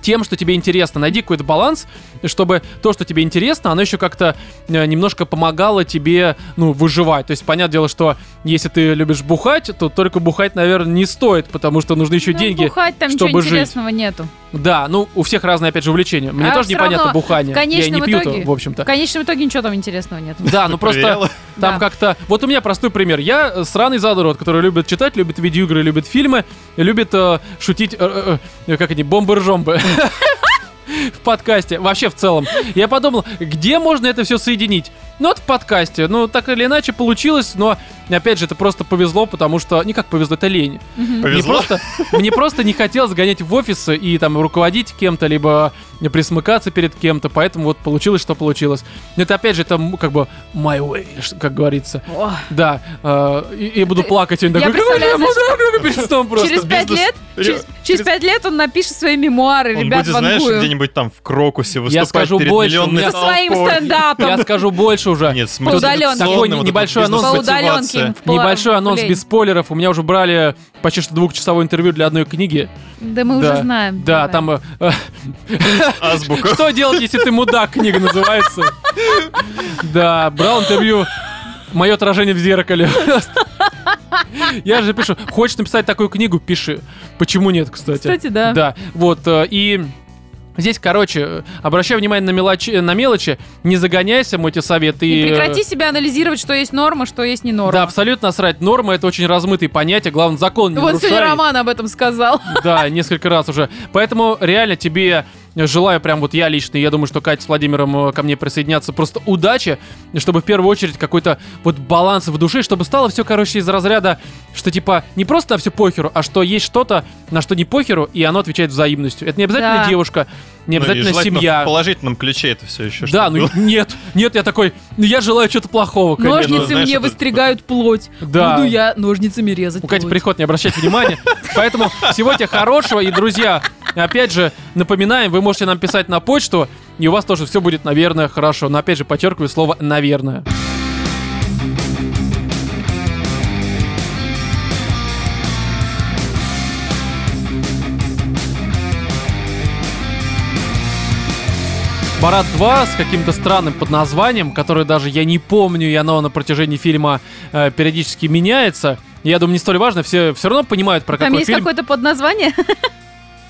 тем, что тебе интересно. Найди какой-то баланс, чтобы то, что тебе интересно, оно еще как-то э, немножко помогало тебе, ну, выживать. То есть, понятное дело, что если ты любишь бухать, то только бухать, наверное, не стоит, потому что нужны еще Ну, деньги. бухать там чтобы ничего жить. интересного нету. Да, ну, у всех разные, опять же, увлечения. Мне А тоже непонятно равно бухание. в Я не итоге- в общем-то. В конечном итоге ничего там интересного нет. Да, ну просто там как-то... Вот у меня простой пример. Я сраный задород, который любит читать, любит видеоигры, любит фильмы, любит э, шутить, э, э, как они, бомбы-ржомбы. В подкасте, вообще в целом. Я подумал, где можно это все соединить? Ну, вот в подкасте. Ну, так или иначе получилось, но, опять же, это просто повезло, потому что... Не как повезло, это лень. Мне Повезло. просто, мне просто не хотелось гонять в офисы и там руководить кем-то, либо присмыкаться перед кем-то, поэтому вот получилось, что получилось. Но Это опять же, это как бы my way, как говорится. О, Да, э, и, и буду Ты- плакать, я такой, представляю, «Какой перед сном просто. через пять лет, Ре- через, через пять лет он напишет свои мемуары, Он ребят, будет, знаешь, вангую. Где-нибудь там в Крокусе выступать скажу перед больше, миллионной меня- Со своим стендапом. Я скажу больше уже. Нет, с По удаленке. Такой вот небольшой анонс. По удаленке. Небольшой анонс без спойлеров. У меня уже брали почти что двухчасовое интервью для одной книги. Да мы Да. уже знаем. Да, Давай. там... э, Азбука. Что делать, если ты мудак? Книга называется. Да, брал интервью. Мое отражение в зеркале. Я же пишу, хочешь написать такую книгу, пиши. Почему нет, кстати? Кстати, да. Да, вот, э, и здесь, короче, обращай внимание на мелочи, на мелочи не загоняйся, мой тебе совет. И И, э, прекрати себя анализировать, что есть норма, что есть не норма. Да, абсолютно насрать. Норма это очень размытые понятия, главное, закон не вот нарушай. сегодня Роман об этом сказал. Да, несколько раз уже. Поэтому реально тебе желаю прям вот я лично, я думаю, что Катя с Владимиром э, ко мне присоединятся, просто удачи, чтобы в первую очередь какой-то вот баланс в душе, чтобы стало все, короче, из разряда, что типа не просто на все похеру, а что есть что-то, на что не похеру, и оно отвечает взаимностью. Это не обязательно Да. девушка, не Ну, и обязательно желательно семья. В положительном ключе это все еще. Да, ну нет, нет, я такой, ну я желаю чего-то плохого, конечно. Ножницы знаешь, мне это- выстригают плоть. Да. Буду я ножницами резать У Кати приход, не обращайте внимания. Поэтому всего тебе хорошего. И, друзья, опять же, напоминаем, вы можете нам писать на почту, и у вас тоже все будет, наверное, хорошо. Но, опять же, подчеркиваю слово «наверное». Барат 2 с каким-то странным подназванием, которое даже я не помню, и оно на протяжении фильма э, периодически меняется. Я думаю, не столь важно, все все равно понимают, про Там какой есть фильм. какое-то подназвание?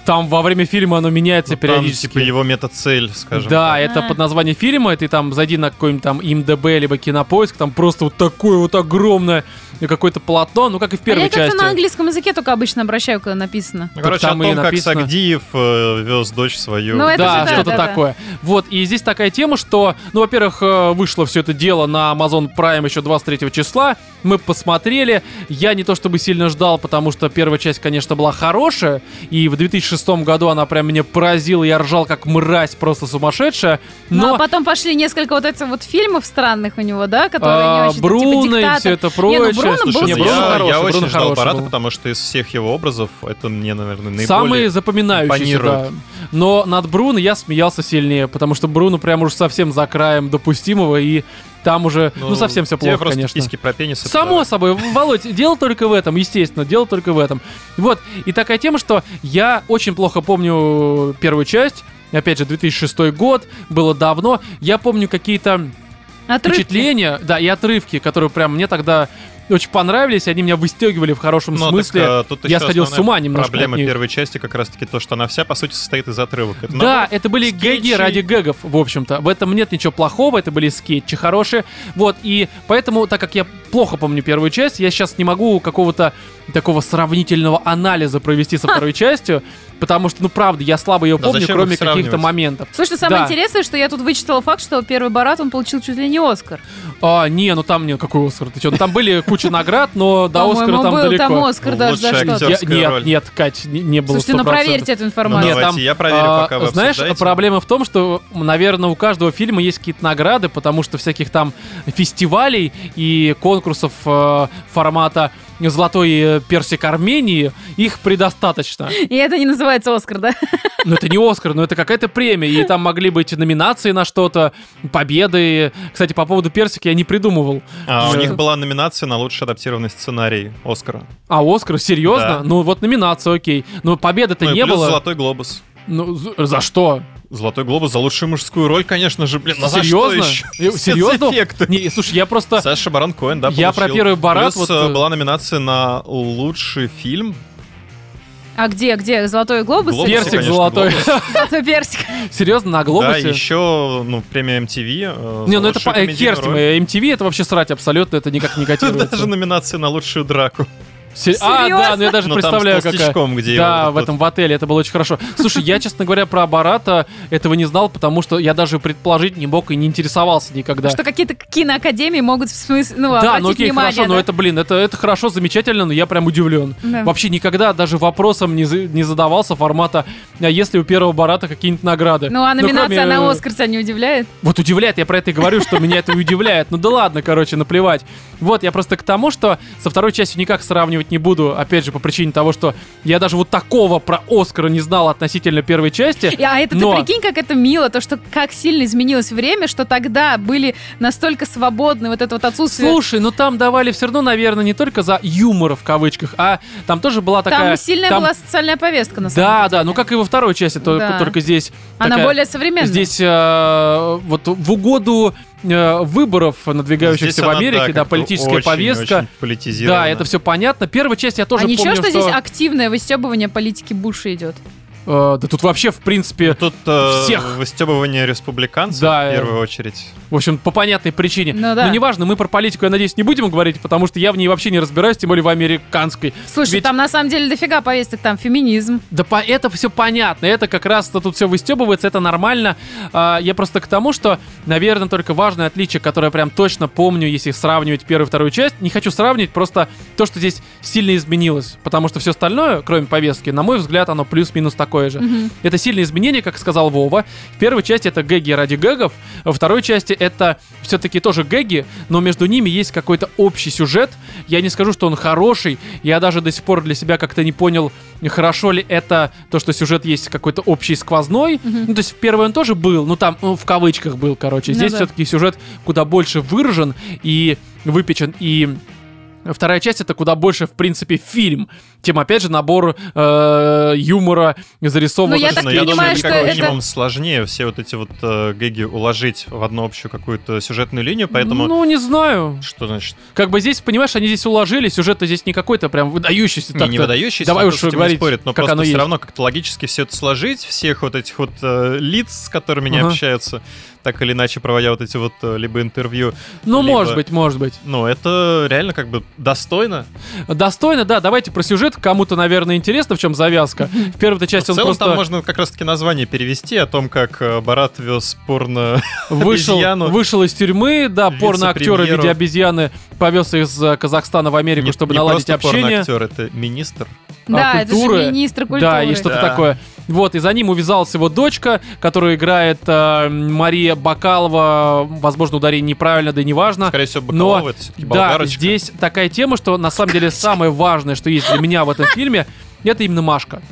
Там во время фильма оно меняется Ну, там, периодически. типа его мета-цель, скажем. Да, так. это А. под название фильма, и ты там зайди на какой-нибудь там ИМДБ либо Кинопоиск, там просто вот такое вот огромное и какое-то полотно, ну как и в А первой я как-то части. на английском языке только обычно обращаю, когда написано. Ну, короче, там о и том, как написано. Сагдиев э, вез дочь свою. Ну, это да, же да, что-то да, да. такое. Вот, и здесь такая тема, что, ну, во-первых, э, вышло все это дело на Amazon Prime еще 23 числа. Мы посмотрели. Я не то чтобы сильно ждал, потому что первая часть, конечно, была хорошая. И в 2006 году она прям меня поразила. Я ржал как мразь, просто сумасшедшая. Ну, Но а потом пошли несколько вот этих вот фильмов странных у него, да, которые а, не очень, Бруно типа, и все это Не, ну, прочее. Бруно Слушай, был Не, ну, Бруно я, хороший, я Бруно очень ждал был. потому что из всех его образов это мне, наверное, наиболее... Самые запоминающиеся, да. Но над Бруно я смеялся сильнее, потому что Бруно прям уж совсем за краем допустимого, и там уже, ну, совсем все тебе плохо, просто конечно. письки про пенис. это Само собой, Володь, дело только в этом, естественно, дело только в этом. Вот, и такая тема, что я очень плохо помню первую часть, опять же, 2006 год, было давно, я помню какие-то Отрывки. впечатления, да, и отрывки, которые прям мне тогда очень понравились, они меня выстегивали в хорошем Ну, смысле. так, а, тут я сходил с ума немножко Проблема от них. первой части как раз-таки то, что она вся, по сути, состоит из отрывок. Это Да, наоборот, это были гэги скетчи. ради гэгов, в общем-то. В этом нет ничего плохого, это были скетчи хорошие. Вот, и поэтому, так как я плохо помню первую часть, я сейчас не могу какого-то такого сравнительного анализа провести со второй частью, потому что, ну, правда, я слабо ее Да помню, зачем кроме их каких-то моментов. Слушай, самое Да. интересное, что я тут вычитала факт, что первый Барат, он получил чуть ли не Оскар. А, не, ну там не, какой Оскар, ты что? Ну, там были куча наград, но до Оскара там был далеко. там Оскар даже за Актерская нет, роль. нет, Кать, не, не было Слушайте, ну 100%. проверьте эту Ну, информацию. Нет, давайте, там, я проверю, а, пока вы Знаешь, обсуждаете. проблема в том, что, наверное, у каждого фильма есть какие-то награды, потому что всяких там фестивалей и конкурсов э, формата «Золотой персик Армении» их предостаточно. И это не называется Оскар, да? Ну, это не Оскар, но это какая-то премия, и там могли быть номинации на что-то, победы. Кстати, по поводу персика я не придумывал. А, у Что? них была номинация на лучший адаптированный сценарий Оскара. А Оскар, серьезно? Да. Ну, вот номинация, окей. Но победы-то Ну не плюс было. Золотой глобус. Ну, за- за что? Золотой глобус за лучшую мужскую роль, конечно же, блин. а за Серьезно? что Э, еще? серьезно? Спецэффекты. Не, слушай, я просто... Саша Барон Коэн, да, Я про первый Барат Плюс вот, э, э, была номинация на лучший фильм. А где, где? Золотой глобус? Глобус, Персик конечно, золотой. глобус. Золотой персик. Серьезно, на Да, глобусе? еще, ну, премия MTV. э, Не, за ну это лучшую по- э, комедийную роль. э, MTV это вообще срать абсолютно, это никак не котируется. Даже номинация на лучшую драку. Се- А, да, ну я даже Ну, там с представляю, какая. толстячком, где Да, его в вот этом в отеле, это было очень хорошо. Слушай, я, честно говоря, про Барата этого не знал, потому что я даже предположить не мог и не интересовался никогда. Что какие-то киноакадемии могут в смысле, ну, Да, ну окей, внимание, хорошо, но да? это, блин, это, это хорошо, замечательно, но я прям удивлен. Да. Вообще никогда даже вопросом не, за- не задавался формата, а если у первого Барата какие-нибудь награды? Ну, а номинация кроме, на Оскар тебя не удивляет? Вот удивляет, я про это и говорю, что меня это удивляет. Ну да ладно, короче, наплевать. Вот, я просто к тому, что со второй частью никак сравнивать не буду, опять же, по причине того, что я даже вот такого про Оскара не знал относительно первой части. А это Но- ты прикинь, как это мило, то, что как сильно изменилось время, что тогда были настолько свободны вот это вот отсутствие... Слушай, ну там давали все равно, наверное, не только за юмор в кавычках, а там тоже была такая... Там сильная там- была социальная повестка, на самом Да, деле. да, ну как и во второй части, только, Да. только здесь... Она такая- более современная. Здесь э, вот в угоду выборов, надвигающихся Здесь в она, Америке, да, как-то политическая очень, повестка. очень. Да, это все понятно. Первая часть я тоже а ничего, помню, что, здесь активное выстебывание политики Буша идет? Э, да тут вообще, в принципе, Тут э, Всех. выстебывание республиканцев Да, в первую очередь. в общем, по понятной причине. Ну да. Но неважно, мы про политику, я надеюсь, не будем говорить, потому что я в ней вообще не разбираюсь, тем более в американской. Слушай, Ведь- там на самом деле дофига повесток, там феминизм. Да по, это все понятно, это как раз тут все выстебывается, это нормально. А, я просто к тому, что, наверное, только важное отличие, которое я прям точно помню, если сравнивать первую и вторую часть, не хочу сравнивать, просто то, что здесь сильно изменилось, потому что все остальное, кроме повестки, на мой взгляд, оно плюс-минус такое же. Мгм. Это сильное изменение, как сказал Вова. В первой части это гэги ради гэгов, во второй части это все-таки тоже гэги, но между ними есть какой-то общий сюжет. Я не скажу, что он хороший, я даже до сих пор для себя как-то не понял, хорошо ли это то, что сюжет есть какой-то общий сквозной. Ну, то есть в первой он тоже был, ну там ну, в кавычках был, короче. Ну Здесь да. все-таки сюжет куда больше выражен и выпечен, и Вторая часть это куда больше, в принципе, фильм, чем, опять же, набор э, юмора, зарисовок. Я так Ну, я понимаю, думаю, что как это- минимум сложнее все вот эти вот э, гэги уложить в одну общую какую-то сюжетную линию, поэтому... Ну, не знаю. Что значит? Как бы здесь, понимаешь, они здесь уложили, сюжет здесь не какой-то прям выдающийся. Не, не выдающийся, Давай уж говорить, спорит, но как просто оно все есть. равно как-то логически все это сложить, всех вот этих вот э, лиц, с которыми они Ага. общаются, так или иначе проводя вот эти вот э, либо интервью, Ну, либо- может быть, может быть. ну, это реально как бы достойно. Достойно, да, давайте про сюжет. Кому-то, наверное, интересно, в чем завязка. В первой части в он целом просто там можно как раз-таки название перевести о том, как э, Барат вез порно вышел, обезьяну. вышел из тюрьмы, да, порно-актера в виде обезьяны повез из э, Казахстана в Америку, не, чтобы не наладить просто общение. порноактер, это министр. Да, а, это же культуры. министр культуры. Да, и что-то Да. такое. Вот, и за ним увязалась его дочка, которую играет э, Мария Бакалова. Возможно, ударение неправильно, да и неважно. Скорее всего, Но, Бакалова, это все-таки Да, здесь такая тема, что на самом деле самое важное, что есть для меня в этом фильме, это именно Машка.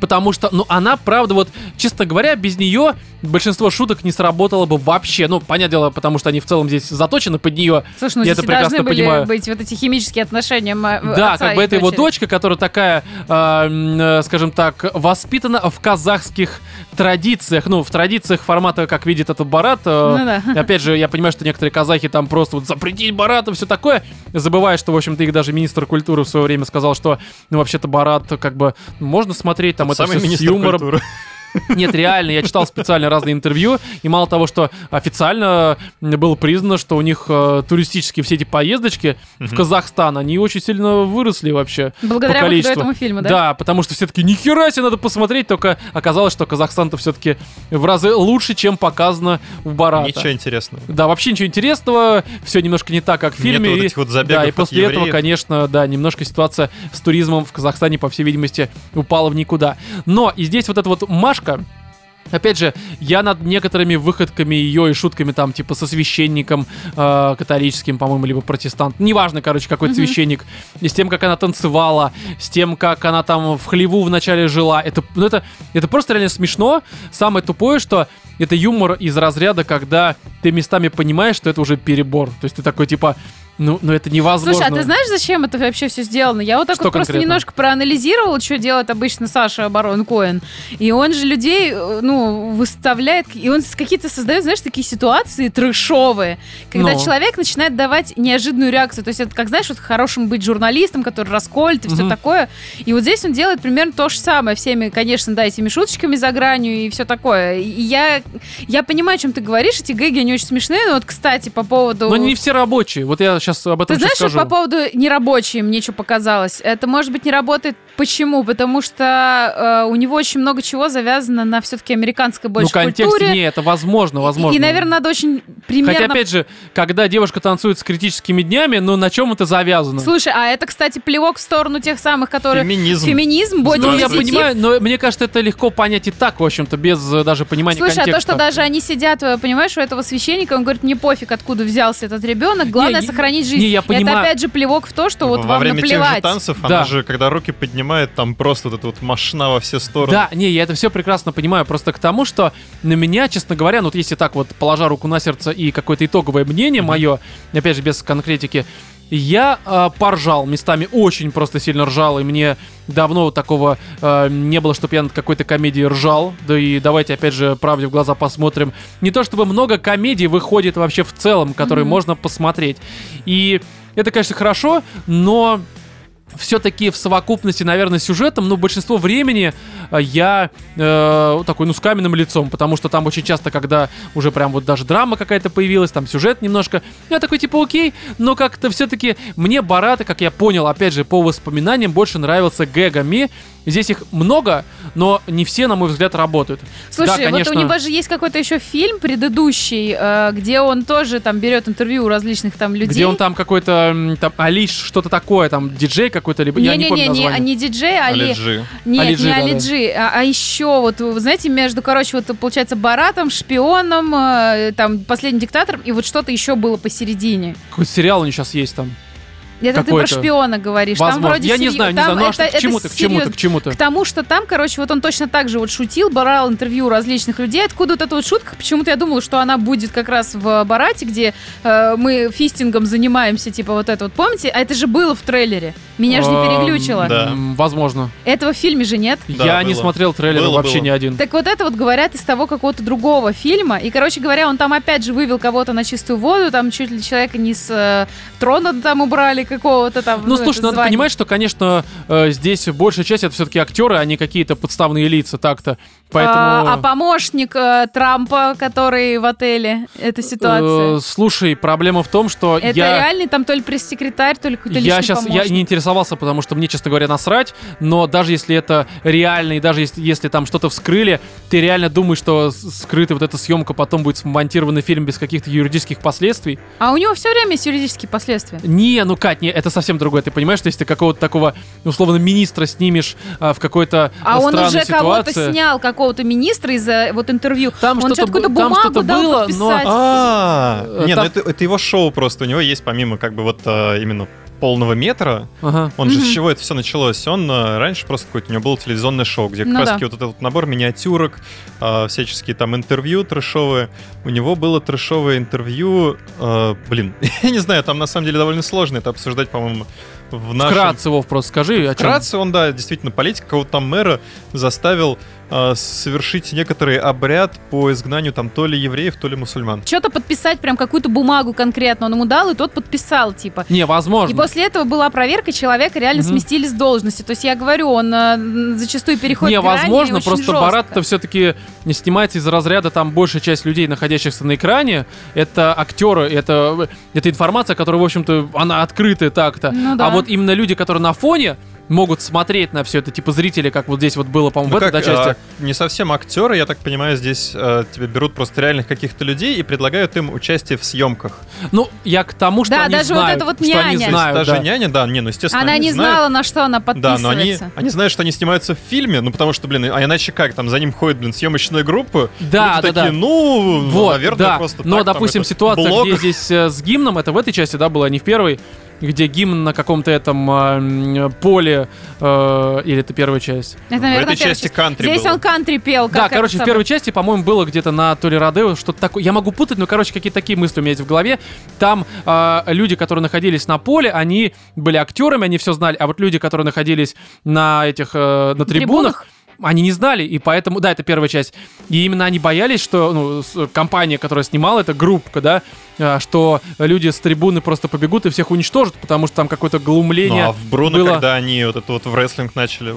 Потому что, ну, она, правда, вот, честно говоря, без нее большинство шуток не сработало бы вообще. Ну, понятное дело, потому что они в целом здесь заточены под нее. Слушай, ну Я здесь это и должны прекрасно были понимаю. быть вот эти химические отношения Да, отца как бы это его дочери. дочка, которая такая, э, э, скажем так, воспитана в казахских традициях. Ну, в традициях формата, как видит этот Барат. э, Ну да. Опять же, я понимаю, что некоторые казахи там просто вот запретить Барата, все такое. Забывая, что, в общем-то, их даже министр культуры в свое время сказал, что, ну, вообще-то Барат, как бы, можно смотреть, там, Тот это всё с юмором. культуры. Нет, реально, я читал специально разные интервью, и мало того, что официально было признано, что у них э, туристические все эти поездочки в Мгм. Казахстан, они очень сильно выросли вообще. Благодаря по количеству. этому фильма, да? Да, потому что все таки нихера себе надо посмотреть, только оказалось, что Казахстан-то все-таки в разы лучше, чем показано в Барата. Ничего интересного. Да, вообще ничего интересного, все немножко не так, как в фильме. Нету вот этих вот забегов да, и после этого, евреев. конечно, да, немножко ситуация с туризмом в Казахстане, по всей видимости, упала в никуда. Но и здесь вот эта вот Машка, Опять же, я над некоторыми выходками ее и шутками там, типа, со священником э, католическим, по-моему, либо протестант. Неважно, короче, какой Мгм. священник. И с тем, как она танцевала, с тем, как она там в хлеву вначале жила. Это, ну, это, это просто реально смешно. Самое тупое, что это юмор из разряда, когда ты местами понимаешь, что это уже перебор. То есть ты такой, типа, ну, ну это невозможно. Слушай, а ты знаешь, зачем это вообще все сделано? Я вот так Что вот просто конкретно? немножко проанализировала, что делает обычно Саша Барон Коэн. И он же людей, э, ну, выставляет, и он какие-то создает, знаешь, такие ситуации трешовые, когда Ну. человек начинает давать неожиданную реакцию. То есть это, как знаешь, вот хорошим быть журналистом, который расколет и все Мгм. такое. И вот здесь он делает примерно то же самое. Всеми, конечно, да, этими шуточками за гранью и все такое. И я, я понимаю, о чем ты говоришь, эти гэги, они очень смешные. Но вот, кстати, по поводу... Но не все рабочие. Вот я сейчас об этом Ты знаешь, сейчас скажу. по поводу нерабочей мне что показалось? Это, может быть, не работает. Почему? Потому что э, у него очень много чего завязано на все-таки американской ну, больше контексте культуре. не, это возможно, И- возможно. И, наверное, надо очень примерно... Хотя, опять же, когда девушка танцует с критическими днями, ну на чем это завязано? Слушай, а это, кстати, плевок в сторону тех самых, которые... Феминизм. Феминизм, ну, я бодипозитив. понимаю, но мне кажется, это легко понять и так, в общем-то, без э, даже понимания Слушай, а то, контекста. что даже они сидят, э, понимаешь, у этого священника, он говорит, мне пофиг, откуда взялся этот ребенок, главное Не, сохранить жизнь. не, я понимаю. Это опять же плевок в то, что вот Во вам время тех же наплевать. танцев Да. она же, когда руки поднимает, там просто вот эта вот машина во все стороны. Да, не, я это все прекрасно понимаю, просто к тому, что на меня, честно говоря, ну вот если так вот, положа руку на сердце и какое-то итоговое мнение мое, опять же, без конкретики, я э, поржал местами, очень просто сильно ржал, и мне давно такого э, не было, чтобы я над какой-то комедией ржал. Да и давайте, опять же, правде в глаза посмотрим. Не то чтобы много комедий выходит вообще в целом, которые Мгм. можно посмотреть. И это, конечно, хорошо, но все-таки в совокупности, наверное, с сюжетом, ну, большинство времени э, я э, такой, ну, с каменным лицом, потому что там очень часто, когда уже прям вот даже драма какая-то появилась, там сюжет немножко, я такой, типа, окей, но как-то все-таки мне Барата, как я понял, опять же, по воспоминаниям, больше нравился гэгами. Здесь их много, но не все, на мой взгляд, работают. Слушай, Да, конечно. вот у него же есть какой-то еще фильм предыдущий, э, где он тоже там берет интервью у различных там людей. Где он там какой-то, там, Алиш, что-то такое, там, диджей какой-то, либо, я не помню Не-не-не, не, название. не диджей, а Али... Алиджи. Нет, Алиджи, не да-да. Алиджи, а, а еще вот, вы знаете, между, короче, вот получается Баратом, шпионом, э, там, последним диктатором, и вот что-то еще было посередине. Какой сериал у них сейчас есть там. Это ты про шпиона говоришь. Там Возможно. вроде Я не знаю, не там знаю, ну а это- что, к это к чему ты, серьёзно. к чему ты? К тому, что там, короче, вот он точно так же вот шутил, брал интервью у различных людей. Откуда вот эта вот шутка? Почему-то я думала, что она будет как раз в Барате, где э, мы фистингом занимаемся, типа вот это вот. Помните? А это же было в трейлере. Меня же не переглючило. да. Возможно. Этого в фильме же нет. Да, Я не было. смотрел трейлер Было, вообще было. ни один. Так вот это вот говорят из того какого-то другого фильма. И, короче говоря, он там опять же вывел кого-то на чистую воду, там чуть ли человека не с э, трона там убрали какого-то там. Ну, слушай, это надо звание. понимать, что, конечно, э, здесь большая часть это все-таки актеры, а не какие-то подставные лица так-то. Поэтому... А, а помощник э, Трампа, который в отеле, эта ситуация. э, слушай, проблема в том, что это я... реальный там то ли пресс-секретарь, то ли какой-то Я сейчас я помощник. не интересовался, потому что мне, честно говоря, насрать. Но даже если это реально, и даже если, если там что-то вскрыли, ты реально думаешь, что скрытая вот эта съемка потом будет смонтированный фильм без каких-то юридических последствий? А у него все время есть юридические последствия. Не, ну Кать, не, это совсем другое. Ты понимаешь, что если ты какого-то такого, условно, министра снимешь а, в какой-то А а, он уже кого-то снял, какого-то министра из-за вот интервью. Там он что-то что-то какую-то бу- там бумагу что-то дал было, но- подписать. А, Э, не, там- ну это, это его шоу просто. У него есть помимо как бы вот э, именно полного метра. Ага. Он же с чего это все началось? Он э, раньше просто какое-то у него было телевизионное шоу, где как Ну раз да. вот этот вот набор миниатюрок, э, всяческие там интервью трэшовые. У него было трэшовое интервью, э, блин, я не знаю, там на самом деле довольно сложно это обсуждать, по-моему, в нашем... Вкратце, Вов, просто скажи, о чем. Вкратце он, да, действительно, политик какого-то там мэра заставил э, совершить некоторый обряд по изгнанию там то ли евреев, то ли мусульман. Что-то подписать, прям какую-то бумагу конкретно он ему дал, и тот подписал, типа. Не, возможно. И после этого была проверка, человека реально Мгм. сместили с должности. То есть я говорю, он э, зачастую переходит Не, грани возможно, просто жестко. Барат-то все-таки не снимается из разряда, там большая часть людей, находящихся на экране, это актеры, это, это информация, которая, в общем-то, она открытая так-то. Ну да. А вот именно люди, которые на фоне, могут смотреть на все это, типа зрители, как вот здесь вот было, по-моему, Ну в этой как, да, части. а, не совсем актеры, я так понимаю, здесь э, тебе берут просто реальных каких-то людей и предлагают им участие в съемках. Ну, я к тому, что Да, они даже вот знают, это вот что они няня. Есть знают, даже да. няня, да, не, ну естественно. Она они не знают. знала, на что она Да, подписывается. но они, они знают, что они снимаются в фильме, ну потому что, блин, а иначе как, там за ним ходит, блин, съемочная группа. Да, да, такие, да. ну, Вот, наверное, да. просто Но, так, там, допустим, это, ситуация, блог. где здесь э, с гимном, это в этой части, да, была, не в первой, где гимн на каком-то этом э, поле, э, или это первая часть? Это, В наверное, этой первая части часть. кантри Здесь было. он кантри пел. да, короче, в первой части, по-моему, было где-то на то ли Родео, что-то такое. Я могу путать, но, короче, какие-то такие мысли у меня есть в голове. Там э, люди, которые находились на поле, они были актерами, они все знали, а вот люди, которые находились на этих, э, на трибунах, они не знали, и поэтому, да, это первая часть. И именно они боялись, что ну, компания, которая снимала, это группа, да, а, что люди с трибуны просто побегут и всех уничтожат, потому что там какое-то Ну, глумление. а в Бруно, было. когда они вот это вот в рестлинг начали,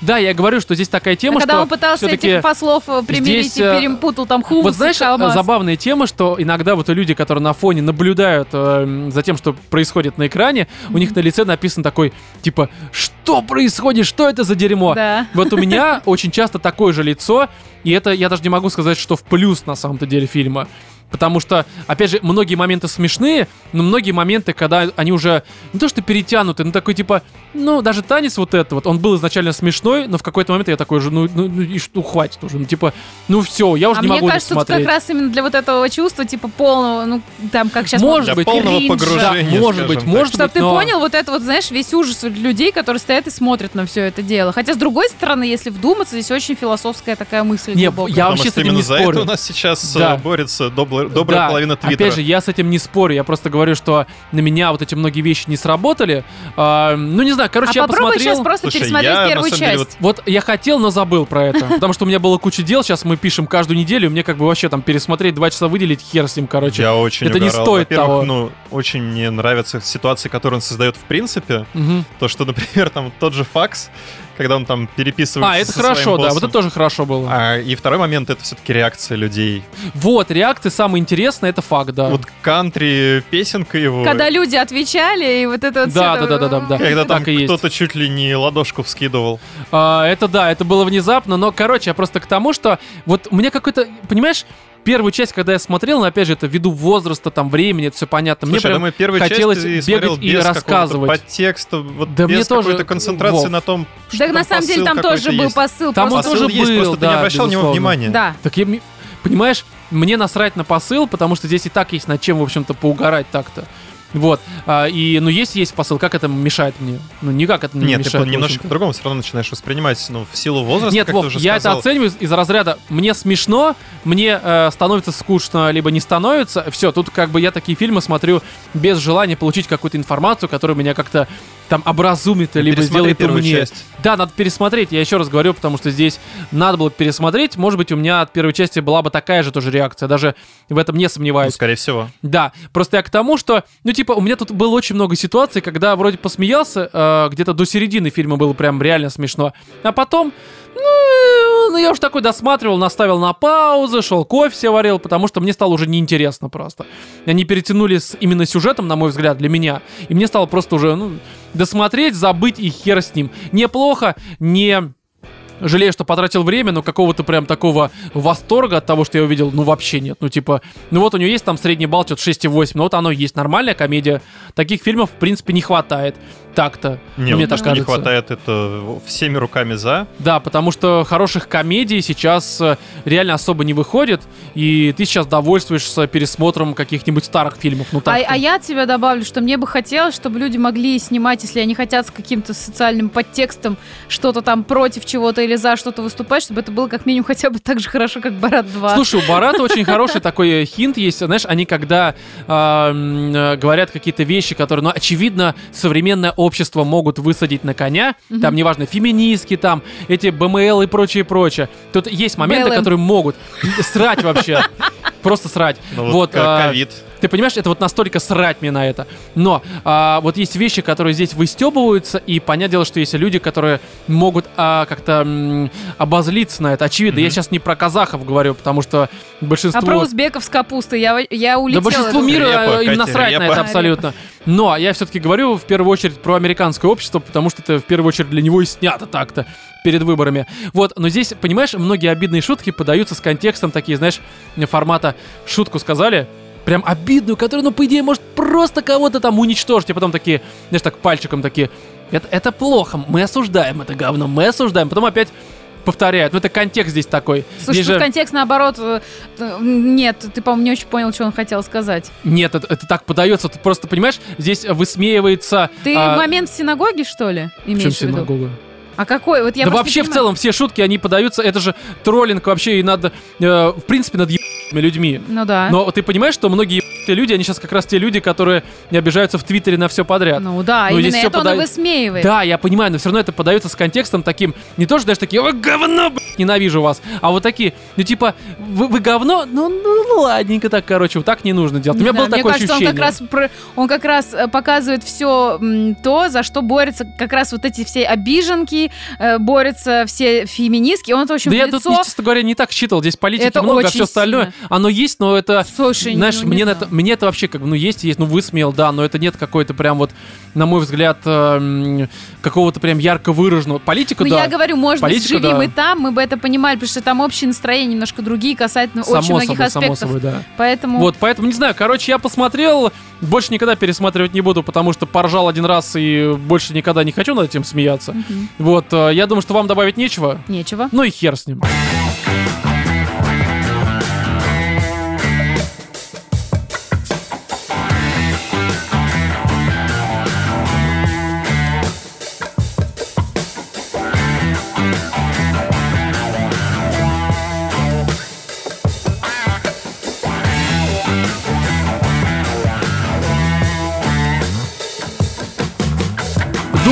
Да, я говорю, что здесь такая тема, А когда что он пытался этих послов э, примирить здесь, и э, перепутал там хумус Вот знаешь, забавная тема, что иногда вот люди, которые на фоне наблюдают э, за тем, что происходит на экране, у них на лице написан такой, типа, что происходит, что это за дерьмо? Да. Вот у меня очень часто такое же лицо, и это я даже не могу сказать, что в плюс на самом-то деле фильма. Потому что, опять же, многие моменты смешные, но многие моменты, когда они уже не то что перетянуты, но такой типа, ну, даже танец вот это вот, он был изначально смешной, но в какой-то момент я такой же, ну, ну, ну и что, хватит уже, ну, типа, ну все, я уже А не мне могу это кажется, тут смотреть. как раз именно для вот этого чувства, типа полного, ну, там, как сейчас Может быть, полного кринжа. погружения, Да, может быть, так. может Чтоб быть, ты но- понял вот это вот, знаешь, весь ужас людей, которые стоят и смотрят на все это дело. Хотя, с другой стороны, если вдуматься, здесь очень философская такая мысль Не, глубокая. я Потому вообще с этим именно не за спорю. это у нас сейчас э, Да. борется добла- добрая Да, половина Твиттера. Опять же, я с этим не спорю, я просто говорю, что на меня вот эти многие вещи не сработали. А, ну, не знаю, короче, а я попробуй посмотрел... сейчас просто Слушай, пересмотреть я, первую самом деле, часть. Вот я хотел, но забыл про это. Потому что у меня было куча дел, сейчас мы пишем каждую неделю, мне как бы вообще там пересмотреть, два часа выделить, хер с ним, короче. Я очень это не угорал. стоит Во-первых, того. ну, очень мне нравятся ситуации, которые он создает в принципе. Мгм. То, что, например, там тот же факс, когда он там переписывается А, это со своим хорошо, да, вот это тоже хорошо было. А, и второй момент это все-таки реакция людей. Вот, реакция самое интересное, это факт, да. Вот кантри песенка его. Когда люди отвечали, и вот это вот Да, да, это- да, да, да. Когда там кто-то чуть ли не ладошку вскидывал. А, это да, это было внезапно, но, короче, я просто к тому, что вот меня какой-то, понимаешь, первую часть, когда я смотрел, но опять же, это ввиду возраста, там, времени, это все понятно. Мне Слушай, я прям думаю, первую хотелось часть бегать и рассказывать. какого-то подтекста, вот Да мне без тоже, какой-то концентрации Вов. на том, что Да, на самом деле, там тоже был есть. посыл. Там он тоже есть, был, просто ты не да, обращал на него внимания. Да. Так я, понимаешь, мне насрать на посыл, потому что здесь и так есть над чем, в общем-то, поугарать так-то. Вот. А, и, ну, есть есть посыл, как это мешает мне? Ну, никак это не Нет, ты мешает. в немножечко общем-то. по-другому все равно начинаешь воспринимать, ну, в силу возраста, Нет, как Вов, ты уже я сказал. это оцениваю из разряда мне смешно, мне э, становится скучно, либо не становится. Все, тут как бы я такие фильмы смотрю без желания получить какую-то информацию, которая меня как-то там образумит, либо сделает умнее. часть. Да, надо пересмотреть. Я еще раз говорю, потому что здесь надо было пересмотреть. Может быть, у меня от первой части была бы такая же тоже реакция. Даже в этом не Ну, сомневаюсь. скорее всего. Да, просто я к тому, что, ну, типа, у меня тут было очень много ситуаций, когда вроде посмеялся, э, где-то до середины фильма было прям реально смешно, а потом, ну, ну, я уж такой досматривал, наставил на паузу, шел кофе себе варил, потому что мне стало уже неинтересно просто. Они перетянули с именно сюжетом, на мой взгляд, для меня, и мне стало просто уже, ну, досмотреть, забыть и хер с ним. Неплохо, не жалею, что потратил время, но какого-то прям такого восторга от того, что я увидел, ну вообще нет. Ну типа, ну вот у нее есть там средний балл, что-то 6,8, ну вот оно есть, нормальная комедия. Таких фильмов, в принципе, не хватает. Так-то, Не, мне вот так что не кажется. хватает, это всеми руками за. Да, потому что хороших комедий сейчас э, реально особо не выходит, и ты сейчас довольствуешься пересмотром каких-нибудь старых фильмов. Ну А, так. а я от тебя добавлю, что мне бы хотелось, чтобы люди могли снимать, если они хотят с каким-то социальным подтекстом что-то там против чего-то или за что-то выступать, чтобы это было как минимум хотя бы так же хорошо, как Барат 2. Слушай, у Барата очень хороший такой э, хинт есть. Знаешь, они когда а, э, говорят какие-то вещи, которые, ну, очевидно, современное общество могут высадить на коня, там, неважно, феминистки, там, эти БМЛ и прочее, прочее. Тут есть моменты, БЛМ. которые могут срать вообще. Просто срать. Ну, вот Вот, а, ковид. Ты понимаешь, это вот настолько срать мне на это. Но а, вот есть вещи, которые здесь выстебываются, и понятное дело, что есть люди, которые могут а, как-то м, обозлиться на это. Очевидно, я сейчас не про казахов говорю, потому что большинство... А про узбеков с капустой я, я улетела. Да большинству мира Репа, э, им Катя, насрать на репа. это абсолютно. Но я все-таки говорю в первую очередь про американское общество, потому что это в первую очередь для него и снято так-то перед выборами. Вот, но здесь, понимаешь, многие обидные шутки подаются с контекстом такие, знаешь, формата шутку сказали, прям обидную, которая, ну, по идее, может просто кого-то там уничтожить, и потом такие, знаешь, так пальчиком такие, это, это плохо, мы осуждаем это говно, мы осуждаем, потом опять повторяют. Ну, это контекст здесь такой. Слушай, Здесь тут же- контекст наоборот. э, Нет, ты, по-моему, не очень понял, что он хотел сказать. Нет, это, это так подается. Ты просто понимаешь, здесь высмеивается. Ты а, момент в синагоге, что ли, имеешь в виду? синагога? А какой? Вот я да вообще в целом все шутки, они подаются. Это же троллинг вообще и над, э, в принципе, над ебаными людьми. Ну да. Но ты понимаешь, что многие люди, они сейчас как раз те люди, которые не обижаются в Твиттере на все подряд. Ну да, Ну, здесь именно это он пода- и высмеивает. Да, я понимаю, но все равно это подается с контекстом таким, не то, что даже такие, вы говно, блядь, ненавижу вас, а вот такие, ну типа, вы, вы говно, ну, ну, ну ладненько так, короче, вот так не нужно делать. У меня было знаю, такое мне кажется, ощущение. он как раз про- он как раз э, показывает все то, за что борются как раз вот эти все обиженки, э, борются все феминистки. Он это очень Да я лицо. тут, честно говоря, не так считал. Здесь политики Это много, а все остальное. Оно есть, но это. Слушай, Знаешь, ну, не мне, это, мне это вообще как бы, ну, есть, есть, ну, высмеял, да, но это нет какой-то прям вот, на мой взгляд, эм, какого-то прям ярко выраженного. Политику, Ну, да. я говорю, может быть, живи да. мы там, мы бы это понимали, потому что там общие настроения немножко другие, касательно очень само многих собой, само аспектов. собой, да. Поэтому Вот, поэтому, не знаю, короче, я посмотрел, больше никогда пересматривать не буду, потому что поржал один раз и больше никогда не хочу над этим смеяться. Мгм. Вот, э, я думаю, что вам добавить нечего. нечего. Ну и хер с ним.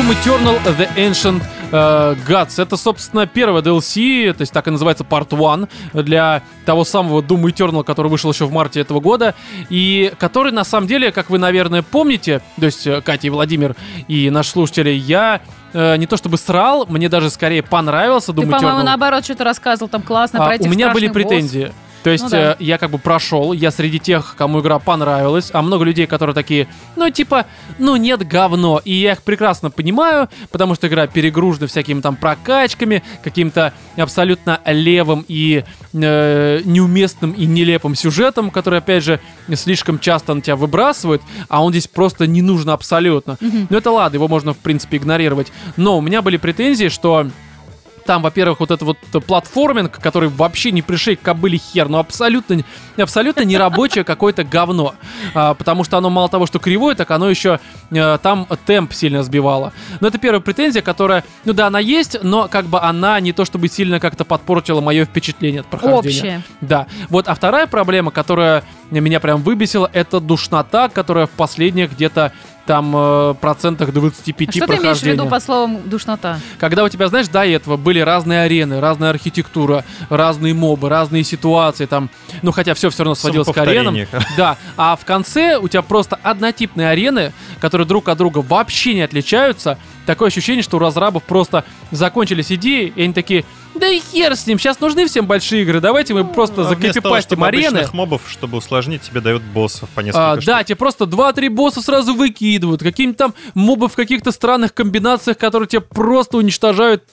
Doom Eternal The Ancient э, Gods. Это, собственно, первая DLC, то есть так и называется Part 1 для того самого Doom Eternal, который вышел еще в марте этого года, и который, на самом деле, как вы, наверное, помните, то есть э, Катя и Владимир и наши слушатели, я э, не то чтобы срал, мне даже скорее понравился Doom Ты, по-моему, наоборот, что-то рассказывал там классно А, про этих у меня были страшных боссов. То есть Ну да. э, я как бы прошел, я среди тех, кому игра понравилась, а много людей, которые такие, ну типа, ну нет говно, и я их прекрасно понимаю, потому что игра перегружена всякими там прокачками, каким-то абсолютно левым и э, неуместным и нелепым сюжетом, который опять же слишком часто на тебя выбрасывают, а он здесь просто не нужен абсолютно. Ну это ладно, его можно в принципе игнорировать. Но у меня были претензии, что Там, во-первых, вот это вот платформинг, который вообще не пришей к кобыле хер, но абсолютно, абсолютно нерабочее какое-то говно. А, потому что оно мало того, что кривое, так оно еще а, там темп сильно сбивало. Но это первая претензия, которая, ну да, она есть, но как бы она не то чтобы сильно как-то подпортила мое впечатление от прохождения. Общее. Да. Вот, а вторая проблема, которая меня прям выбесила, это душнота, которая в последних где-то там э, процентах 25 А что ты имеешь в прохождения. виду под словом душнота? Когда у тебя, знаешь, до этого были разные арены, разная архитектура, разные мобы, разные ситуации, там, ну хотя все все равно сводилось к аренам. Да, а в конце у тебя просто однотипные арены, которые друг от друга вообще не отличаются. Такое ощущение, что у разрабов просто закончились идеи, и они такие, да и хер с ним, сейчас нужны всем большие игры, давайте мы просто А того, закопипастим чтобы арены. мобов, чтобы усложнить, тебе дают боссов по несколько А, штук. да, тебе просто 2-3 босса сразу выкидывают. Какие-нибудь там мобы в каких-то странных комбинациях, которые тебе просто уничтожают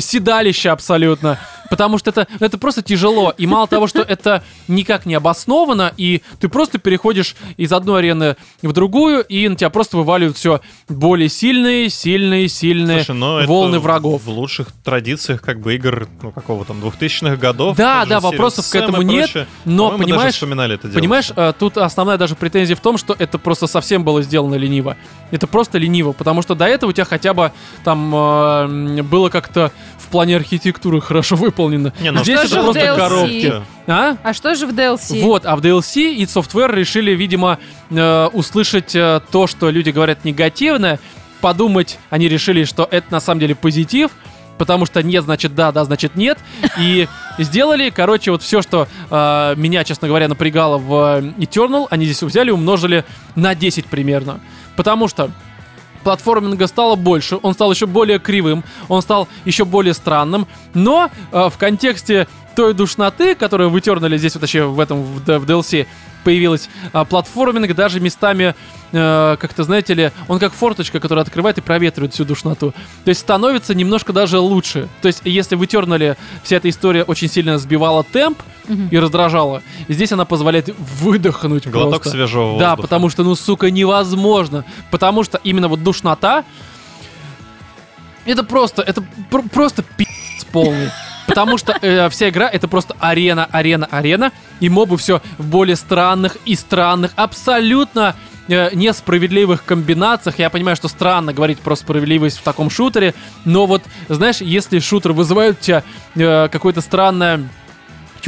седалище абсолютно. Потому что это, это просто тяжело. И мало того, что это никак не обосновано, и ты просто переходишь из одной арены в другую, и на тебя просто вываливают все более сильные, сильные, сильные Слушай, но волны это врагов. в лучших традициях как бы игр, ну, какого там, 2000-х годов. Да, да, вопросов к этому нет, прочее. но, По-моему, понимаешь, вспоминали это дело. Понимаешь, э, тут основная даже претензия в том, что это просто совсем было сделано лениво. Это просто лениво, потому что до этого у тебя хотя бы там э, было как-то в плане архитектуры хорошо выполнено. Не, ну Здесь что это просто DLC? коробки. А? А что же в DLC? Вот, а в DLC и Software решили, видимо, э, услышать э, то, что люди говорят негативное, подумать, они решили, что это на самом деле позитив, потому что нет, значит да, да, значит нет, и сделали, короче, вот все, что э, меня, честно говоря, напрягало в Eternal, они здесь взяли и умножили на 10 примерно, потому что платформинга стало больше, он стал еще более кривым, он стал еще более странным, но э, в контексте той душноты, которая вытернули здесь, вот вообще в этом, в, в DLC, появилась а, платформинг даже местами, э, как-то, знаете ли, он как форточка, которая открывает и проветривает всю душноту. То есть становится немножко даже лучше. То есть если в Eternal вся эта история очень сильно сбивала темп Мгм. и раздражала, здесь она позволяет выдохнуть Глоток просто. свежего Да, воздуха. потому что, ну, сука, невозможно. Потому что именно вот душнота, это просто, это пр- просто пи***ц полный. Потому что э, вся игра это просто арена, арена, арена, и мобы все в более странных и странных, абсолютно э, несправедливых комбинациях. Я понимаю, что странно говорить про справедливость в таком шутере, но вот, знаешь, если шутер вызывает у тебя э, какое-то странное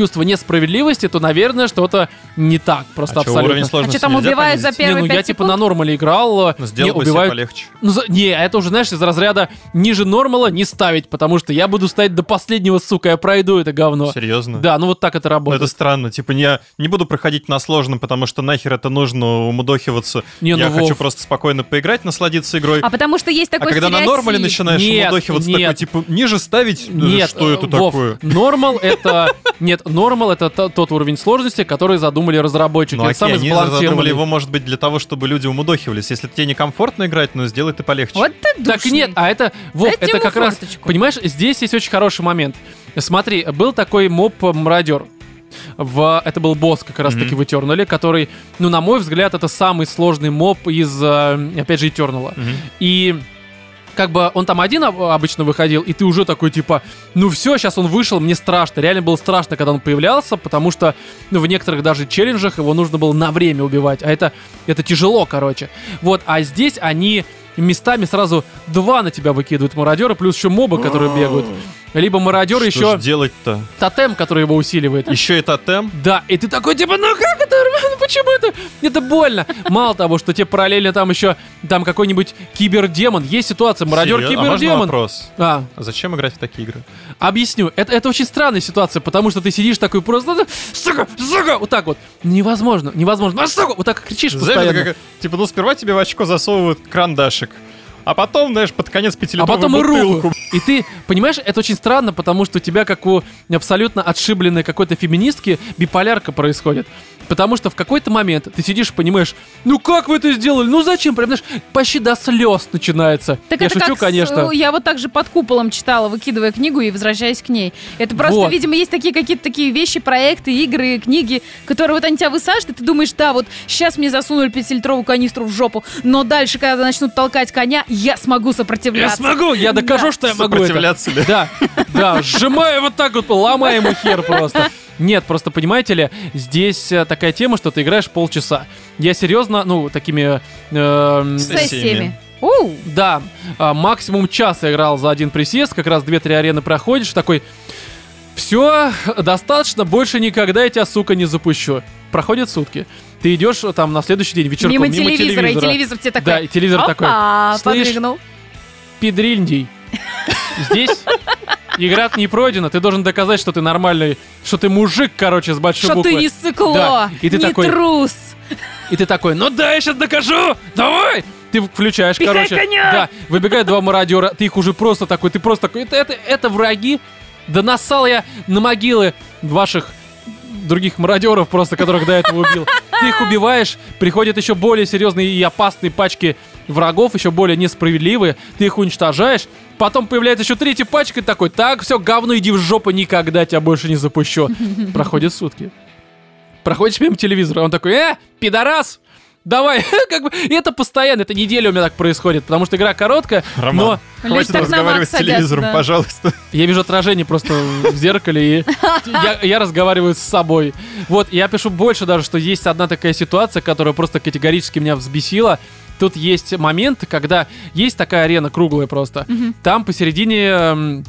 чувство несправедливости, то, наверное, что-то не так, просто А чё, абсолютно. уровень сложности там нельзя убивают за понизить? пер- Не, Первые ну я типа на нормале играл, Ну, не сделал бы себе убивают. полегче. Ну, за- не, это уже, знаешь, из разряда ниже нормала не ставить, потому что я буду ставить до последнего, сука, я пройду это говно. Серьезно? Да, ну вот так это Ну, работает. это странно. Типа, я не буду проходить на сложном, потому что нахер это нужно умудохиваться. Не, ну, я хочу Вов. просто спокойно поиграть, насладиться игрой. А потому что есть А такой когда на стереотип. нормале начинаешь Нет, умудохиваться, нет. такой, типа, ниже ставить? Ну, Нет, Что это э, Вов, такое? Нормал это... Нет, нормал это то- тот уровень сложности, который задумали разработчики. Ну, это окей, самый они задумали его, может быть, для того, чтобы люди умудохивались. Если тебе некомфортно играть, ну, сделай ты полегче. Вот ты Так душный. нет, а это, Вов, Дайте это как раз, форточку. понимаешь, здесь есть очень хороший момент. Смотри, был такой моб мародер. В, это был босс как раз таки Мгм. в Eternal, который, ну, на мой взгляд, это самый сложный моб из, э, опять же, Eternal. Мгм. И как бы он там один об- обычно выходил, и ты уже такой типа, ну все, сейчас он вышел, мне страшно. Реально было страшно, когда он появлялся, потому что ну, в некоторых даже челленджах его нужно было на время убивать, а это, это тяжело, короче. Вот, а здесь они местами сразу два на тебя выкидывают мародера, плюс еще мобы, которые бегают. Либо мародер еще делать-то? тотем, который его усиливает. Еще и тотем? Да, и ты такой, типа, ну как это, почему это? Это больно. Мало того, что тебе параллельно там еще, там какой-нибудь кибердемон. Есть ситуация, мародер? А кибердемон. вопрос? А, А зачем играть в такие игры? объясню. Это, это очень странная ситуация, потому что ты сидишь такой просто, сука, сука, вот так вот. Невозможно, невозможно. А, сука, вот так кричишь Знаешь, постоянно. это как, типа, ну сперва тебе в очко засовывают крандашик, а потом, знаешь, под конец А пятилитровую потом и бутылку. руку. И ты, понимаешь, это очень странно, потому что у тебя, как у абсолютно отшибленной какой-то феминистки, биполярка происходит. Потому что в какой-то момент ты сидишь и понимаешь, ну как вы это сделали? Ну зачем? Прям, знаешь, почти до слез начинается. Так Я это шучу, как с- конечно. я вот так же под куполом читала, выкидывая книгу и возвращаясь к ней. Это просто, Вот. видимо, есть такие какие-то такие вещи, проекты, игры, книги, которые вот они тебя высаживают, и ты думаешь, да, вот сейчас мне засунули пятилитровую канистру в жопу, но дальше, когда начнут толкать коня, я смогу Я сопротивляться. смогу, я докажу, Да. что я могу это. Сопротивляться ли? Да, да, сжимаю вот так вот, ломаю ему хер просто. Нет, просто понимаете ли, здесь э, такая тема, что ты играешь полчаса. Я серьезно, ну, такими... эм, Сессиями. Оу. да, а, максимум час я играл за один присест, как раз 2-3 арены проходишь, такой... Все, достаточно, больше никогда я тебя, сука, не запущу. Проходят сутки. Ты идешь э, там на следующий день вечерком Мимо, мимо, телевизора, и телевизора. телевизор тебе такой. Да, и телевизор такой. «Опа», «Слышь, подмигнул. Пидриндий. Здесь игра не пройдена, ты должен доказать, что ты нормальный, что ты мужик, короче, с большой Что ты буквы. не сыкло, Да, и ты не такой- трус. И ты такой, ну да, я сейчас докажу, давай! Ты включаешь, Пихай короче. коня! Да, выбегают два мародера, ты их уже просто такой, ты просто такой, это, это, это враги? Да нассал я на могилы ваших других мародеров просто, которых до этого убил. Ты их убиваешь, приходят еще более серьезные и опасные пачки врагов, еще более несправедливые, ты их уничтожаешь, потом появляется еще третья пачка, и такой, так, все, говно, иди в жопу, никогда тебя больше не запущу. Проходят сутки. Проходишь мимо телевизора, он такой, э, пидорас, давай, как бы, и это постоянно, это неделя у меня так происходит, потому что игра короткая, Роман, но хватит разговаривать с телевизором, да. пожалуйста. я вижу отражение просто в зеркале, и я, я разговариваю с собой. Вот, я пишу больше даже, что есть одна такая ситуация, которая просто категорически меня взбесила. Тут есть момент, когда есть такая арена круглая просто. Там посередине эм,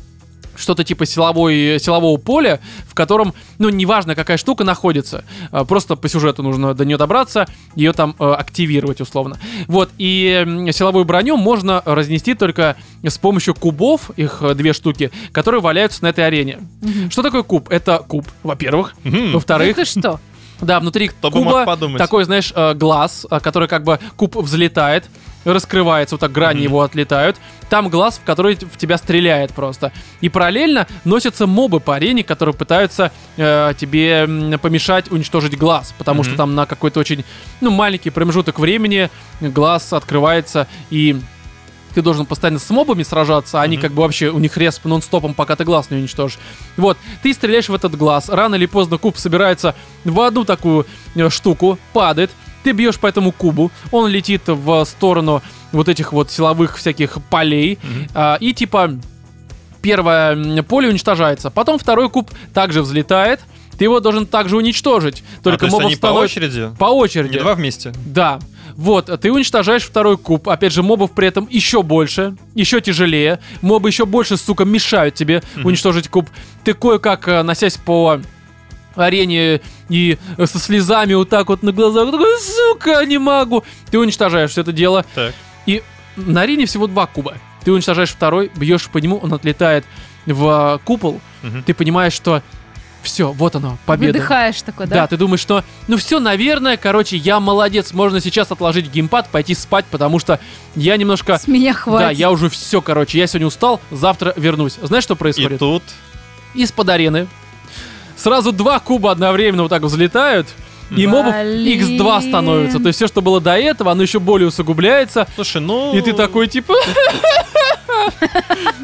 что-то типа силовой, силового поля, в котором, ну, неважно, какая штука находится, а, просто по сюжету нужно до нее добраться, ее там э, активировать условно. Вот, и силовую броню можно разнести только с помощью кубов, их э, две штуки, которые валяются на этой арене. Что такое куб? Это куб, во-первых. Во-вторых, Это что? да, внутри Кто куба такой, знаешь, э, глаз, э, который как бы куб взлетает, раскрывается, вот так грани Мгм. его отлетают. Там глаз, в который в тебя стреляет просто. И параллельно носятся мобы по арене, которые пытаются э, тебе помешать уничтожить глаз, потому Мгм. что там на какой-то очень, ну, маленький промежуток времени глаз открывается и ты должен постоянно с мобами сражаться, а они Мгм. как бы вообще, у них респ нон-стопом, пока ты глаз не уничтожишь. Вот, ты стреляешь в этот глаз, рано или поздно куб собирается в одну такую э, штуку, падает, ты бьешь по этому кубу, он летит в сторону вот этих вот силовых всяких полей, Мгм. а, и типа первое поле уничтожается, потом второй куб также взлетает, ты его должен также уничтожить, А, только то есть мобов они по становится- очереди? по очереди. Не два вместе? Да. Вот, ты уничтожаешь второй куб. Опять же, мобов при этом еще больше, еще тяжелее. Мобы еще больше, сука, мешают тебе Мгм. уничтожить куб. Ты кое-как, э, носясь по арене и э, со слезами вот так вот на глазах, такой, сука, не могу. Ты уничтожаешь все это дело. Так. И на арене всего два куба. Ты уничтожаешь второй, бьешь по нему, он отлетает в купол. Мгм. Ты понимаешь, что все, вот оно, победа. Выдыхаешь такой, Да, да? ты думаешь, что, ну все, наверное, короче, я молодец, можно сейчас отложить геймпад, пойти спать, потому что я немножко... С меня хватит. Да, я уже все, короче, я сегодня устал, завтра вернусь. Знаешь, что И происходит? тут... Из-под арены сразу два куба одновременно вот так взлетают, и мобов Блин. x2 становится. То есть все, что было до этого, оно еще более усугубляется, Слушай, ну... и ты такой, типа...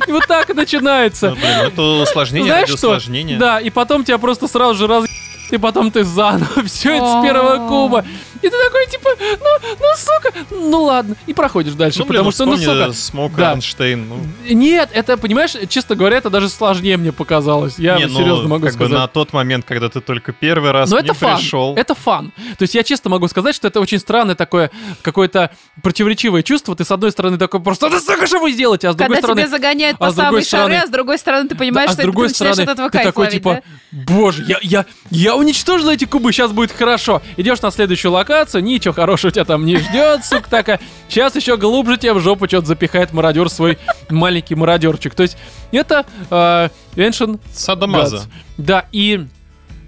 И вот так и начинается. Ну, блин, это усложнение Знаешь ради что? усложнения. Да, и потом тебя просто сразу же раз и потом ты заново все это с первого куба. И ты такой, типа, ну, ну, сука, ну ладно. И проходишь дальше, Ну, блин, потому что, ну, сука. Смоук Да. Эйнштейн, ну, Нет, это, понимаешь, честно говоря, это даже сложнее мне показалось. Я не, ну, серьезно могу как бы сказать. на тот момент, когда ты только первый раз Но это фан. пришел. Это фан. То есть я честно могу сказать, что это очень странное такое какое-то противоречивое чувство. Ты с одной стороны такой просто, да сука, что вы сделаете? А с Когда другой стороны... тебя загоняют а по с другой самые шары, стороны- а с другой стороны ты понимаешь, Да, а что с другой ты стороны, от этого ты кайф такой ловить, типа, да? боже, я, я, я уничтожил эти кубы, сейчас будет хорошо. Идешь на следующую локацию, ничего хорошего тебя там не ждет, сука такая. Сейчас еще глубже тебя в жопу что-то запихает мародер свой маленький мародерчик. То есть это э, Ancient Садомаза. Gods. Да, и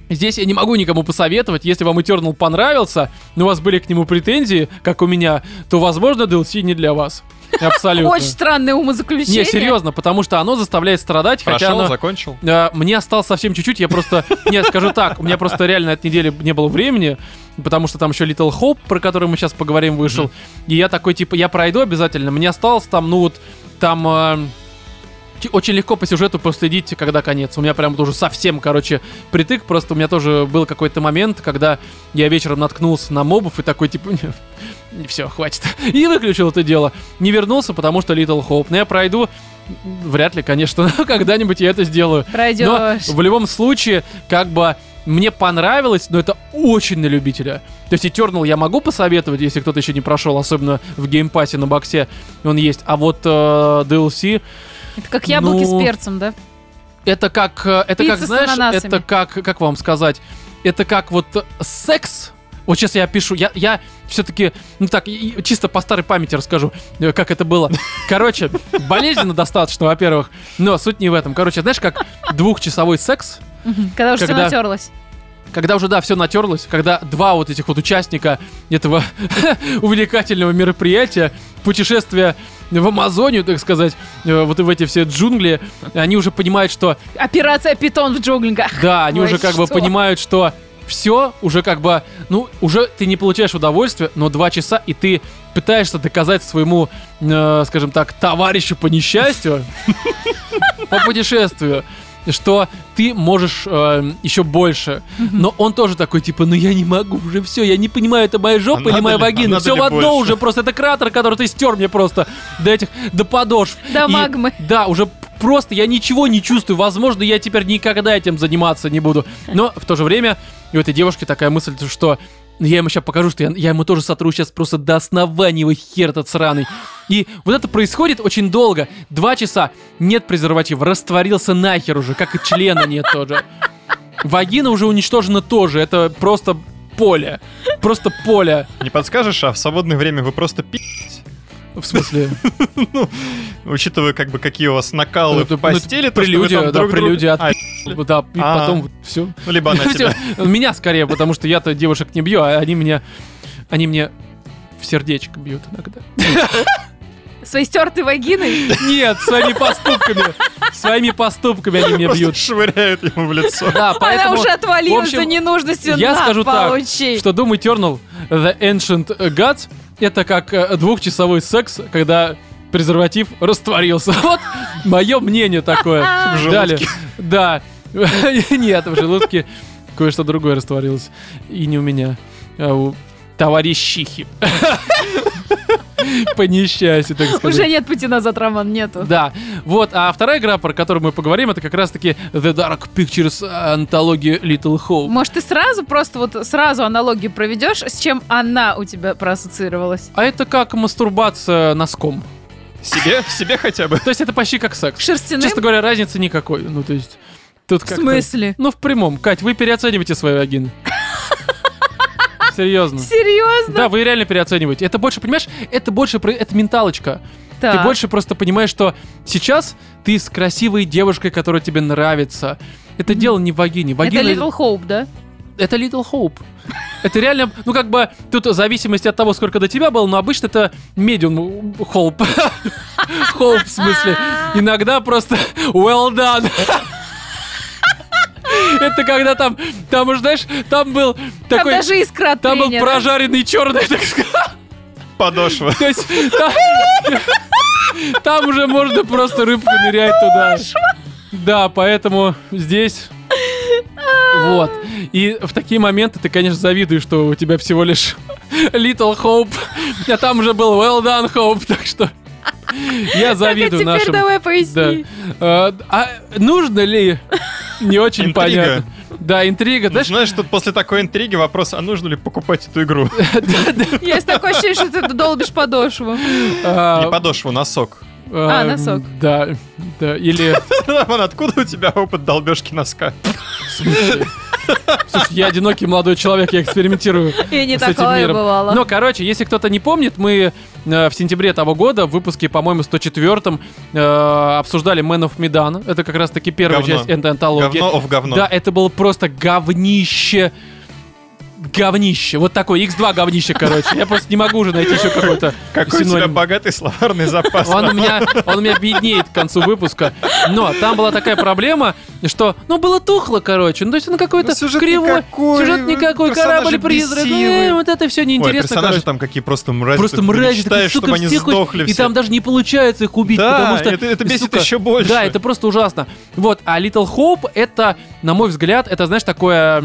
здесь я не могу никому посоветовать. Если вам Eternal понравился, но у вас были к нему претензии, как у меня, то, возможно, DLC не для вас. Абсолютно. Очень странное умозаключение. Не, серьезно, потому что оно заставляет страдать, хотя Прошел, оно... закончил. Э, Мне осталось совсем чуть-чуть, я просто... Нет, скажу так, у меня просто реально этой недели не было времени, потому что там еще Little Hope, про который мы сейчас поговорим, вышел. И я такой, типа, я пройду обязательно. Мне осталось там, ну вот, там... э, очень легко по сюжету проследить, когда конец. У меня прям тоже совсем, короче, притык. Просто у меня тоже был какой-то момент, когда я вечером наткнулся на мобов и такой, типа, все, хватит. И выключил это дело. Не вернулся, потому что Little Hope. Но я пройду, вряд ли, конечно, но когда-нибудь я это сделаю. Но Пройдешь. в любом случае, как бы мне понравилось, но это очень на любителя. То есть Eternal я могу посоветовать, если кто-то еще не прошел, особенно в геймпассе на боксе он есть. А вот э, DLC Это как яблоки ну, с перцем, да? это как, э, это Пицца как, знаешь, это как, как вам сказать, это как вот э, секс. Вот сейчас я пишу, я, я все-таки, ну так, и- чисто по старой памяти расскажу, э, как это было. Короче, болезненно достаточно, во-первых, но суть не в этом. Короче, знаешь, как двухчасовой секс. Когда уже все Когда- натерлось. Когда уже, да, все натерлось, когда два вот этих вот участника этого увлекательного мероприятия, путешествия в Амазонию, так сказать, э, вот в эти все джунгли, они уже понимают, что Операция Питон в джунглях. Да, они Ой, уже как бы что? понимают, что все, уже как бы, ну, уже ты не получаешь удовольствие, но два часа, и ты пытаешься доказать своему, э, скажем так, товарищу по несчастью, по путешествию, что ты можешь э, еще больше. Но он тоже такой, типа, ну я не могу, уже все, я не понимаю, это моя жопа А или моя ли- а вагина. надо Все в одно больше? уже, просто это кратер, который ты стер мне просто до этих, до подошв. До И- магмы. Да, уже просто я ничего не чувствую. Возможно, я теперь никогда этим заниматься не буду. Но в то же время и у этой девушки такая мысль, что я ему сейчас покажу, что я, я ему тоже сотру сейчас просто до основания его хер этот сраный. И вот это происходит очень долго. Два часа. Нет презерватива. Растворился нахер уже, как и члена нет тоже. Вагина уже уничтожена тоже. Это просто поле. Просто поле. Не подскажешь, а в свободное время вы просто пи***, В смысле? учитывая как бы какие у вас накалы Ну, в постели, ну, то, что вы прелюдия, да, прелюдия от- А, Да, и А. потом все. ну, либо она тебя. Меня скорее, потому что я-то девушек не бью, а они меня, они мне в сердечко бьют иногда. Своей стертой вагиной. Нет, своими поступками. Своими поступками они меня бьют. швыряют ему в лицо. Да, Она поэтому уже отвалилась в общем, за ненужностью. я На, скажу так, что Doom Eternal The Ancient Gods это как э, двухчасовой секс, когда презерватив растворился. Вот мое мнение такое. В желудке. Далее. Да. Нет, в желудке кое-что другое растворилось. И не у меня, а у товарищихи. По несчастью, так сказать. Уже нет пути назад, Роман, нету. Да, вот, а вторая игра, про которую мы поговорим, это как раз-таки The Dark Pictures антология Little Hope. Может, ты сразу просто вот сразу аналогию проведешь, с чем она у тебя проассоциировалась? А это как мастурбация носком. Себе? Себе хотя бы? То есть это почти как секс. Шерстяным? Честно говоря, разницы никакой. Ну, то есть... Тут В смысле? Ну, в прямом. Кать, вы переоцениваете свои вагины. Серьезно. Серьезно? Да, вы реально переоцениваете. Это больше, понимаешь, это больше, это менталочка. Ты Так. больше просто понимаешь, что сейчас ты с красивой девушкой, которая тебе нравится. Это дело не в вагине. Это Вагина Little Hope, да? это Little Hope. Это реально, ну как бы, тут в зависимости от того, сколько до тебя было, но обычно это medium hope. Hope, в смысле. Иногда просто well done. Это когда там, там уж, знаешь, там был Там такой, даже искра там был прожаренный черный, так сказать. Подошва. То есть там, там уже можно просто рыбку нырять туда. Да, поэтому здесь... Вот. И в такие моменты ты, конечно, завидуешь, что у тебя всего лишь Little Hope, а там уже был Well Done Hope, так что я Так, а завидую теперь нашим... давай Да. поясни. А, а нужно ли? Не очень Интрига. понятно. Да, интрига. Ну, Знаешь, Знаешь, тут после такой интриги вопрос, а нужно ли покупать эту игру? Есть такое ощущение, что ты долбишь подошву. а, Не подошву, носок. А, носок. Да, да, или... Роман, откуда у тебя опыт долбежки носка? В смысле? Слушай, я одинокий молодой человек, я экспериментирую. И не с этим такое миром. бывало. Но, короче, если кто-то не помнит, мы э, в сентябре того года в выпуске, по-моему, 104-м э, обсуждали Man of Medan. Это как раз-таки первая Говно. часть этой антологии. Говно of говно. Да, это было просто говнище. Говнище. Вот такой X2 говнище, короче. Я просто не могу уже найти еще какой-то Какой у тебя синоним. богатый словарный запас. Он у меня, он у меня беднеет к концу выпуска. Но там была такая проблема, что, ну, было тухло, короче. Ну, то есть, ну, какой-то Ну, сюжет кривой. никакой, сюжет никакой, персонажи корабль-призрак. э, вот это все Ой, неинтересно, персонажи короче. там какие просто мрази. Просто ты мрази, мечтаешь, такой, чтобы сука, они сдохли И там даже не получается их убить, Да, потому что... это- это бесит сука, еще больше. Да, это просто ужасно. Вот, а Little Hope, это, на мой взгляд, это, знаешь, такое...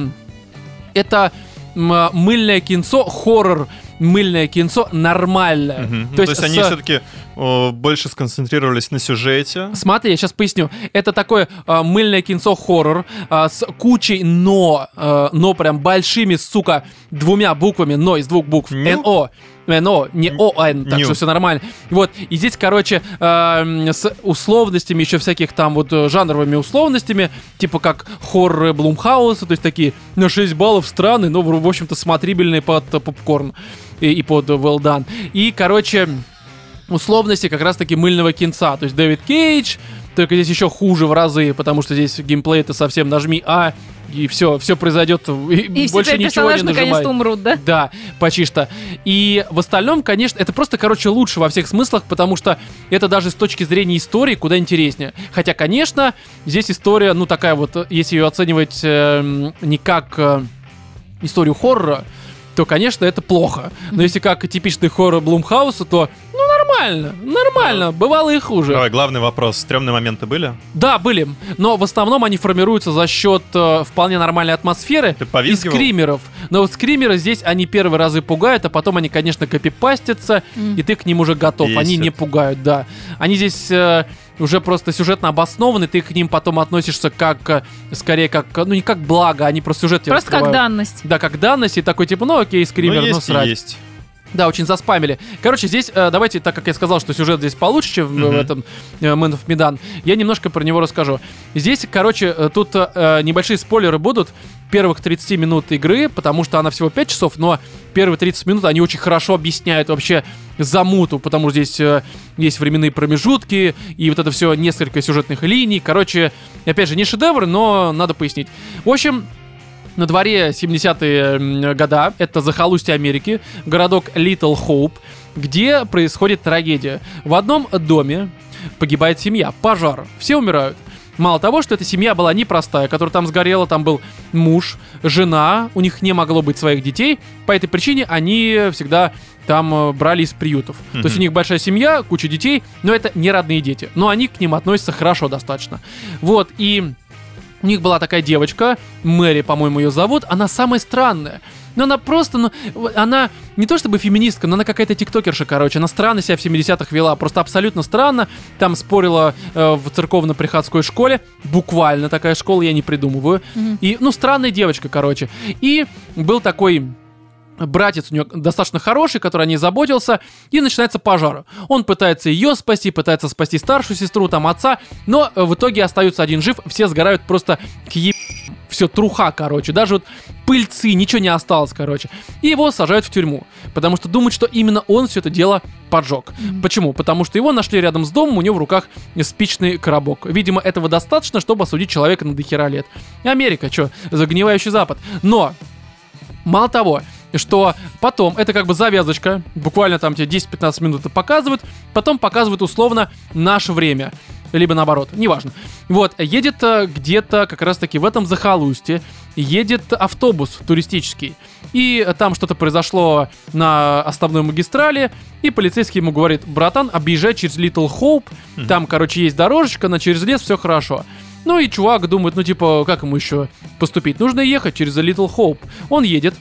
Это мыльное кинцо, хоррор мыльное кинцо нормальное. Мгм. Ну, То есть они с- все-таки больше сконцентрировались на сюжете. Смотри, я сейчас поясню. Это такое а, мыльное кинцо хоррор а, с кучей но, а, но прям большими, сука, двумя буквами, но из двух букв. Ню? НО. Э, Но, не ОН, так Ню. что все нормально. Вот, и здесь, короче, м, с условностями, еще всяких там вот э, жанровыми условностями, типа как хорроры Блумхауса, то есть такие на 6 баллов страны, но, в в общем-то, смотрибельные под э, попкорн и, и под э, well done. И, короче, условности как раз-таки мыльного кинца. То есть Дэвид Кейдж, только здесь еще хуже в разы, потому что здесь геймплей это совсем нажми А, и все, все произойдет, и, И больше ничего не нажимай. умрут, да? Да, почти что. И в остальном, конечно, это просто, короче, лучше во всех смыслах, потому что это даже с точки зрения истории куда интереснее. Хотя, конечно, здесь история, ну, такая вот, если ее оценивать э, не как э, историю хоррора, то, конечно, это плохо. Но если как типичный хоррор Блумхауса, то, ну, нормально, нормально, бывало и хуже. Давай, главный вопрос. Стрёмные моменты были? Да, были, но в основном они формируются за счет э, вполне нормальной атмосферы Ты и повизгивал? скримеров. Но вот скримеры здесь, они первые разы пугают, а потом они, конечно, копипастятся, и ты к ним уже готов. Они Бесит. не пугают, да. Они здесь э, уже просто сюжетно обоснованы, ты к ним потом относишься как, э, скорее, как, э, ну не как благо, они просто сюжет тебе Просто как раскрывают. данность. Да, как данность, и такой типа, ну окей, скример, ну, ну, есть и срать. есть. Да, очень заспамили. Короче, здесь, э, давайте, так как я сказал, что сюжет здесь получше, чем в, Мгм. в этом э, Man of Medan, я немножко про него расскажу. Здесь, короче, э, тут э, небольшие спойлеры будут первых 30 минут игры, потому что она всего 5 часов, но первые 30 минут они очень хорошо объясняют вообще замуту, потому что здесь э, есть временные промежутки, и вот это все несколько сюжетных линий. Короче, опять же, не шедевр, но надо пояснить. В общем, на дворе 70-е м, года, это захолустье Америки, городок Литл Хоуп, где происходит трагедия. В одном доме погибает семья, пожар, все умирают. Мало того, что эта семья была непростая, которая там сгорела, там был муж, жена, у них не могло быть своих детей, по этой причине они всегда там э, брали из приютов. То есть у них большая семья, куча детей, но это не родные дети. Но они к ним относятся хорошо достаточно. Вот, и у них была такая девочка, Мэри, по-моему, ее зовут, она самая странная. Но она просто, ну, она не то чтобы феминистка, но она какая-то тиктокерша, короче. Она странно себя в 70-х вела, просто абсолютно странно. Там спорила э, в церковно-приходской школе. Буквально такая школа, я не придумываю. Мгм. И, ну, странная девочка, короче. И был такой братец у нее достаточно хороший, который о ней заботился, и начинается пожар. Он пытается ее спасти, пытается спасти старшую сестру, там отца, но э, в итоге остается один жив, все сгорают просто к еб... Все, труха, короче, даже вот пыльцы, ничего не осталось, короче. И его сажают в тюрьму, потому что думают, что именно он все это дело поджег. Почему? Потому что его нашли рядом с домом, у него в руках спичный коробок. Видимо, этого достаточно, чтобы осудить человека на дохера лет. Америка, что, загнивающий Запад. Но Мало того, что потом, это как бы завязочка, буквально там тебе 10-15 минут это показывают, потом показывают условно наше время. Либо наоборот, неважно. Вот, едет э, где-то как раз-таки в этом захолустье, едет автобус туристический. И там что-то произошло на основной магистрали, и полицейский ему говорит, братан, объезжай через Little Hope, там, короче, есть дорожечка, на через лес, все хорошо. Ну и чувак думает, ну типа, как ему еще поступить? Нужно ехать через Little Hope. Он едет,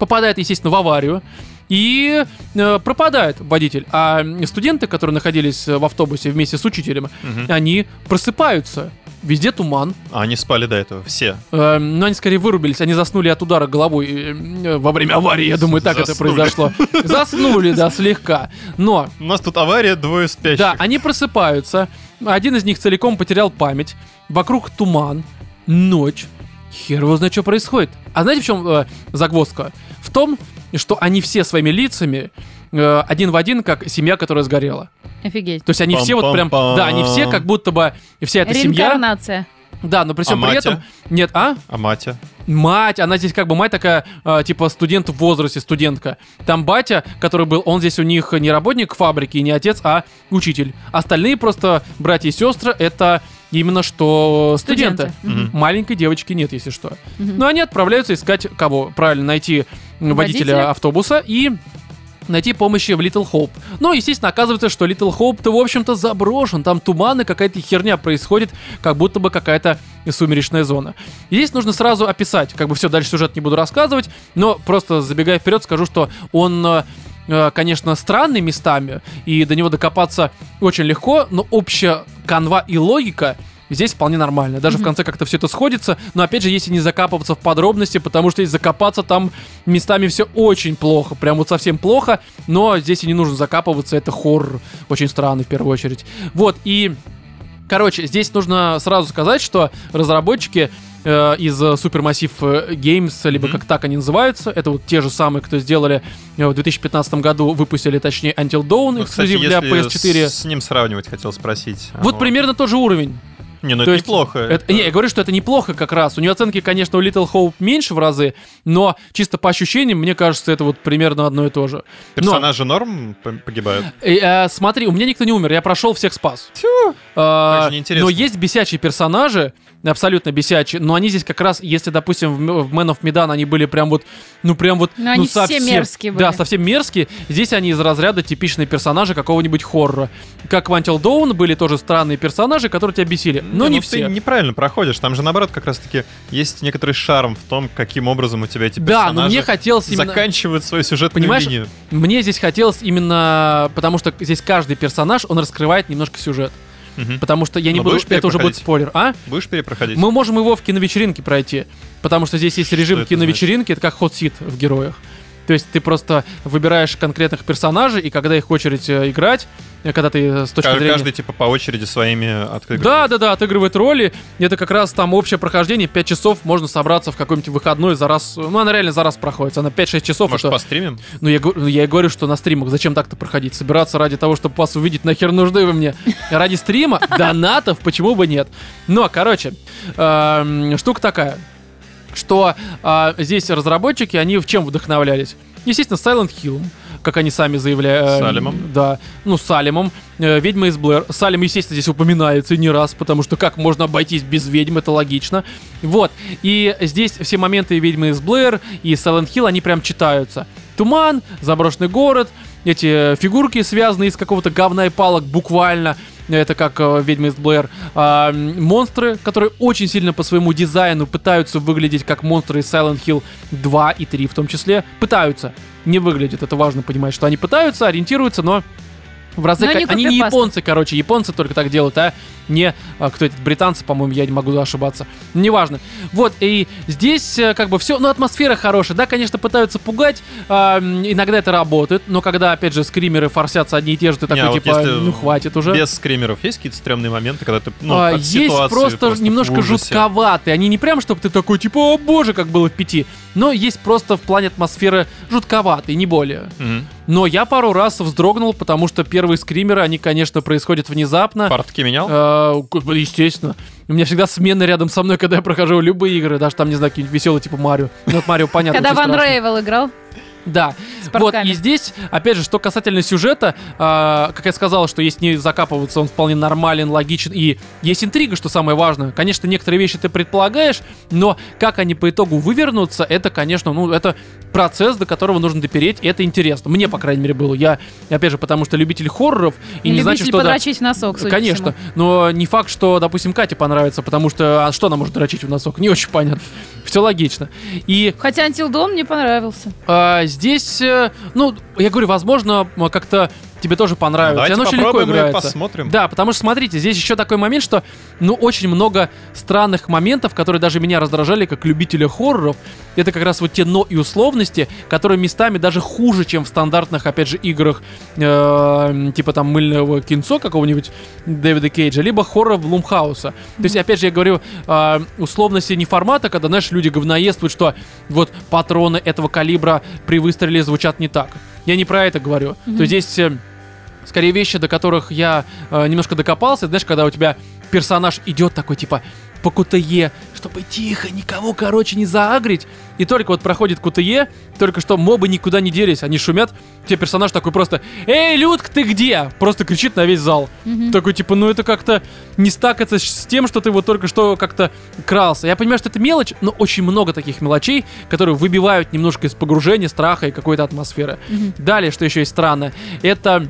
попадает, естественно, в аварию и э, пропадает водитель. А студенты, которые находились в автобусе вместе с учителем, Мгм. они просыпаются. Везде туман. А они спали до этого, все. Э, но они скорее вырубились, они заснули от удара головой э, э, во время аварии, я думаю, так это Заснули. произошло. Заснули, да, слегка. Но У нас тут авария, двое спящих. да, они просыпаются. Один из них целиком потерял память. Вокруг туман, ночь. Хер его знает, что происходит. А знаете, в чем э, загвоздка? В том, что они все своими лицами э, один в один, как семья, которая сгорела. Офигеть. То есть они все вот прям... Да, они все как будто бы... Вся эта семья... Реинкарнация. Да, но при всем А при этом... Нет, а? А Матя? Мать, она здесь как бы мать такая, э, типа студент в возрасте, студентка. Там батя, который был, он здесь у них не работник фабрики, не отец, а учитель. Остальные просто братья и сестры это именно что студенты. Студенты. Маленькой девочки нет, если что. Мгм. Но они отправляются искать кого? Правильно, найти водителя, Водителя. автобуса и найти помощи в Little Hope. Но, естественно, оказывается, что Little Hope-то, в общем-то, заброшен. Там туманы, какая-то херня происходит, как будто бы какая-то сумеречная зона. И здесь нужно сразу описать, как бы все, дальше сюжет не буду рассказывать, но просто забегая вперед, скажу, что он э, конечно, странный местами, и до него докопаться очень легко, но общая канва и логика здесь вполне нормально. Даже в конце как-то все это сходится, но опять же, если не закапываться в подробности, потому что если закопаться, там местами все очень плохо, прям вот совсем плохо, но здесь и не нужно закапываться, это хоррор очень странный в первую очередь. Вот, и Короче, здесь нужно сразу сказать, что разработчики э, из э, Supermassive э, Games, либо Мгм. как так они называются, это вот те же самые, кто сделали э, в 2015 году, выпустили, точнее, Until Dawn, Ну, кстати, эксклюзив для если PS4. с ним сравнивать хотел спросить. Вот Оно- примерно тот же уровень. Не, ну То это есть неплохо. Это- не, я говорю, что это неплохо как раз. У нее оценки, конечно, у Little Hope меньше в разы, но чисто по ощущениям, мне кажется, это вот примерно одно и то же. Но- Персонажи норм п- погибают? Э, э, смотри, у меня никто не умер, я прошел всех спас. А, Так же неинтересно. но есть бесячие персонажи, абсолютно бесячие, но они здесь как раз, если, допустим, в Man of Medan они были прям вот, ну прям вот, Но ну они все совсем, мерзкие были. Да, совсем мерзкие. Здесь они из разряда типичные персонажи какого-нибудь хоррора. Как в Until Dawn были тоже странные персонажи, которые тебя бесили, но Не, не ну все. Ты неправильно проходишь. Там же, наоборот, как раз-таки есть некоторый шарм в том, каким образом у тебя эти Да, персонажи но мне хотелось именно... заканчивают свою сюжетную Понимаешь, линию. Мне здесь хотелось именно, потому что здесь каждый персонаж, он раскрывает немножко сюжет. Мгм. Потому что я не Но буду, это уже будет спойлер, а? Будешь перепроходить? Мы можем его в киновечеринке пройти, потому что здесь есть Что режим это киновечеринки, это как хот-сит в героях. То есть ты просто выбираешь конкретных персонажей, и когда их очередь э, играть, когда ты э, с точки Ка- зрения... Каждый, типа, по очереди своими открытыми. Да, да, да, отыгрывает роли. Это как раз там общее прохождение. 5 часов можно собраться в какой-нибудь выходной за раз. Ну, она реально за раз проходится. Она 5-6 часов. Может, это- постримим? Ну, я, ну, я и говорю, что на стримах зачем так-то проходить? Собираться ради того, чтобы вас увидеть, нахер нужны вы мне? Ради стрима, донатов, почему бы нет? Но, короче, эм, штука такая, что э, здесь разработчики, они в чем вдохновлялись? Естественно, Silent Hill, как они сами заявляют. Салемом? Да, ну, Салемом. Э, Ведьма из Блэр. Салем, естественно, здесь упоминается и не раз, потому что как можно обойтись без ведьм, это логично. Вот. И здесь все моменты Ведьмы из Блэр и Silent Hill, они прям читаются. Туман, заброшенный город, эти фигурки, связанные из какого-то говна и палок, буквально. Это как э, Ведьма из Блэр. М, монстры, которые очень сильно по своему дизайну пытаются выглядеть как монстры из Silent Hill 2 и 3 в том числе. Пытаются. Не выглядят, это важно понимать, что они пытаются, ориентируются, но в разы... Но ка- не они не японцы, короче, японцы только так делают, а не а, кто это, британцы, по-моему, я не могу ошибаться. Неважно. Вот, и здесь э, как бы все, ну, атмосфера хорошая, да, конечно, пытаются пугать, а, иногда это работает, но когда, опять же, скримеры форсятся одни и те же, ты Не, такой, а вот типа, если ну, хватит уже. Без скримеров есть какие-то стрёмные моменты, когда ты, ну, А, от есть ситуации просто, в немножко жутковатые. Они не прям, чтобы ты такой, типа, о боже, как было в пяти. Но есть просто в плане атмосферы жутковатые, не более. Мгм. Но я пару раз вздрогнул, потому что первые скримеры, они, конечно, происходят внезапно. Портки менял? Э, Естественно. У меня всегда смена рядом со мной, когда я прохожу любые игры, даже там, не знаю, какие-нибудь веселые, типа Марио. Ну, вот Марио, понятно. Когда Ван. Рейвел играл Да. Вот, и здесь, опять же, что касательно сюжета, а, как я сказал, что если не закапываться, он вполне нормален, логичен, и есть интрига, что самое важное. Конечно, некоторые вещи ты предполагаешь, но как они по итогу вывернутся, это, конечно, ну, это процесс, до которого нужно допереть, и это интересно. Мне, по крайней мере, было. Я, опять же, потому что любитель хорроров, и, И не любитель значит, что... да, подрочить в носок, судя Конечно, но не факт, что, допустим, Кате понравится, потому что а что она может дрочить в носок? Не очень понятно. Все логично. И Хотя Dawn мне понравился. а, здесь, э, ну, я говорю, возможно, как-то тебе тоже понравится. Давайте Оно очень легко попробуем и играется. посмотрим. Да, потому что, смотрите, здесь еще такой момент, что, ну, очень много странных моментов, которые даже меня раздражали как любителя хорроров. Это как раз вот те но и условности, которые местами даже хуже, чем в стандартных, опять же, играх, э, типа там мыльного кинцо какого-нибудь Дэвида Кейджа, либо хорроров Блумхауса. То есть, опять же, я говорю, э, условности не формата, когда, знаешь, люди говноедствуют, что вот патроны этого калибра при выстреле звучат не так. Я не про это говорю. То есть здесь... скорее вещи, до которых я э, немножко докопался, знаешь, когда у тебя персонаж идет такой, типа, по КТЕ, чтобы тихо, никого, короче, не заагрить. И только вот проходит КТЕ, только что мобы никуда не делись, они шумят. Тебе персонаж такой просто «Эй, Людк, ты где?» Просто кричит на весь зал. Мгм. Такой, типа, ну это как-то не стакается с тем, что ты вот только что как-то крался. Я понимаю, что это мелочь, но очень много таких мелочей, которые выбивают немножко из погружения, страха и какой-то атмосферы. Мгм. Далее, что еще есть странно, это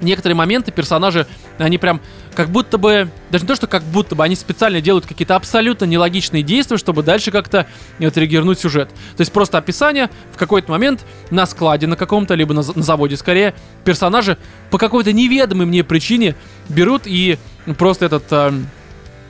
некоторые моменты персонажи, они прям как будто бы, даже не то, что как будто бы, они специально делают какие-то абсолютно нелогичные действия, чтобы дальше как-то э, триггернуть сюжет. То есть просто описание, в какой-то момент на складе на каком-то, либо на, на заводе скорее, персонажи по какой-то неведомой мне причине берут и просто этот... эм,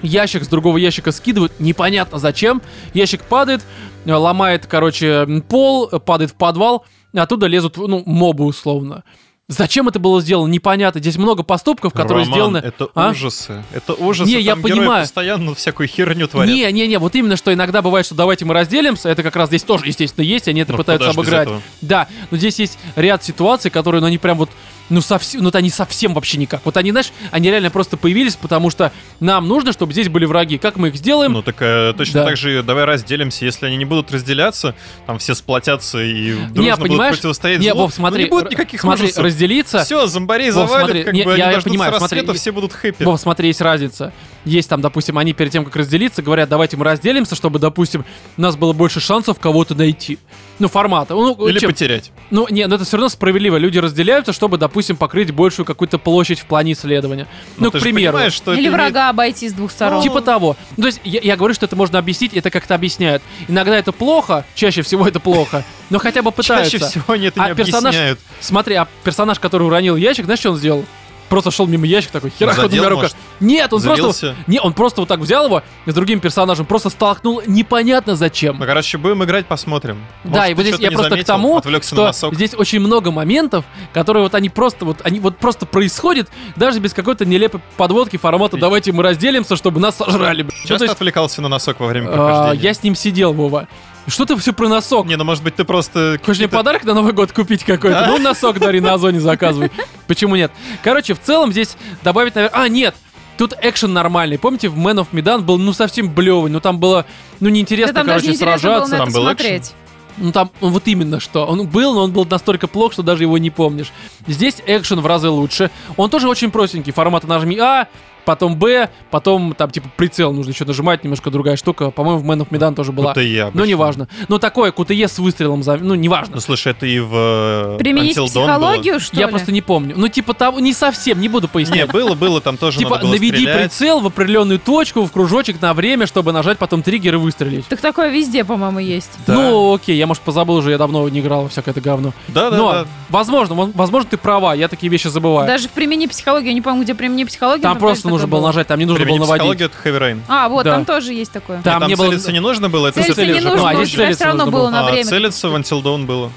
ящик с другого ящика скидывают, непонятно зачем. Ящик падает, э, ломает, короче, пол, э, падает в подвал, оттуда лезут, ну, мобы условно. Зачем это было сделано, непонятно. Здесь много поступков, которые Роман, сделаны... Это А? ужасы. Это ужасы. Не, я Там герои понимаю. постоянно всякую херню творят. Не, не, не, вот именно что иногда бывает, что давайте мы разделимся, это как раз здесь тоже, естественно, есть, они это Ну, пытаются обыграть. Да, но здесь есть ряд ситуаций, которые, ну, они прям вот, ну, совсем, ну, вот они совсем вообще никак. Вот они, знаешь, они реально просто появились, потому что нам нужно, чтобы здесь были враги. Как мы их сделаем? Ну так э, точно Да. так же давай разделимся. Если они не будут разделяться, там все сплотятся и дружно не, будут понимаешь? противостоять Не, злу, Вов, смотри, ну, не будет никаких смотри, ужасов. разделиться. Все, зомбарей Вов, завалят, смотри, как не, бы они я- я дождутся понимаю, рассвета, смотри, все будут хэппи. Вов, смотри, есть разница. Есть там, допустим, они перед тем, как разделиться, говорят, давайте мы разделимся, чтобы, допустим, у нас было больше шансов кого-то найти. Ну, формата. Ну, Или чем- потерять. Ну, не, но это все равно справедливо. Люди разделяются, чтобы, допустим, покрыть большую какую-то площадь в плане исследования. Ну, ты к примеру. что Или это имеет- врага обойти с двух сторон. Типа того. Ну, то есть, я, я говорю, что это можно объяснить, это как-то объясняют. Иногда это плохо, чаще всего это плохо, но хотя бы пытаются. Чаще всего они это А не персонаж- объясняют. Смотри, а персонаж, который уронил ящик, знаешь, что он сделал? Просто шел мимо ящика такой, херак, вот у Задел, меня рука. может? Нет, он просто... Залился? Не, он просто вот так взял его с другим персонажем просто столкнул непонятно зачем. Ну, короче, будем играть, посмотрим. Да, Может, и вот здесь я просто к заметил, тому, отвлекся на что здесь очень много моментов, которые вот они просто вот они вот просто происходят даже без какой-то нелепой подводки формата «давайте мы разделимся, чтобы нас сожрали». блядь». Ну, Часто отвлекался на носок во время а, прохождения? я с ним сидел, Вова. Что ты все про носок? Не, ну может быть ты просто... Хочешь мне подарок на Новый год купить какой-то? Да? Ну, носок дари на Озоне заказывай. Почему нет? Короче, в целом здесь добавить, наверное... А, нет! Тут экшен нормальный. Помните, в Man of Medan был, ну, совсем блевый. Ну, там было, ну, Да неинтересно, там даже короче, неинтересно было сражаться. на Там это был смотреть. Ну там ну, вот именно что. Он был, но он был настолько плох, что даже его не помнишь. Здесь экшен в разы лучше. Он тоже очень простенький. Формата нажми А, потом Б, потом там типа прицел нужно еще нажимать, немножко другая штука. По-моему, в Man of Medan тоже была. QTE Но обычно. неважно. Но такое QTE с выстрелом, за... ну неважно. Ну слушай, это и в... э, Применить Until психологию, что Я ли? просто не помню. Ну типа того, не совсем, не буду было. Не, пояснять. было, было, там тоже Типа, было наведи стрелять. прицел в определенную точку, в кружочек на время, чтобы нажать потом триггер и выстрелить. Так такое везде, по-моему, есть. Да. Ну, окей, я, может, позабыл уже, я давно не играл во всякое это говно. Да, да, Но, да. возможно, возможно, ты права, я такие вещи забываю. Даже в применении психологии, я не помню, где применение психологии. Там просто нужно было нажать, там не нужно было наводить. психологию это Heavy Rain. А, вот, Да. там тоже есть такое. Там Там не было- целиться не нужно было, это Целиться не нужно, Ну, а у здесь тебя целиться все равно нужно было было. на А время. целиться в Until Dawn было.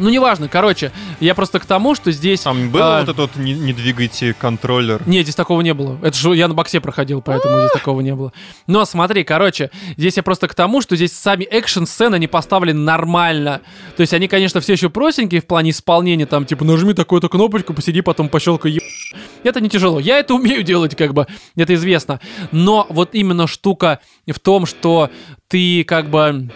Ну, неважно, короче, я просто к тому, что здесь... Там было а, вот это вот не, не двигайте контроллер. Нет, здесь такого не было. Это же я на боксе проходил, поэтому здесь такого не было. Но смотри, короче, здесь я просто к тому, что здесь сами экшн-сцены не поставлены нормально. То есть они, конечно, все еще простенькие в плане исполнения, там, типа, нажми такую-то кнопочку, посиди, потом пощелкай, еб... Это не тяжело. Я это умею делать, как бы, это известно. Но вот именно штука в том, что ты, как бы,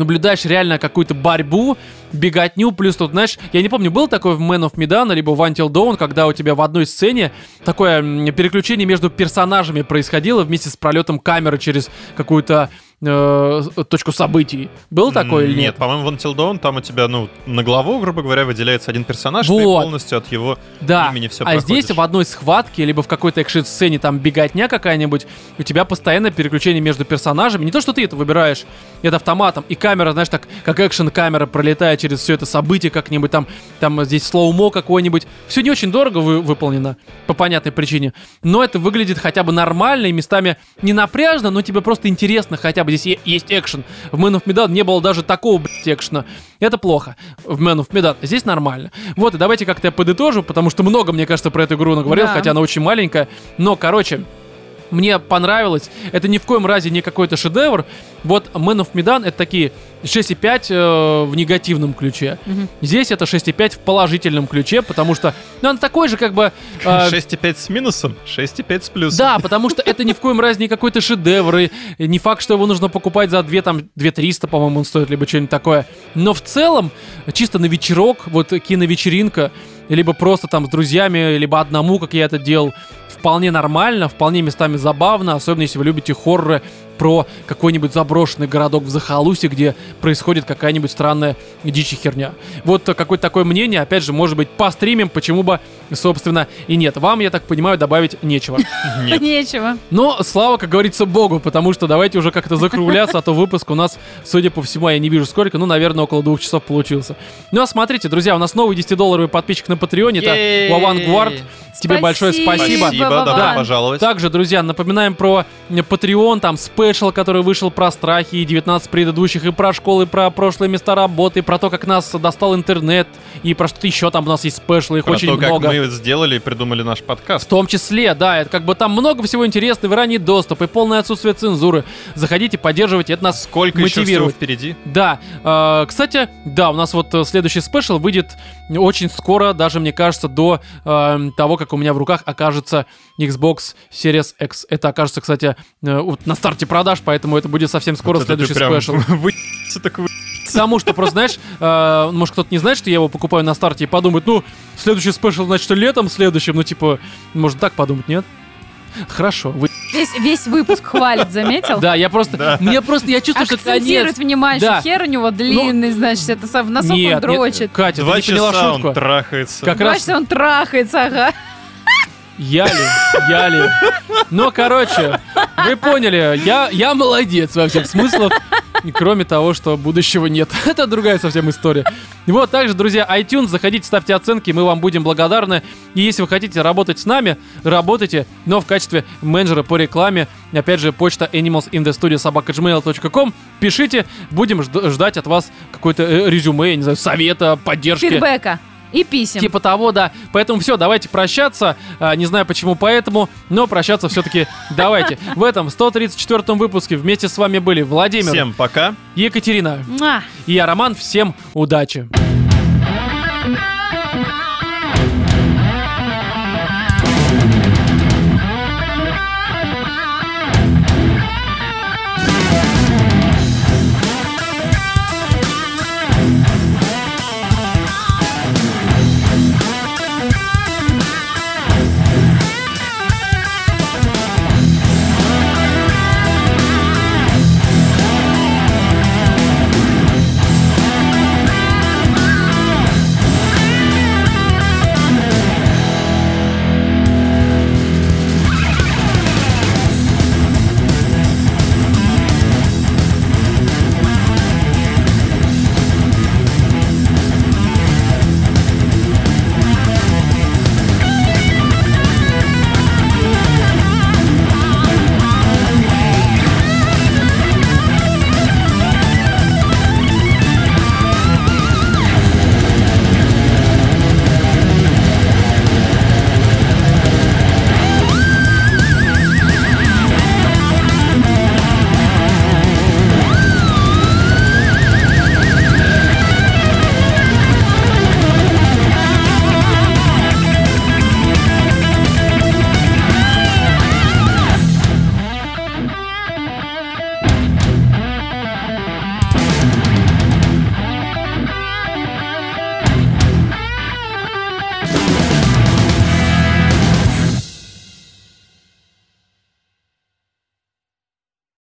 наблюдаешь реально какую-то борьбу, беготню, плюс тут, знаешь, я не помню, был такой в Man of Medan, либо в Until Dawn, когда у тебя в одной сцене такое переключение между персонажами происходило вместе с пролетом камеры через какую-то э, точку событий. Был такой или Нет, нет? по-моему, в Until Dawn там у тебя, ну, на главу, грубо говоря, выделяется один персонаж, ты Вот. полностью от его Да, имени все а здесь в одной схватке, либо в какой-то экшн-сцене там беготня какая-нибудь, у тебя постоянно переключение между персонажами. Не то, что ты это выбираешь, это автоматом, и камера, знаешь, так, как экшн-камера пролетает через все это событие как-нибудь, там, там здесь слоумо какое-нибудь. Все не очень дорого вы- выполнено, по понятной причине, но это выглядит хотя бы нормально и местами не напряжно, но тебе просто интересно хотя бы здесь е- есть экшен. В Man of Medan не было даже такого, блядь, экшена. Это плохо. В Man of Medan здесь нормально. Вот, и давайте как-то я подытожу, потому что много, мне кажется, про эту игру наговорил, Да. хотя она очень маленькая. Но, короче, мне понравилось. Это ни в коем разе не какой-то шедевр. Вот Man of Medan это такие 6,5 э, в негативном ключе. Мгм. Здесь это 6,5 в положительном ключе, потому что, ну, она такой же, как бы... э, 6,5 с минусом, 6,5 с плюсом. да, потому что это ни в коем разе не какой-то шедевр, и не факт, что его нужно покупать за 2, там, 2 300, по-моему, он стоит, либо что-нибудь такое. Но в целом, чисто на вечерок, вот киновечеринка, либо просто там с друзьями, либо одному, как я это делал, вполне нормально, вполне местами забавно, особенно если вы любите хорроры про какой-нибудь заброшенный городок в Захалусе, где происходит какая-нибудь странная дичь и херня. Вот какое-то такое мнение, опять же, может быть, по стримим, почему бы, собственно, и нет. Вам, я так понимаю, добавить нечего. Нет. Нечего. Но слава, как говорится, богу, потому что давайте уже как-то закругляться, а то выпуск у нас, судя по всему, я не вижу сколько, ну, наверное, около двух часов получился. Ну, а смотрите, друзья, у нас новый 10-долларовый подписчик на Патреоне, это Ей! Вован Гвард. Тебе большое спасибо. Спасибо, добро пожаловать. Также, друзья, напоминаем про Patreon, там спешл, который вышел про страхи и 19 предыдущих, и про школы, и про прошлые места работы, и про то, как нас достал интернет, и про что-то еще там у нас есть спешлы, их Про очень то, как много. мы сделали и придумали наш В подкаст. том числе, да, это как бы там много всего интересного, и ранний доступ, и полное отсутствие цензуры. Заходите, поддерживайте, это нас Сколько еще всего мотивирует. впереди? Да, э, кстати, да, у нас вот э, следующий спешл выйдет очень скоро, даже, мне кажется, до э, того, как у меня в руках окажется Xbox Series X. Это окажется, кстати, э, вот на старте продаж, поэтому это будет совсем скоро Вот следующий спешл. так вы- Потому что просто, знаешь, э, может кто-то не знает, что я его покупаю на старте и подумает, ну, следующий спешл, значит, летом следующим, ну, типа, можно так подумать, нет? Хорошо, вы... Весь, весь выпуск хвалит, заметил? Да, я просто... Да. Мне просто... Я чувствую, что Акцентирует конец. внимание, Да. что хер у него длинный, значит, это в носок он Нет, нет, дрочит. Катя, Два ты не поняла часа шутку. он трахается. Как раз Бачите, он трахается, ага. Я ли? Я? Ну, короче, вы поняли, я, я молодец во всех смыслах. Кроме того, что будущего нет. Это другая совсем история. Вот, также, друзья, iTunes, заходите, ставьте оценки, мы вам будем благодарны. И если вы хотите работать с нами, работайте, но в качестве менеджера по рекламе. Опять же, почта animalsinthestudio.gmail.com. Пишите, будем жд- ждать от вас какое-то э, резюме, я не знаю, совета, поддержки. Фидбэка и писем. Типа того, да. Поэтому все, давайте прощаться. А, не знаю почему поэтому, но прощаться все-таки давайте. В этом 134-м выпуске вместе с вами были Владимир, Всем пока. Екатерина и я, Роман. Всем удачи.